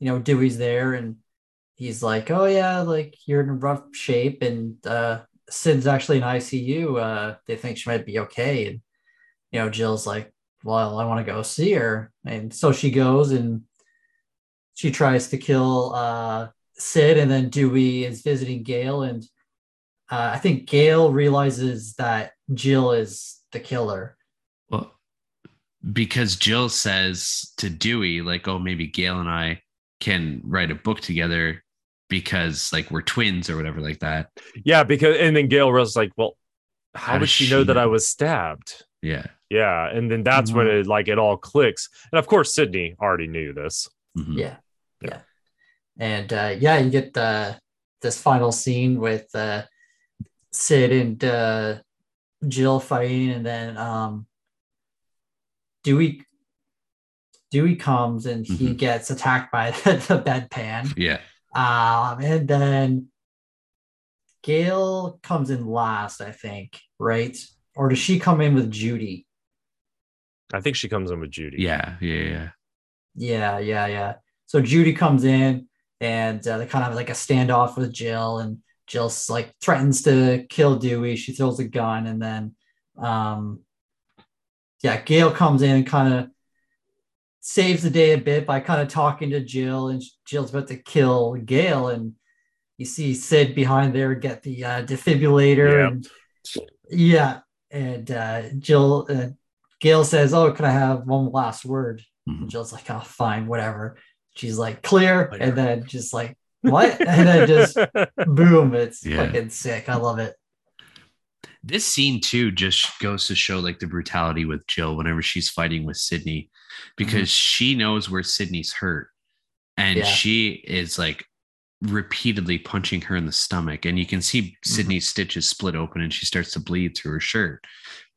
you know, Dewey's there and he's like, Oh yeah, like you're in rough shape and uh Sid's actually in ICU. Uh they think she might be okay. And you know, Jill's like, well, I want to go see her. And so she goes and she tries to kill uh, Sid, and then Dewey is visiting Gale. And uh, I think Gale realizes that Jill is the killer. Well, because Jill says to Dewey, like, oh, maybe Gale and I can write a book together because like we're twins or whatever like that. Yeah, because and then Gale was like, well, how, How does does she know she that I was stabbed? Yeah. Yeah, and then that's when Mhm. it like it all clicks. And of course, Sidney already knew this. Mhm. Yeah. Yeah. Yeah. And uh, yeah, you get the this final scene with uh, Sid and uh, Jill fighting, and then um, Dewey Dewey comes and he Mhm. gets attacked by [LAUGHS] the, the bedpan. Yeah. Um, and then Gale comes in last, I think, right? Or does she come in with Judy? I think she comes in with Judy. Yeah. Yeah. Yeah. Yeah, yeah, yeah. So Judy comes in and uh, they kind of have like a standoff with Jill, and Jill's like threatens to kill Dewey. She throws a gun, and then, um, yeah, Gale comes in and kind of saves the day a bit by kind of talking to Jill, and Jill's about to kill Gale, and you see Sid behind there get the uh, defibrillator, Yeah. and yeah, and uh, Jill, uh, Gale says, "Oh, can I have one last word?" Mhm. And Jill's like, oh, fine, whatever. She's like, clear. And then just like, what? [LAUGHS] and then just boom, it's Yeah. fucking sick. I love it. This scene too just goes to show like the brutality with Jill whenever she's fighting with Sidney because mm-hmm. she knows where Sidney's hurt and Yeah. she is like repeatedly punching her in the stomach and you can see mm-hmm. Sidney's stitches split open and she starts to bleed through her shirt.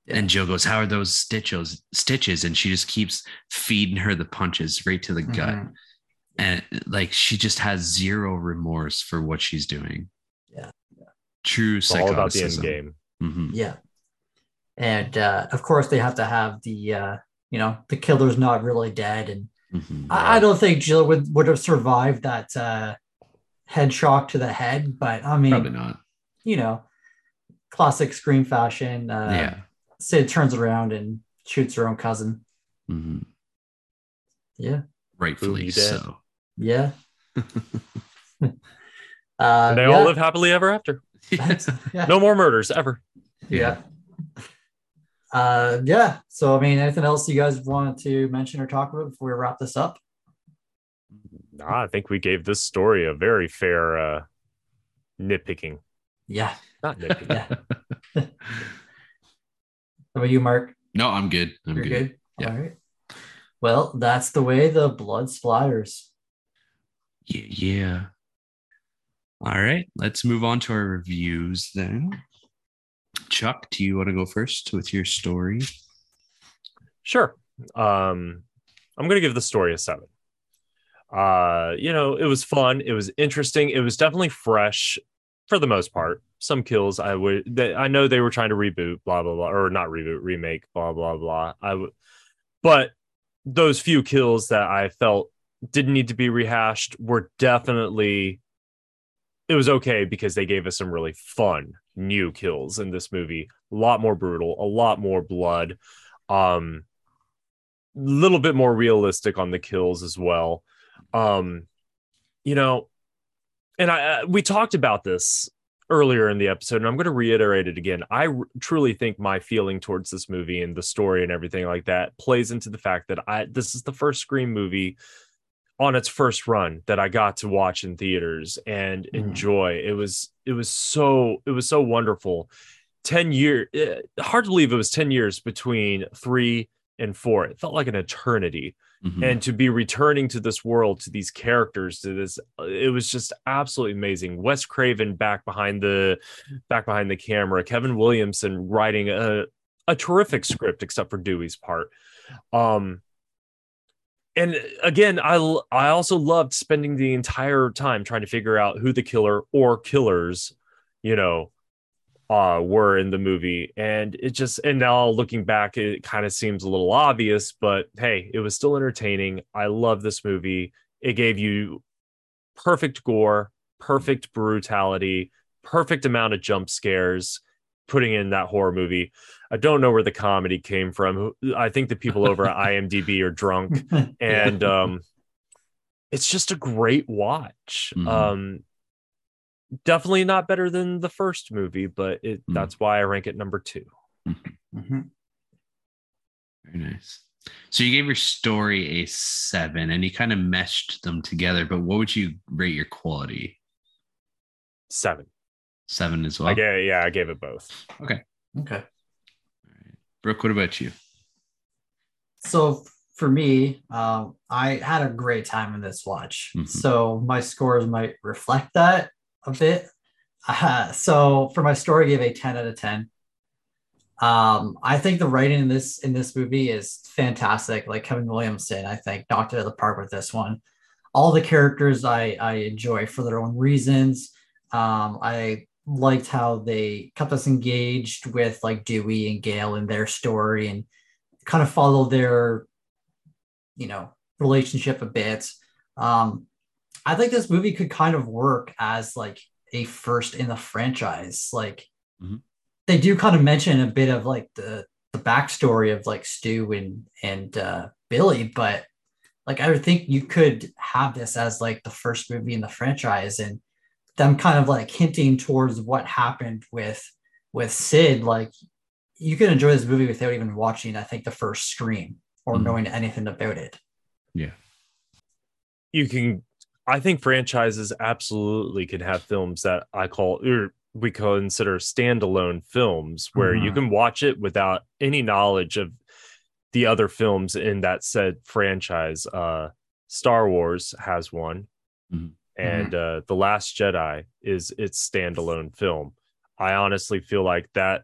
Yeah. And Jill goes, How are those stitches stitches? And she just keeps feeding her the punches right to the gut. Mm-hmm. And like she just has zero remorse for what she's doing. Yeah. True It's all about the end psychoticism. game. Mhm. Yeah. And uh, of course, they have to have the, uh, you know, the killer's not really dead. And Mhm. I, I don't think Jill would, would have survived that uh, head shock to the head. But I mean, Probably not. you know, classic Scream fashion. Uh, yeah. Sid turns around and shoots her own cousin. Mm-hmm. Yeah. Rightfully you dead. so. Yeah. [LAUGHS] uh, And they yeah. all live happily ever after. [LAUGHS] [LAUGHS] yeah. No more murders ever. yeah. Uh, yeah. So, I mean, anything else you guys want to mention or talk about before we wrap this up? Nah, I think we gave this story a very fair uh, nitpicking. Yeah. Not nitpicking. Yeah. How about you, Mark? No, I'm good. I'm You're good. good. Yeah. All right. Well, that's the way the blood splatters. Yeah, yeah. All right. Let's move on to our reviews then. Chuck, do you want to go first with your story? Sure. Um, I'm going to give the story a seven. Uh, you know, it was fun. It was interesting. It was definitely fresh for the most part. Some kills I would, that I know they were trying to reboot, blah, blah, blah, or not reboot, remake, blah, blah, blah. I would, but those few kills that I felt didn't need to be rehashed were definitely, it was okay because they gave us some really fun new kills in this movie. A lot more brutal, a lot more blood. Um, little bit more realistic on the kills as well. Um, you know, and I uh, we talked about this earlier in the episode, and I'm going to reiterate it again. I r- truly think my feeling towards this movie and the story and everything like that plays into the fact that I this is the first Scream movie on its first run that I got to watch in theaters and Mhm. enjoy. It was it was so it was so wonderful. 10 year eh, hard to believe it was 10 years between 3 and 4. It felt like an eternity Mhm. and to be returning to this world to these characters to this it was just absolutely amazing wes craven back behind the back behind the camera kevin williamson writing a, a terrific script except for dewey's part um and again I I also loved spending the entire time trying to figure out who the killer or killers you know uh were in the movie. And it just and now looking back it kind of seems a little obvious but hey it was still entertaining. I love this movie. It gave you perfect gore perfect brutality perfect amount of jump scares putting in that horror movie. I don't know where the comedy came from. I think the people over at IMDb are drunk, [LAUGHS] and um, it's just a great watch. Mhm. Um, definitely not better than the first movie, but it, Mhm. that's why I rank it number two. Mhm. Very nice. So you gave your story a seven and you kind of meshed them together, but what would you rate your quality? Seven. Seven as well. I gave, yeah, I gave it both. Okay. Okay. All right. Brooke, what about you? So for me, um, I had a great time in this watch. Mhm. So my scores might reflect that a bit. Uh, [LAUGHS] so for my story, I gave a 10 out of 10. Um, I think the writing in this in this movie is fantastic. Like Kevin Williamson, I think knocked it out of the park with this one. All the characters I I enjoy for their own reasons. Um, I liked how they kept us engaged with like Dewey and Gale and their story and kind of follow their you know relationship a bit um i think this movie could kind of work as like a first in the franchise like Mhm. they do kind of mention a bit of like the the backstory of like stu and and uh billy but like i would think you could have this as like the first movie in the franchise and them kind of like hinting towards what happened with with sid like you can enjoy this movie without even watching, I think, the first Scream or Mhm. knowing anything about it. Yeah. You can i think franchises absolutely can have films that i call or we consider standalone films where you Mhm. can watch it without any knowledge of the other films in that said franchise uh star wars has one Mhm. And uh the last jedi is its standalone film i honestly feel like that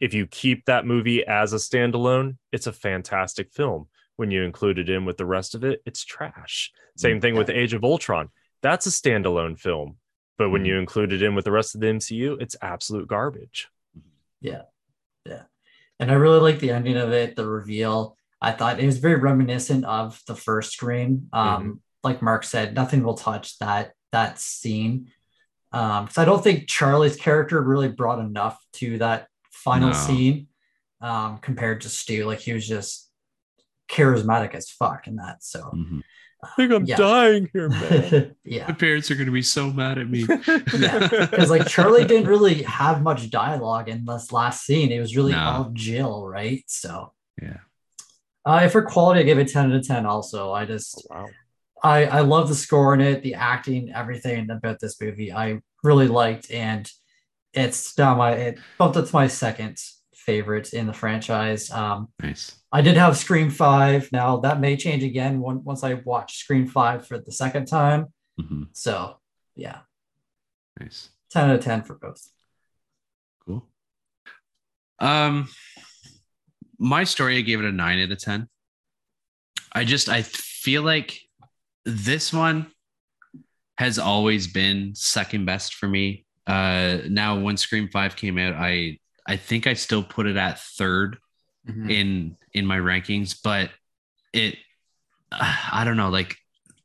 if you keep that movie as a standalone it's a fantastic film when you include it in with the rest of it it's trash same thing with Age of Ultron. That's a standalone film. But when Mhm. you include it in with the rest of the MCU, it's absolute garbage. Yeah. Yeah. And I really like the ending of it, the reveal. I thought it was very reminiscent of the first Scream. Um, Like Mark said, nothing will touch that that scene. Um, because I don't think Charlie's character really brought enough to that final No. scene um, compared to Stu. Like he was just charismatic as fuck in that. So Mhm. I think I'm Yeah. dying here, man. [LAUGHS] yeah. My parents are going to be so mad at me. [LAUGHS] because like Charlie didn't really have much dialogue in this last scene. It was really No. all Jill, right? So Yeah. uh, for quality, I give it 10 out of 10 also. I just wow. I I love the score in it, the acting, everything about this movie. I really liked, and it's now my it bumped up to my second favorite in the franchise. Um, Nice. I did have Scream Five. Now that may change again when, once I watch Scream Five for the second time. hmm So yeah, Nice. 10 out of 10 for both. Cool. Um, my story, I gave it a nine out of 10. I just, I feel like this one has always been second best for me. Uh, now when Scream 5 came out, I, I think I still put it at third in in my rankings but it i don't know like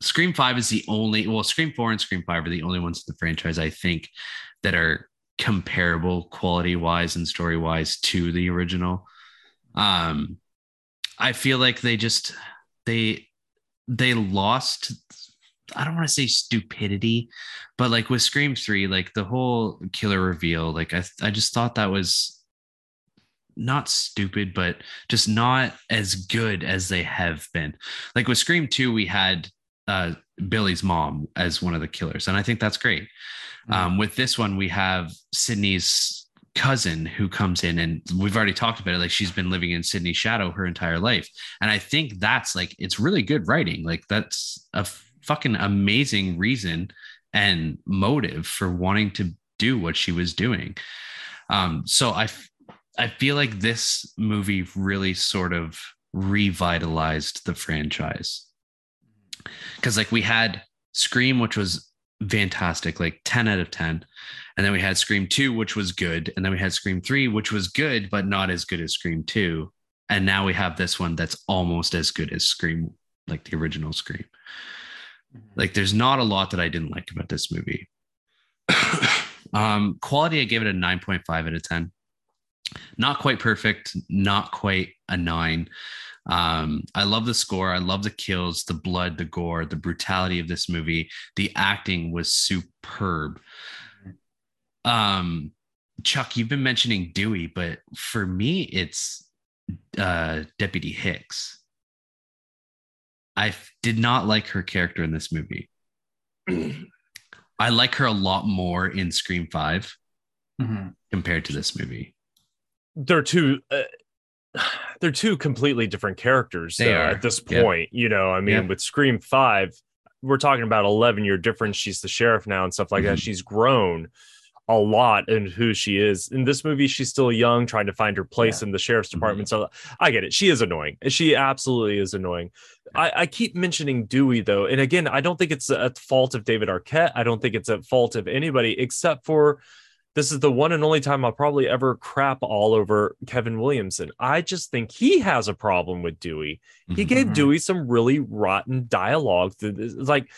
scream 5 is the only well scream 4 and scream 5 are the only ones in the franchise i think that are comparable quality wise and story wise to the original um i feel like they just they they lost i don't want to say stupidity but like with scream 3 like the whole killer reveal like i i just thought that was not stupid, but just not as good as they have been. Like with Scream 2, we had uh, Billy's mom as one of the killers, and I think that's great. Mhm. Um, with this one, we have Sidney's cousin who comes in, and we've already talked about it. Like she's been living in Sidney's shadow her entire life, and I think that's like it's really good writing. Like that's a fucking amazing reason and motive for wanting to do what she was doing. Um, so I I feel like this movie really sort of revitalized the franchise. Cause like we had Scream, which was fantastic, like 10 out of 10. And then we had Scream 2, which was good. And then we had Scream 3, which was good, but not as good as Scream 2. And now we have this one that's almost as good as Scream, like the original Scream. Like there's not a lot that I didn't like about this movie. [COUGHS] um, quality, I gave it a 9.5 out of 10. not quite perfect, not quite a nine. Um, I love the score. I love the kills, the blood, the gore, the brutality of this movie. The acting was superb. Um, Chuck, you've been mentioning Dewey, but for me, it's uh, Deputy Hicks. I did not like her character in this movie. I like her a lot more in Scream 5 Mhm. compared to this movie. they're two uh, they're two completely different characters They though, are. at this point you know i mean with scream 5 we're talking about 11 year difference she's the sheriff now and stuff like that Mhm. she's grown a lot in who she is in this movie she's still young trying to find her place in the sheriff's Mm-hmm. department so i get it she is annoying she absolutely is annoying I, I keep mentioning dewey though and again i don't think it's at fault of david arquette i don't think it's at fault of anybody except for this is the one and only time I'll probably ever crap all over Kevin Williamson. I just think he has a problem with Dewey. He Mhm. gave. Dewey some really rotten dialogue. that is- It's like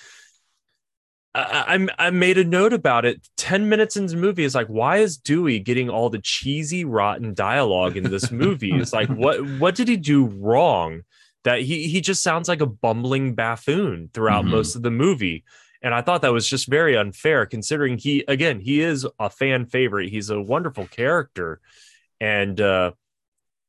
I, I I made a note about it. Ten minutes into the movie is like, why is Dewey getting all the cheesy, rotten dialogue in this movie? It's like, [LAUGHS] what what did he do wrong? That he he just sounds like a bumbling buffoon throughout Mhm. most of the movie. And I thought that was just very unfair considering he, again, he is a fan favorite. He's a wonderful character. And uh,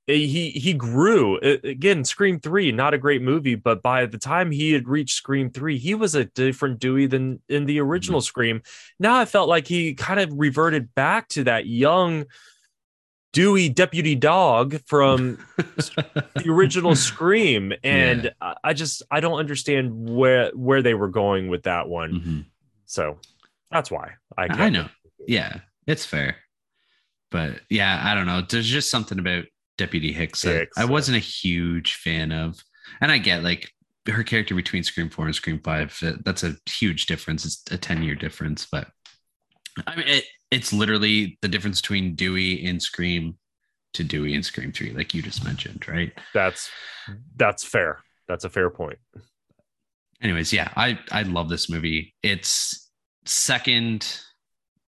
he he grew again scream 3 not a great movie but by the time he had reached scream 3 he was a different dewey than in the original scream now i felt like he kind of reverted back to that young dewey deputy dog from [LAUGHS] the original scream and I, I just i don't understand where where they were going with that one Mhm. so that's why i I know. Yeah, it's fair. But yeah, I don't know. There's just something about Deputy Hicks Hicks, I yeah. wasn't a huge fan of. And I get like her character between Scream 4 and Scream 5, that's a huge difference. It's a 10 year difference. But I mean, it, it's literally the difference between Dewey in Scream to Dewey in Scream 3, like you just mentioned, right? that's that's fair that's a fair point anyways yeah i i love this movie it's second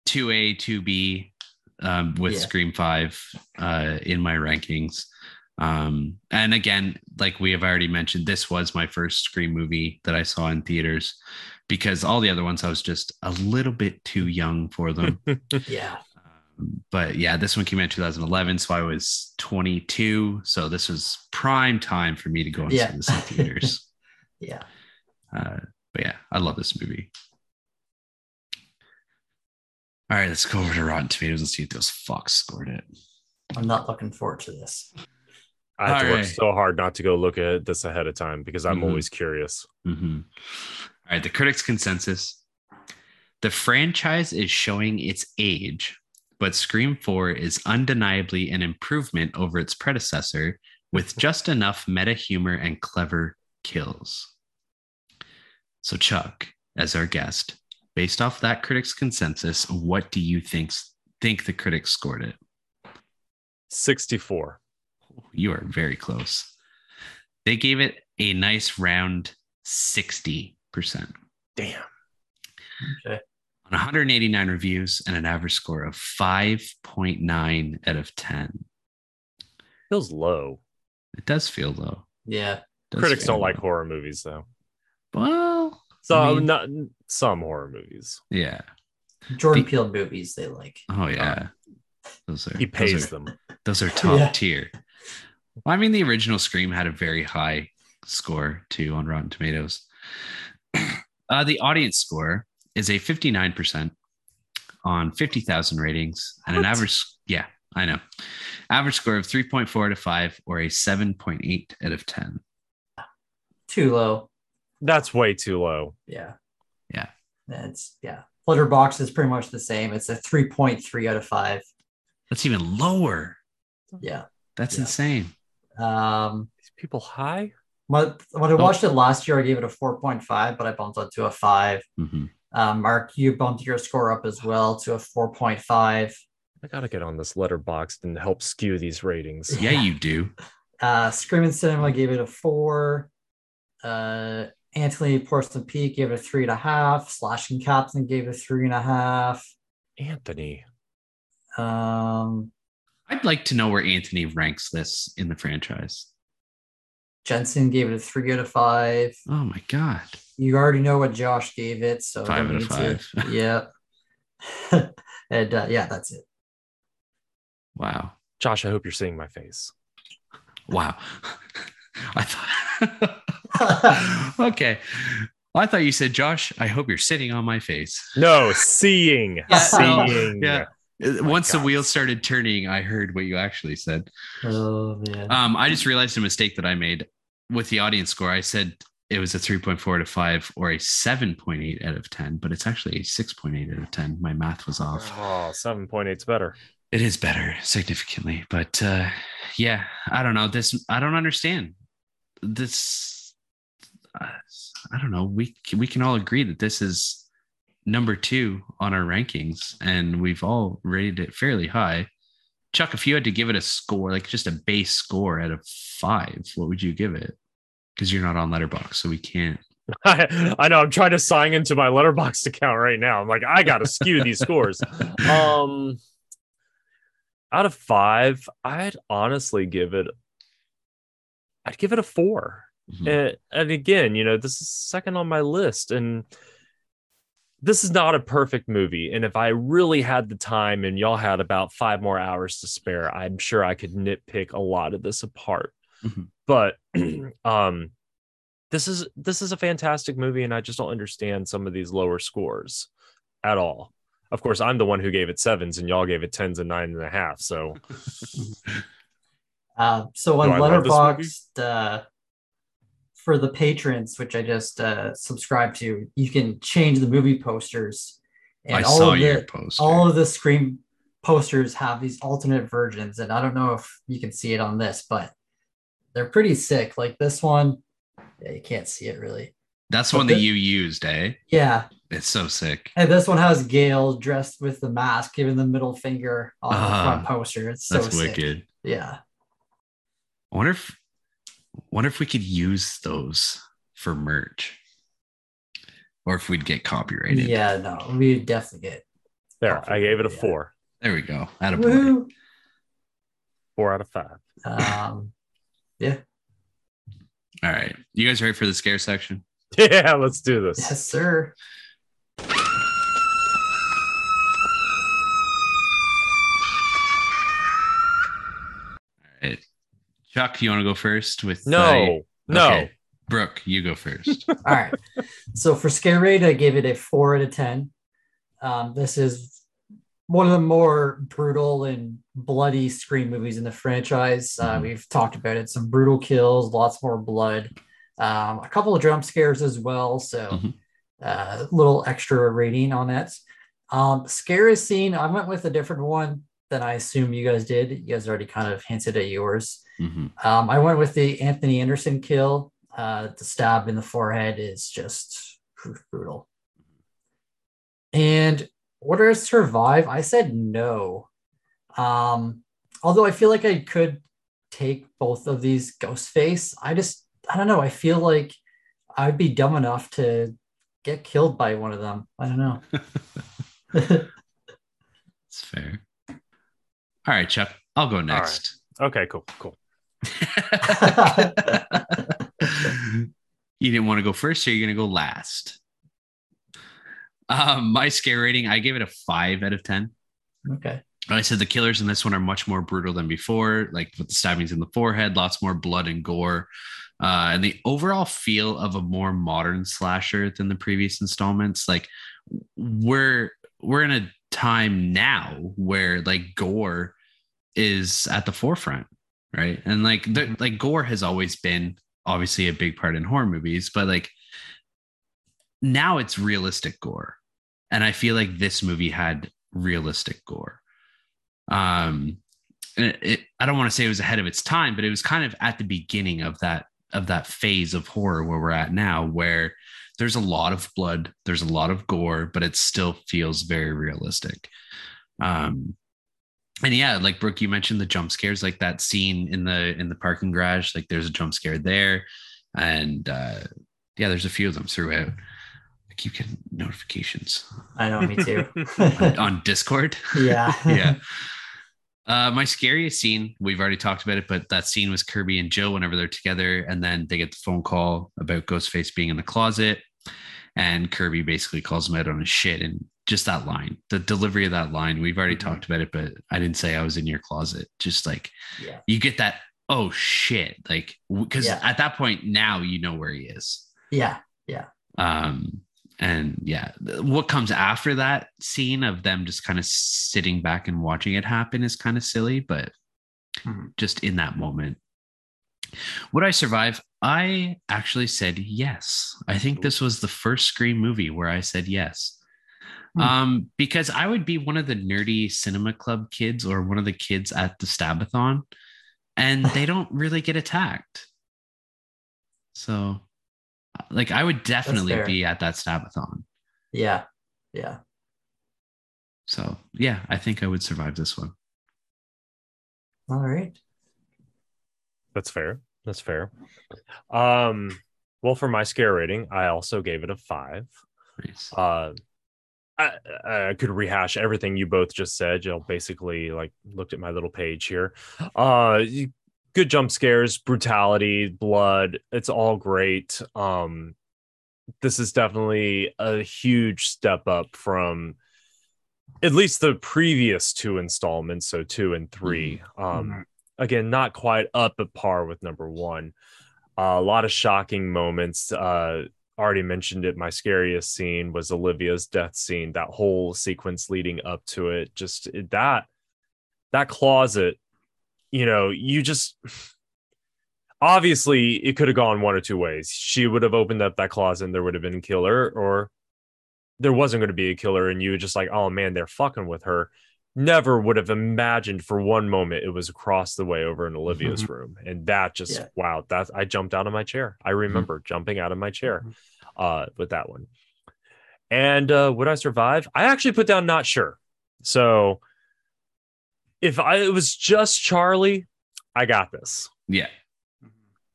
2a 2b um, with Yeah. scream 5 uh, in my rankings um, and again like we have already mentioned this was my first scream movie that i saw in theaters because all the other ones i was just a little bit too young for them [LAUGHS] Yeah. Um, but yeah, this one came out in 2011, so I was 22. So this was prime time for me to go and Yeah. see this in theaters. [LAUGHS] Yeah. uh, but yeah, I love this movie. All right, let's go over to Rotten Tomatoes and see if those fucks scored it. I'm not looking forward to this. i have to All work right. so hard not to go look at this ahead of time because i'm Mhm. always curious Mhm. All right, the critics' consensus: the franchise is showing its age, but Scream 4 is undeniably an improvement over its predecessor with [LAUGHS] just enough meta humor and clever kills. So, Chuck, as our guest, based off that critics' consensus, what do you think think the critics scored it? 64 You are very close. They gave it a nice round 60%. damn Okay. on 189 reviews and an average score of 5.9 out of 10. feels low It does feel low. Yeah. Critics don't like horror movies though Well, so I mean- not some horror movies yeah. Jordan The- Peele movies they like. Oh yeah. Those are he pays those are, them those are [LAUGHS] top Yeah. tier. Well, I mean, the original Scream had a very high score too on Rotten Tomatoes. [CLEARS THROAT] Uh, the audience score is a 59% on 50,000 ratings and an average, yeah, I know, average score of 3.4 out of 5 or a 7.8 out of 10. Too low. that's way too low Yeah. Yeah. It's yeah. Letterboxd is pretty much the same. It's a 3.3 out of 5. That's even lower. Yeah. That's Yeah. insane. Um these people high when, when I watched it last year, I gave it a 4.5, but I bumped it to a 5. Mhm. Um, Mark, you bumped your score up as well to a 4.5. i gotta get on this letterboxd and help skew these ratings Yeah, you [LAUGHS] do. Uh, Screaming Cinema gave it a 4. Uh, Anthony Porson Peak gave it a 3.5. Slashing Captain gave it a 3.5. anthony Um, I'd like to know where Anthony ranks this in the franchise. Jensen gave it a three out of five. Oh my god. You already know what Josh gave it, so I Five out of need to- five. [LAUGHS] Yep. [LAUGHS] and uh, yeah, that's it. Wow. Josh, I hope you're seeing my face. Wow. [LAUGHS] I thought [LAUGHS] Okay. I thought you said, Josh, I hope you're sitting on my face. No, seeing. [LAUGHS] Yeah, no, seeing. yeah. My Once the God. wheels started turning, I heard what you actually said. oh man. Um, I just realized a mistake that I made with the audience score. I said it was a 3.4 out of 5 or a 7.8 out of 10, but it's actually a 6.8 out of 10. My math was off. Oh, 7.8's better. It is better significantly, but uh yeah, I don't know. This I don't understand. This I don't know. We we can all agree that this is number 2 on our rankings and we've all rated it fairly high. Chuck, if you had to give it a score, like just a base score out of 5, what would you give it? Cuz you're not on Letterboxd, so we can't. I, [LAUGHS] I know I'm trying to sign into my Letterboxd account right now. I'm like, I gotta skew these scores. [LAUGHS] Um out of five, I'd honestly give it I'd give it a four. Mhm. And, and again, you know, this is second on my list. And this is not a perfect movie. And if I really had the time and y'all had about five more hours to spare, I'm sure I could nitpick a lot of this apart. Mhm. But [CLEARS THROAT] um this is this is a fantastic movie, and I just don't understand some of these lower scores at all. Of course, I'm the one who gave it sevens, and y'all gave it tens and nine and a half. So [LAUGHS] Uh, so on Do I Letterboxd, uh, for the patrons, which I just uh, subscribed to, you can change the movie posters. I all saw of your the, post. all of the screen posters have these alternate versions, and I don't know if you can see it on this, but they're pretty sick. Like this one, yeah, you can't see it really. That's but one that the- you used, eh? Yeah, It's so sick. and this one has Gale dressed with the mask, giving the middle finger on the Ah, front poster. It's so That's sick. wicked. Yeah. I wonder if wonder if we could use those for merch. Or if we'd get copyrighted. Yeah, no, we'd definitely get. there, I gave it a Yeah. four, There we go. Attaboy. Woo! four out of five. Um, [LAUGHS] yeah, All right. You guys ready for the scare section? [LAUGHS] Yeah, let's do this. yes, sir. Chuck, you want to go first with No, uh, no. okay. Brooke, you go first. [LAUGHS] All right. So for scare rate, I gave it a four out of ten. Um, this is one of the more brutal and bloody scream movies in the franchise. Uh, Mhm. we've talked about it. Some brutal kills, lots more blood, um, a couple of jump scares as well. So Mhm. uh, little extra rating on that. Um, scariest scene, I went with a different one than I assume you guys did. You guys already kind of hinted at yours. Mhm. Um, I went with the Anthony Anderson kill. Uh, the stab in the forehead is just brutal. And Order to Survive, I said no. Um, although I feel like I could take both of these Ghostface. I just, I don't know. I feel like I'd be dumb enough to get killed by one of them. I don't know. [LAUGHS] It's fair. All right, Chuck. I'll go next. Okay, cool, cool. [LAUGHS] you didn't want to go first, so you're gonna go last. Um, my scare rating, I gave it a five out of ten. okay. I said the killers in this one are much more brutal than before, like with the stabbings in the forehead, lots more blood and gore. Uh, and the overall feel of a more modern slasher than the previous installments. Like we're we're in a time now where like gore is at the forefront, right? And like the, like gore has always been obviously a big part in horror movies, but like now it's realistic gore. And I feel like this movie had realistic gore um it, it, i don't want to say it was ahead of its time but it was kind of at the beginning of that of that phase of horror where we're at now where there's a lot of blood there's a lot of gore but it still feels very realistic um and yeah like brooke you mentioned the jump scares like that scene in the in the parking garage like there's a jump scare there and uh yeah there's a few of them throughout i keep getting notifications I know, me too. [LAUGHS] on, on discord yeah. [LAUGHS] yeah Uh, my scariest scene, we've already talked about it, but that scene was Kirby and Jill whenever they're together, and then they get the phone call about Ghostface being in the closet, and Kirby basically calls him out on his shit. And just that line, the delivery of that line, we've already Mhm. talked about it, but I didn't say I was in your closet. Just like Yeah. you get that, oh shit, like because Yeah. at that point now you know where he is. Yeah. Yeah. Um, and yeah, what comes after that scene of them just kind of sitting back and watching it happen is kind of silly, but Mhm. just in that moment. Would I survive? I actually said yes. I think this was the first Scream movie where I said yes. Hmm. Um, because I would be one of the nerdy cinema club kids or one of the kids at the Stabathon, and [LAUGHS] they don't really get attacked. So, like, I would definitely be at that Stabathon. Yeah. Yeah. So, yeah, I think I would survive this one. All right. That's fair. That's fair. Um, well, for my scare rating, I also gave it a five. Nice. Uh, I, I could rehash everything you both just said. You know, basically, like looked at my little page here. Uh, good jump scares, brutality, blood. It's all great. Um, this is definitely a huge step up from at least the previous two installments, so two and 3 Um, again, not quite up at par with number one. Uh, a lot of shocking moments. Uh, already mentioned it. My scariest scene was Olivia's death scene. That whole sequence leading up to it, just eh, that that closet. You know, you just obviously it could have gone one or two ways. She would have opened up that closet and there would have been a killer, or there wasn't going to be a killer, and you were just like, oh man, they're fucking with her never would have imagined for one moment it was across the way over in Olivia's room. And that just Yeah. wow, that I jumped out of my chair. I remember jumping out of my chair Mhm. uh with that one. And uh would I survive? I actually put down not sure. So if I it was just Charlie, I got this. Yeah.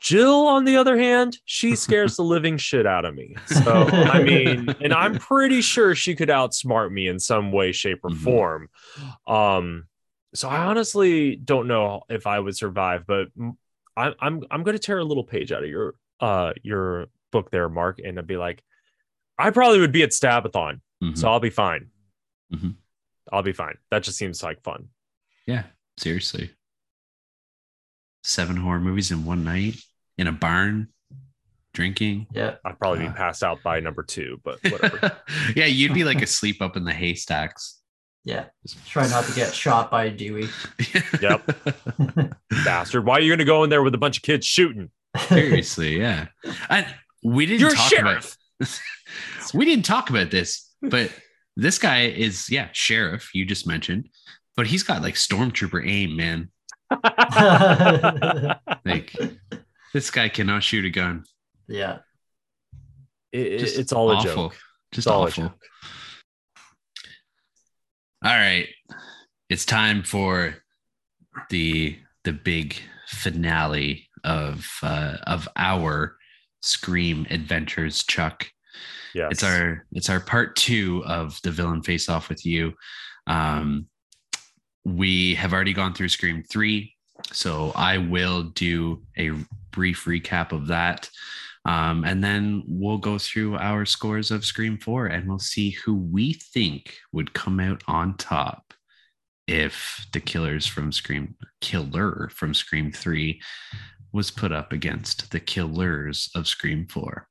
Jill, on the other hand, she [LAUGHS] scares the living shit out of me. So, I [LAUGHS] mean, and I'm pretty sure she could outsmart me in some way, shape, or Mhm. form. Um, so I honestly don't know if I would survive, but I, I'm I'm going to tear a little page out of your uh your book there, Mark, and I'd be like, I probably would be at Stabathon, Mhm. so I'll be fine. Mhm. I'll be fine. That just seems like fun. Yeah, seriously. Seven horror movies in one night in a barn, drinking. Yeah. I'd probably be Ah. passed out by number two, but whatever. [LAUGHS] yeah, you'd be like asleep up in the haystacks. Yeah. Try not to get shot by Dewey. [LAUGHS] Yep. Bastard. Why are you going to go in there with a bunch of kids shooting? Seriously, yeah. And we didn't You're talk sheriff. about [LAUGHS] we didn't talk about this, but this guy is yeah, sheriff, you just mentioned, but he's got like stormtrooper aim, man. Like this guy cannot shoot a gun. yeah. It- Just it's all a joke. Just all a awful. joke. All right. It's time for the the big finale of uh of our Scream Adventures, Chuck. Yes. It's our it's our part two of the villain face off with you. Um we have already gone through Scream 3, so I will do a brief recap of that. Um, and then we'll go through our scores of Scream 4 and we'll see who we think would come out on top if the killers from Scream killer from Scream 3 was put up against the killers of Scream 4.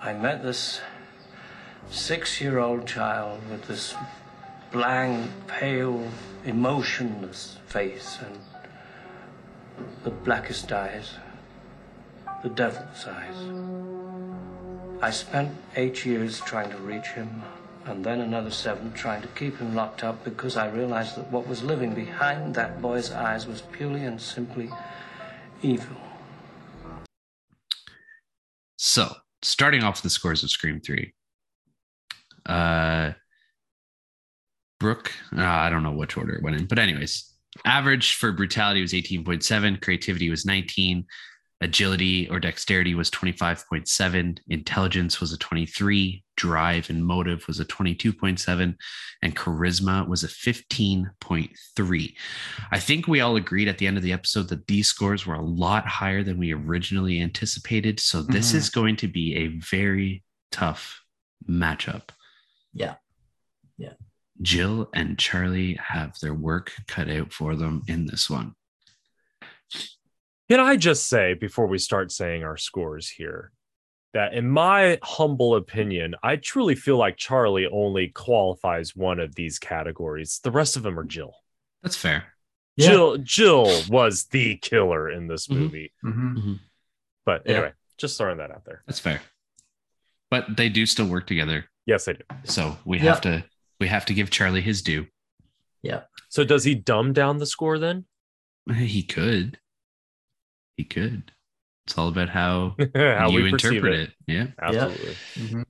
I met this six year old child with this blank, pale, emotionless face and the blackest eyes, the devil's eyes. I spent eight years trying to reach him, and then another seven trying to keep him locked up because I realized that what was living behind that boy's eyes was purely and simply evil. So, starting off the scores of Scream 3. Uh Brooke, uh, I don't know which order it went in, but anyways, average for brutality was 18.7, creativity was 19, Agility or dexterity was 25.7. Intelligence was a 23. Drive and motive was a 22.7. And charisma was a 15.3. I think we all agreed at the end of the episode that these scores were a lot higher than we originally anticipated. So this Mhm. is going to be a very tough matchup. Yeah. Yeah. Jill and Charlie have their work cut out for them in this one. Can I just say before we start saying our scores here that, in my humble opinion, I truly feel like Charlie only qualifies one of these categories. The rest of them are Jill. That's fair. Yeah. Jill Jill was the killer in this Mhm. movie. Mhm. But Yeah. anyway, just throwing that out there. That's fair. But they do still work together. Yes, they do. So we Yeah. have to we have to give Charlie his due. Yeah. So does he dumb down the score then? He could. He could. It's all about how, [LAUGHS] How you we interpret it. it. Yeah. Absolutely. Mhm.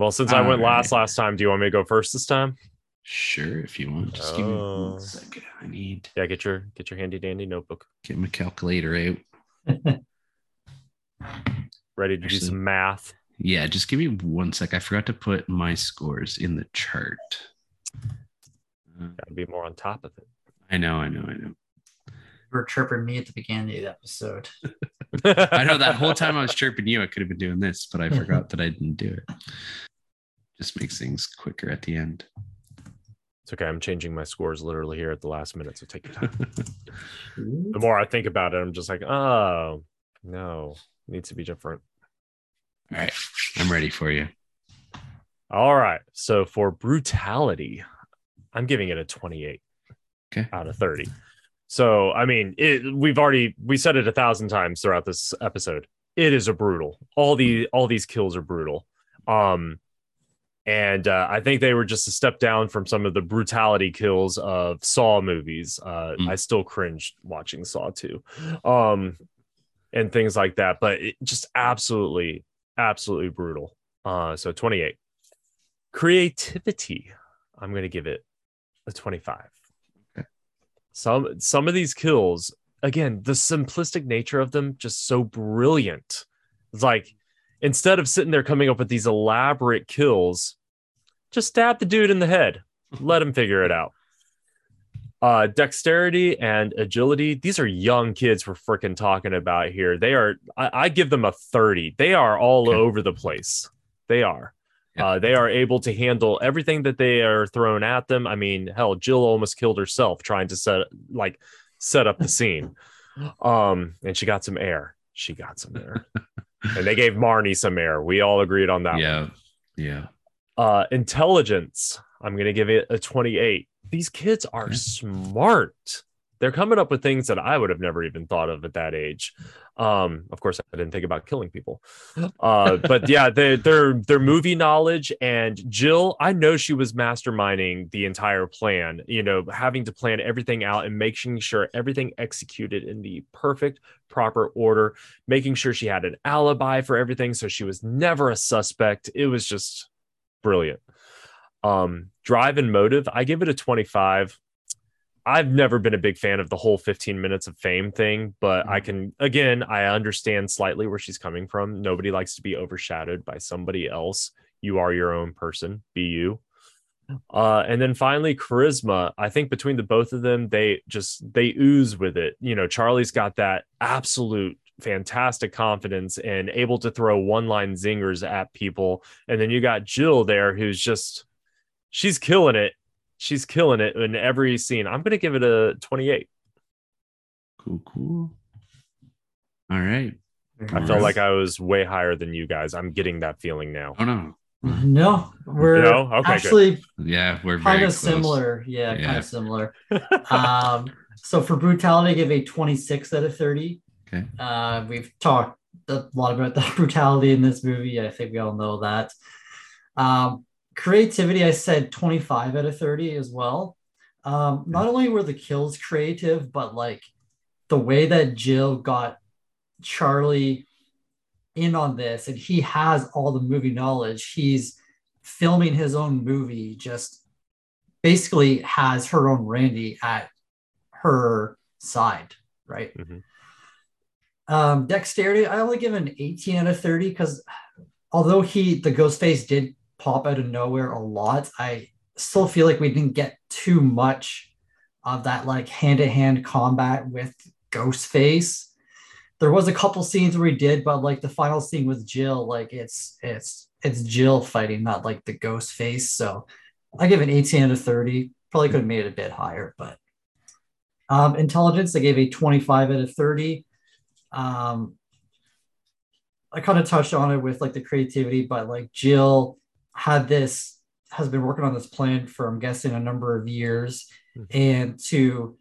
Well, since I went All last last time, do you want me to go first this time? Sure, if you want. Just give me Oh. one second. I need Yeah, get your get your handy dandy notebook get my calculator out. [LAUGHS] ready to do some math. Yeah, just give me one sec. I forgot to put my scores in the chart. Got to be more on top of it. I know, I know, I know. You were chirping me at the beginning of the episode. [LAUGHS] I know that whole time I was chirping you, I could have been doing this, but I forgot that I didn't do it. Just makes things quicker at the end. It's okay. I'm changing my scores literally here at the last minute, so take your time. [LAUGHS] The more I think about it, I'm just like, oh no, it needs to be different. All right, I'm ready for you. All right. So for brutality, I'm giving it a 28 Okay. out of 30. So I mean, it, we've already we said it a thousand times throughout this episode. It is a brutal. All the all these kills are brutal. Um, and uh, I think they were just a step down from some of the brutality kills of Saw movies. Uh, Mm. I still cringed watching Saw 2, um, and things like that. But it just absolutely, absolutely brutal. Uh, so 28. Creativity, I'm going to give it a 25. Okay. Some some of these kills, again, the simplistic nature of them, just so brilliant. It's like instead of sitting there coming up with these elaborate kills, just stab the dude in the head. Let him figure it out. Uh, dexterity and agility. These are young kids we're freaking talking about here. They are. I, I give them a thirty. They are all Okay. over the place. They are. Yeah. Uh, they are able to handle everything that they are thrown at them. I mean, hell, Jill almost killed herself trying to set like set up the scene. [LAUGHS] Um, and she got some air. She got some air, and they gave Marnie some air. We all agreed on that. one. Yeah, yeah. Uh, intelligence. I'm gonna give it a 28. These kids are smart. They're coming up with things that I would have never even thought of at that age. Um, of course, I didn't think about killing people. [LAUGHS] Uh, but yeah, their their their movie knowledge and Jill, I know she was masterminding the entire plan. You know, having to plan everything out and making sure everything executed in the perfect, proper order. Making sure she had an alibi for everything, so she was never a suspect. It was just brilliant. Um, drive and motive, I give it a 25. I've never been a big fan of the whole 15 minutes of fame thing, but I can again, I understand slightly where she's coming from. Nobody likes to be overshadowed by somebody else. You are your own person, be you. Uh, and then finally, charisma. I think between the both of them, they just they ooze with it. You know, Charlie's got that absolute fantastic confidence and able to throw one line zingers at people. And then you got Jill there, who's just she's killing it. She's killing it in every scene. I'm gonna give it a 28. Cool, cool. All right. I felt like I was way higher than you guys. I'm getting that feeling now. Oh no. No, we're No? Okay, good. actually Yeah, we're kind very of close. similar. Yeah, kind of similar. [LAUGHS] um, so for brutality, I give a 26 out of 30. Okay. Uh, we've talked a lot about the [LAUGHS] brutality in this movie. I think we all know that. Um, creativity, I said 25 out of 30 as well. Um, not only were the kills creative, but like the way that Jill got Charlie in on this, and he has all the movie knowledge. He's filming his own movie, just basically has her own Randy at her side, right? Mhm. Um, dexterity, I only give an 18 out of 30 because although he the ghost face did pop out of nowhere a lot, I still feel like we didn't get too much of that like hand-to-hand combat with Ghostface. There was a couple scenes where we did, but like the final scene with Jill, like it's it's it's Jill fighting, not like the ghost face. So I give an 18 out of 30. Probably could have made it a bit higher, but um, intelligence, I gave a 25 out of 30. Um, I kind of touched on it with like the creativity, but like Jill had this, has been working on this plan for, I'm guessing, a number of years. Mhm. And to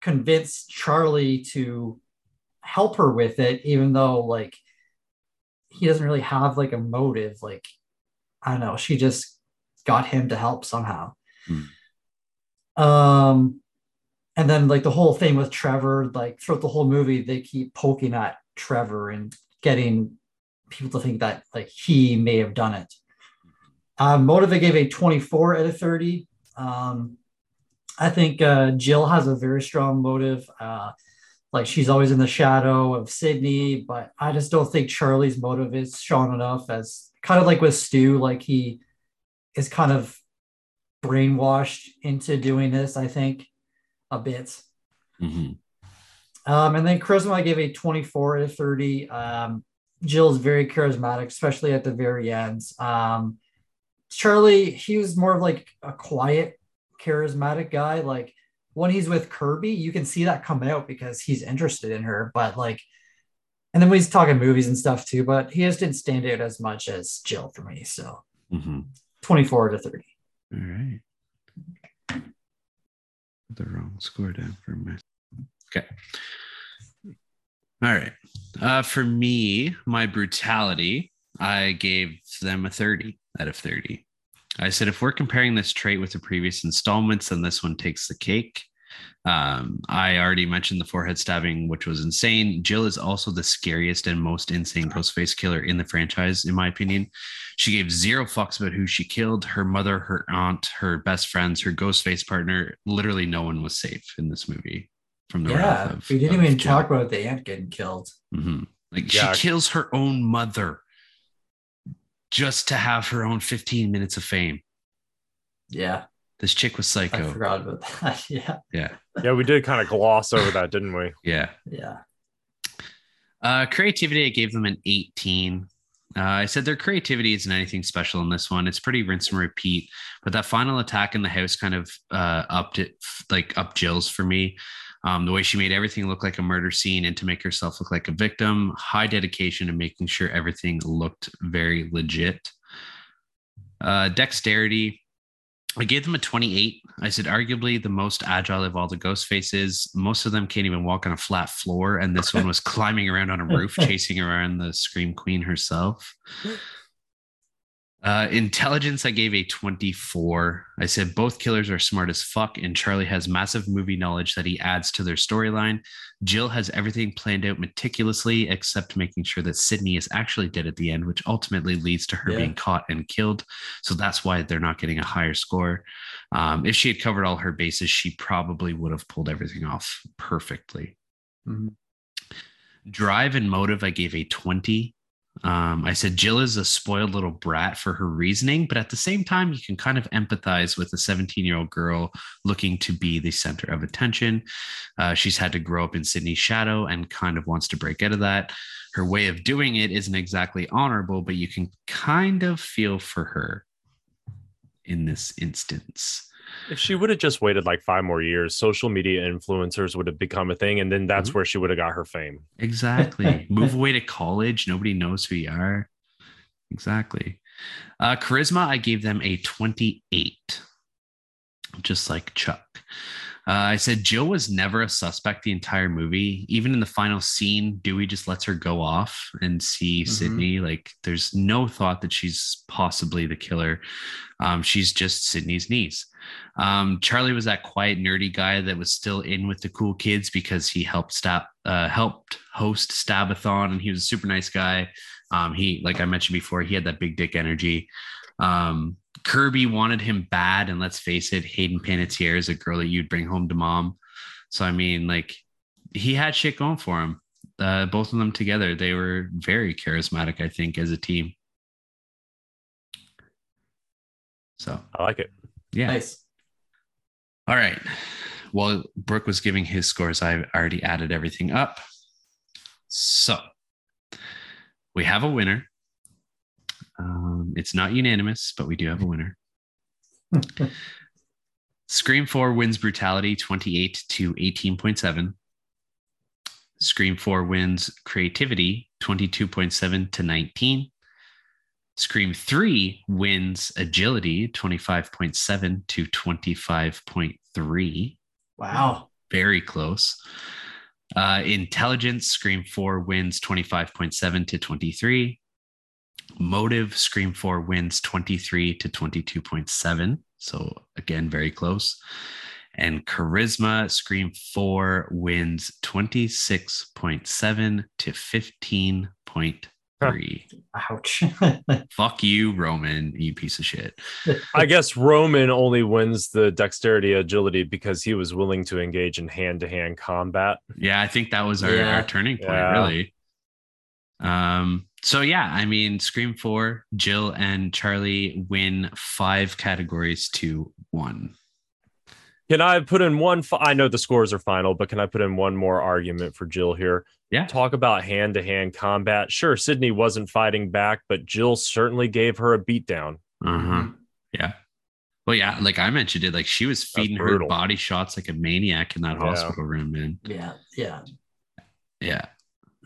convince Charlie to help her with it, even though like he doesn't really have like a motive. Like, I don't know, she just got him to help somehow. Um, and then like the whole thing with Trevor, like throughout the whole movie, they keep poking at Trevor and getting people to think that like he may have done it. Um, Motive I gave a 24 out of 30. Um, I think uh, Jill has a very strong motive. Uh, like she's always in the shadow of Sidney, but I just don't think Charlie's motive is strong enough as kind of like with Stu, like he is kind of brainwashed into doing this, I think, a bit. Mhm. Um, and then charisma, I gave a 24 out of 30. Um, Jill's very charismatic, especially at the very end. Um, Charlie, he was more of like a quiet, charismatic guy. Like when he's with Kirby, you can see that come out because he's interested in her. But like, and then when he's talking movies and stuff too, but he just didn't stand out as much as Jill for me. So Mhm. 24 to 30. All right. The wrong score down for me. Okay. All right. Uh, for me, my brutality, I gave them a 30 out of 30. I said if we're comparing this trait with the previous installments, then this one takes the cake. Um, I already mentioned the forehead stabbing, which was insane. Jill is also the scariest and most insane Ghostface killer in the franchise, in my opinion. She gave zero fucks about who she killed her mother, her aunt, her best friends, her Ghostface partner. Literally, no one was safe in this movie from the wrath Yeah, of. we didn't of even Jill. talk about the aunt getting killed. Mhm. Like Yeah. she kills her own mother just to have her own 15 minutes of fame. Yeah, This chick was I psycho. forgot about that. [LAUGHS] Yeah, Yeah. Yeah, we did kind of gloss over that, didn't we? Yeah. yeah. Uh, creativity, I gave them an 18. Uh, I said their creativity isn't anything special in this one. It's pretty rinse and repeat. But that final attack in the house kind of uh, upped it, like up Jill's for me. Um, the way she made everything look like a murder scene and to make herself look like a victim, high dedication to making sure everything looked very legit. Uh, dexterity, I gave them a 28. I said, arguably the most agile of all the ghost faces. Most of them can't even walk on a flat floor. And this one was [LAUGHS] climbing around on a roof, chasing around the Scream Queen herself. Uh, intelligence, I gave a 24. I said both killers are smart as fuck, and Charlie has massive movie knowledge that he adds to their storyline. Jill has everything planned out meticulously, except making sure that Sidney is actually dead at the end, which ultimately leads to her Yeah. being caught and killed. So that's why they're not getting a higher score. Um, if she had covered all her bases, she probably would have pulled everything off perfectly. Mhm. Drive and motive, I gave a 20. Um, I said Jill is a spoiled little brat for her reasoning, but at the same time, you can kind of empathize with a 17 year old girl looking to be the center of attention. Uh, she's had to grow up in Sidney's shadow and kind of wants to break out of that. Her way of doing it isn't exactly honorable, but you can kind of feel for her in this instance. If she would have just waited like five more years, social media influencers would have become a thing, and then that's Mhm. where she would have got her fame. Exactly. [LAUGHS] Move away to college. Nobody knows who you are. Exactly. Uh, charisma, I gave them a 28, just like Chuck. Uh, I said Jill was never a suspect the entire movie. Even in the final scene, Dewey just lets her go off and see Mhm. Sidney. Like, there's no thought that she's possibly the killer. Um, she's just Sidney's niece. Um, Charlie was that quiet, nerdy guy that was still in with the cool kids because he helped stop, uh, helped host Stabathon, and he was a super nice guy. Um, he, like I mentioned before, he had that big dick energy. Um, Kirby wanted him bad, and let's face it, Hayden Panettiere is a girl that you'd bring home to mom. So I mean, like, he had shit going for him. uh, both of them together, they were very charismatic. I think as a team. So I like it. Yeah. Nice. All right. While Brooke was giving his scores, I already added everything up. So we have a winner. Um, it's not unanimous, but we do have a winner. [LAUGHS] Scream 4 wins brutality 28 to 18.7. Scream 4 wins creativity 22.7 to 19. Scream 3 wins agility 25.7 to 25.3. Wow. Very close. Uh, intelligence, Scream 4 wins 25.7 to 23. Motive, Scream 4 wins 23 to 22.7. So again, very close. And charisma, Scream 4 wins 26.7 to 15.3. Ouch. [LAUGHS] Fuck you, Roman, you piece of shit. I guess Roman only wins the dexterity agility because he was willing to engage in hand to hand combat. Yeah, I think that was our, Yeah. our turning point, Yeah. really. Um, so yeah, I mean, Scream 4, Jill and Charlie win five categories to one. Can I put in one? Fi- I know the scores are final, but can I put in one more argument for Jill here? Yeah. Talk about hand to hand combat. Sure, Sidney wasn't fighting back, but Jill certainly gave her a beatdown. Uh-huh. Yeah. Well, yeah, like I mentioned it, like she was feeding her body shots like a maniac in that Yeah. hospital room, man. yeah. Yeah. Yeah.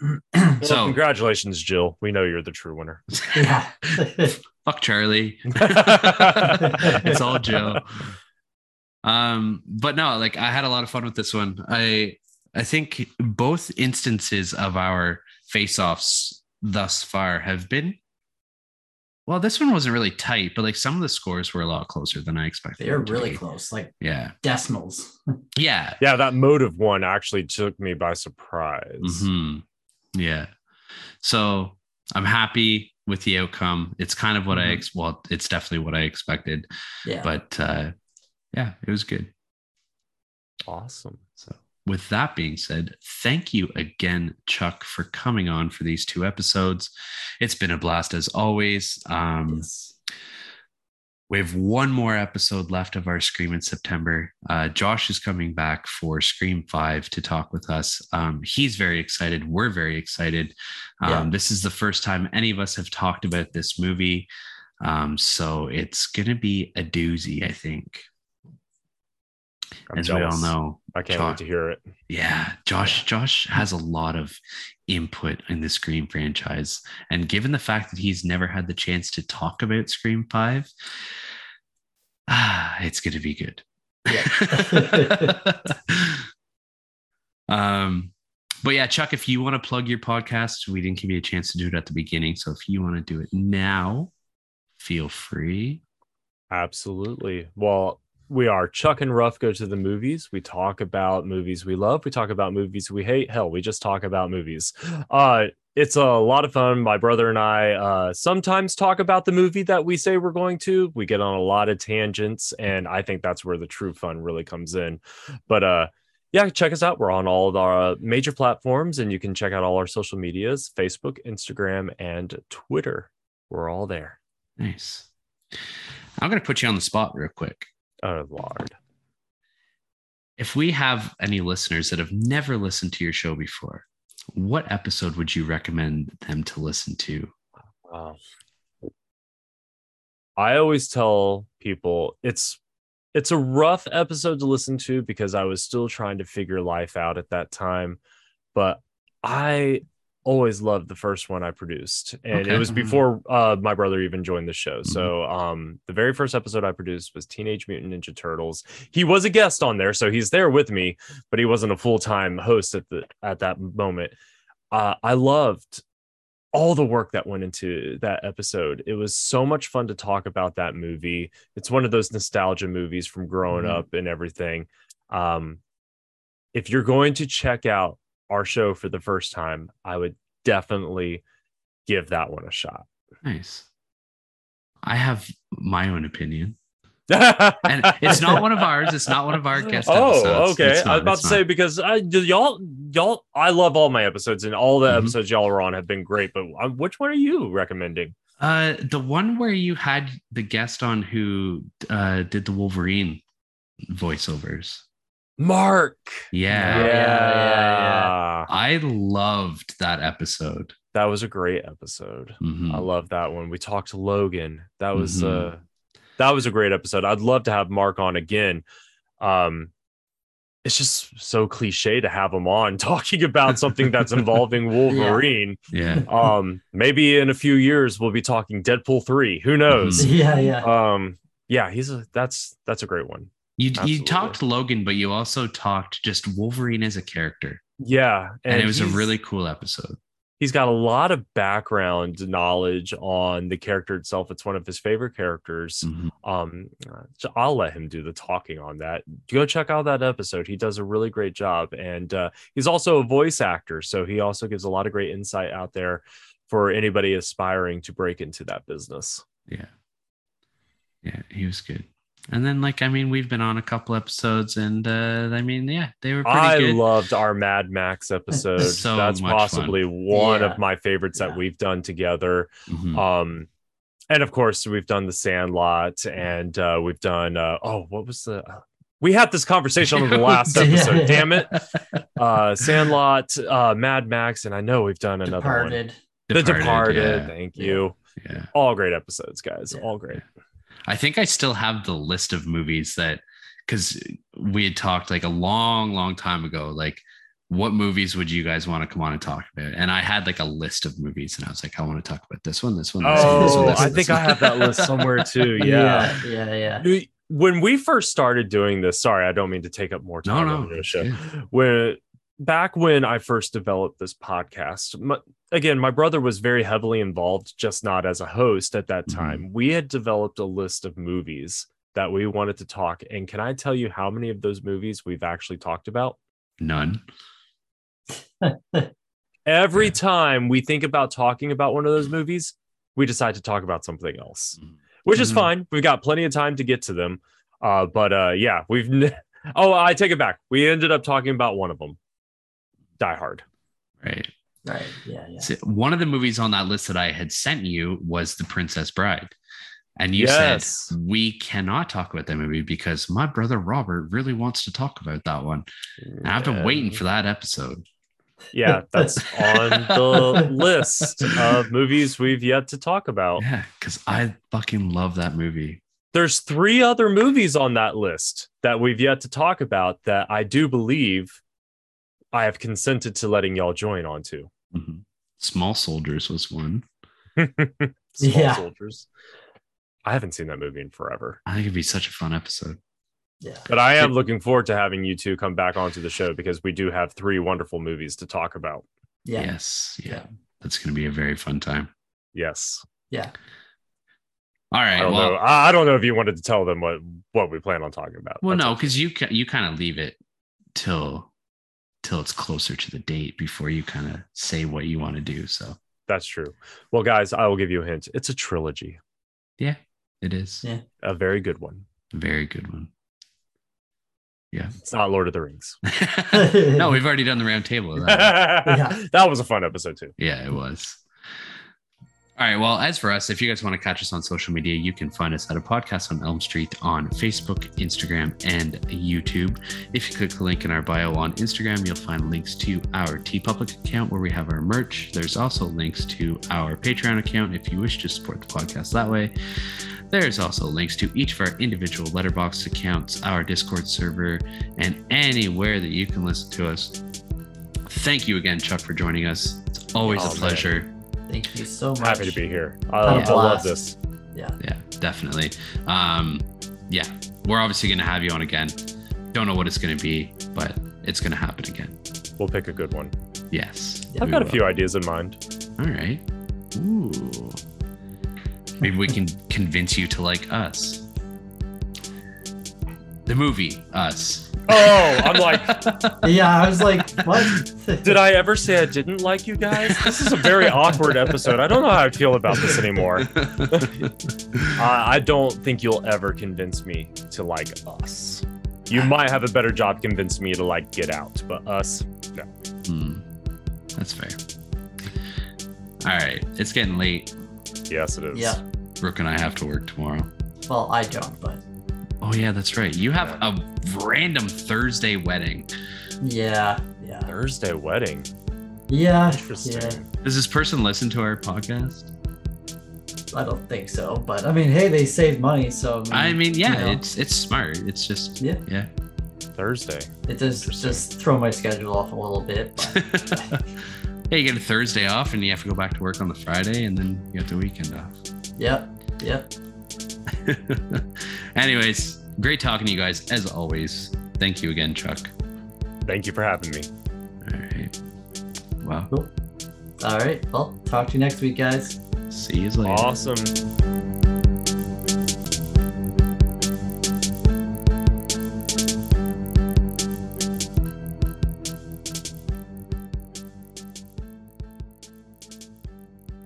[CLEARS THROAT] Well, So- congratulations, Jill. We know you're the true winner. Yeah. [LAUGHS] Fuck Charlie. [LAUGHS] [LAUGHS] it's all Jill. Um, but no, like I had a lot of fun with this one. I I think both instances of our face-offs thus far have been well, this one wasn't really tight, but like some of the scores were a lot closer than I expected. They're really be. close, like Yeah. decimals. [LAUGHS] Yeah. Yeah, that motive one actually took me by surprise. Mhm. Yeah. So I'm happy with the outcome. It's kind of what I Mhm. ex- well, it's definitely what I expected, Yeah. but uh yeah, it was good. Awesome. So, with that being said, thank you again, Chuck, for coming on for these two episodes. It's been a blast as always. Um, Yes. we have one more episode left of our Screamin' September. Uh, Josh is coming back for Scream 5 to talk with us. Um, he's very excited. We're very excited. Um, Yeah. This is the first time any of us have talked about this movie. Um, so it's going to be a doozy, I think. I'm As we all know, I can't Josh- wait to hear it. Yeah, Josh. Josh has a lot of input in the Scream franchise, and given the fact that he's never had the chance to talk about Scream Five, ah, [SIGHS] it's going to be good. [LAUGHS] um, but yeah, Chuck, if you want to plug your podcast, we didn't give you a chance to do it at the beginning, so if you want to do it now, feel free. Absolutely. Well, we are Chuck and Ruff go to the movies. We talk about movies we love. We talk about movies we hate. Hell, we just talk about movies. Uh, it's a lot of fun. My brother and I uh, sometimes talk about the movie that we say we're going to. We get on a lot of tangents, and I think that's where the true fun really comes in. But uh, yeah, check us out. We're on all of our major platforms, and you can check out all our social medias Facebook, Instagram, and Twitter. We're all there. Nice. I'm going to put you on the spot real quick. Oh, Lord. If we have any listeners that have never listened to your show before, what episode would you recommend them to listen to? Wow. I always tell people it's it's a rough episode to listen to because I was still trying to figure life out at that time, but I always loved the first one I produced, and Okay. it was before uh, my brother even joined the show. So, um, the very first episode I produced was Teenage Mutant Ninja Turtles. He was a guest on there, so he's there with me, but he wasn't a full time host at the at that moment. Uh, I loved all the work that went into that episode. It was so much fun to talk about that movie. It's one of those nostalgia movies from growing Mhm. up and everything. Um, if you're going to check out our show for the first time, I would definitely give that one a shot. Nice. I have my own opinion. [LAUGHS] And it's not one of ours. It's not one of our guest Oh, episodes. okay. It's I was about to say because I, y'all y'all, I love all my episodes, and all the Mhm. episodes y'all are on have been great. But um, which one are you recommending? Uh, the one where you had the guest on who uh did the Wolverine voiceovers. Mark. Yeah. Oh, yeah, yeah, I loved that episode. That was a great episode. Mhm. I love that one. We talked to Logan. That was Mhm. uh that was a great episode. I'd love to have Mark on again. Um it's just so cliche to have him on [LAUGHS] talking about something that's involving [LAUGHS] Wolverine. Yeah. Um maybe in a few years we'll be talking Deadpool 3. Who knows? [LAUGHS] Yeah, yeah. Um yeah, he's a that's that's a great one. You you Absolutely. talked Logan, but you also talked just Wolverine as a character. Yeah, And, it was a really cool episode. he's got a lot of background knowledge on the character itself. It's one of his favorite characters. Mhm. um so i'll let him do the talking on that go check out that episode he does a really great job and uh, he's also a voice actor so he also gives a lot of great insight out there for anybody aspiring to break into that business Yeah. Yeah, he was good. And then like I mean, we've been on a couple episodes and uh I mean, yeah, they were pretty i good. loved our mad max [LAUGHS] episode So that's much fun. possibly one Yeah. of my favorites that we've done together Mhm. um and of course we've done the sandlot [LAUGHS] and uh we've done uh oh what was the we had this conversation on the [LAUGHS] last episode damn it uh sandlot uh mad max and i know we've done another one Departed. the departed yeah, thank you yeah. all great episodes guys Yeah. all great I think I still have the list of movies that because we had talked like a long, long time ago, like what movies would you guys want to come on and talk about? And I had like a list of movies, and I was like, I want to talk about this one, this one, this one, this one. oh This i this think i have that list [LAUGHS] somewhere too yeah, yeah, yeah. We- when we first started doing this sorry i don't mean to take up more time no, on the it's show good. when back when I first developed this podcast, my, again, my brother was very heavily involved, just not as a host at that Mhm. time. We had developed a list of movies that we wanted to talk. And can I tell you how many of those movies we've actually talked about? None. [LAUGHS] Every Yeah. time we think about talking about one of those movies, we decide to talk about something else, Mhm. which is Mhm. fine. We've got plenty of time to get to them. Uh, but uh, yeah, we've. N- [LAUGHS] oh, I take it back. We ended up talking about one of them, Die Hard. Right. Right. Yeah, yeah. So one of the movies on that list that I had sent you was The Princess Bride. And you Yes. said, we cannot talk about that movie because my brother Robert really wants to talk about that one. And I've been waiting for that episode. Yeah, [LAUGHS] that's on the list of movies we've yet to talk about. Yeah, because I fucking love that movie. There's three other movies on that list that we've yet to talk about that I do believe I have consented to letting y'all join onto. Mhm. Small Soldiers was one. [LAUGHS] Small Yeah. Soldiers. I haven't seen that movie in forever, I think it'd be such a fun episode. Yeah. but I am looking forward to having you two come back onto the show because we do have three wonderful movies to talk about. Yeah. Yes. Yeah. Yeah. That's going to be a very fun time. Yes. Yeah. All I don't Well, know. I I don't know if you wanted to tell them what what we plan on talking about. well, That's no, okay. because you ca- you kind of leave it till till it's closer to the date before you kind of say what you want to do. So That's true. Well, guys, I will give you a hint. It's a trilogy, yeah, it is Yeah. a very good one. very good one. Yeah. It's not Lord of the Rings. [LAUGHS] [LAUGHS] no, we've already done the round table. That. [LAUGHS] Yeah. That was a fun episode too. Yeah, it was. All right. Well, as for us, if you guys want to catch us on social media, you can find us at a podcast on Elm Street on Facebook, Instagram, and YouTube. If you click the link in our bio on Instagram, you'll find links to our TeePublic account where we have our merch. There's also links to our Patreon account if you wish to support the podcast that way. There's also links to each of our individual Letterboxd accounts, our Discord server, and anywhere that you can listen to us. Thank you again, Chuck, for joining us. It's always a pleasure. Thank you so much. Happy to be here. I, Had a I love this. Yeah. Yeah, definitely. Um, yeah, we're obviously going to have you on again. Don't know what it's going to be, but it's going to happen again. We'll pick a good one. Yes. Yeah. I've we got a few ideas in mind. All right. Ooh. Maybe we can convince you to like us. The movie, Us. Oh, I'm like, [LAUGHS] Yeah. I was like, what? did I ever say I didn't like you guys? This is a very awkward episode. I don't know how I feel about this anymore. [LAUGHS] I, I don't think you'll ever convince me to like us. You might have a better job convincing me to like Get Out, but us, no. Hmm. That's fair. All right, it's getting late. Yes, it is. Yeah. Brooke and I have to work tomorrow. Well, I don't, but Oh yeah, that's right. You have a random Thursday wedding. yeah, yeah, Thursday wedding. yeah, Interesting. yeah. Does this person listen to our podcast? I don't think so, but I mean, hey, they save money, so I mean, yeah, you know, it's it's smart. It's just yeah, yeah. Thursday. it does just throw my schedule off a little bit. But [LAUGHS] hey, you get a Thursday off, and you have to go back to work on the Friday, and then you get the weekend off. yep, yep. [LAUGHS] Anyways, great talking to you guys as always. Thank you again, Chuck. Thank you for having me. All right. Wow. Cool. All right. Well, talk to you next week, guys. See you later. Awesome.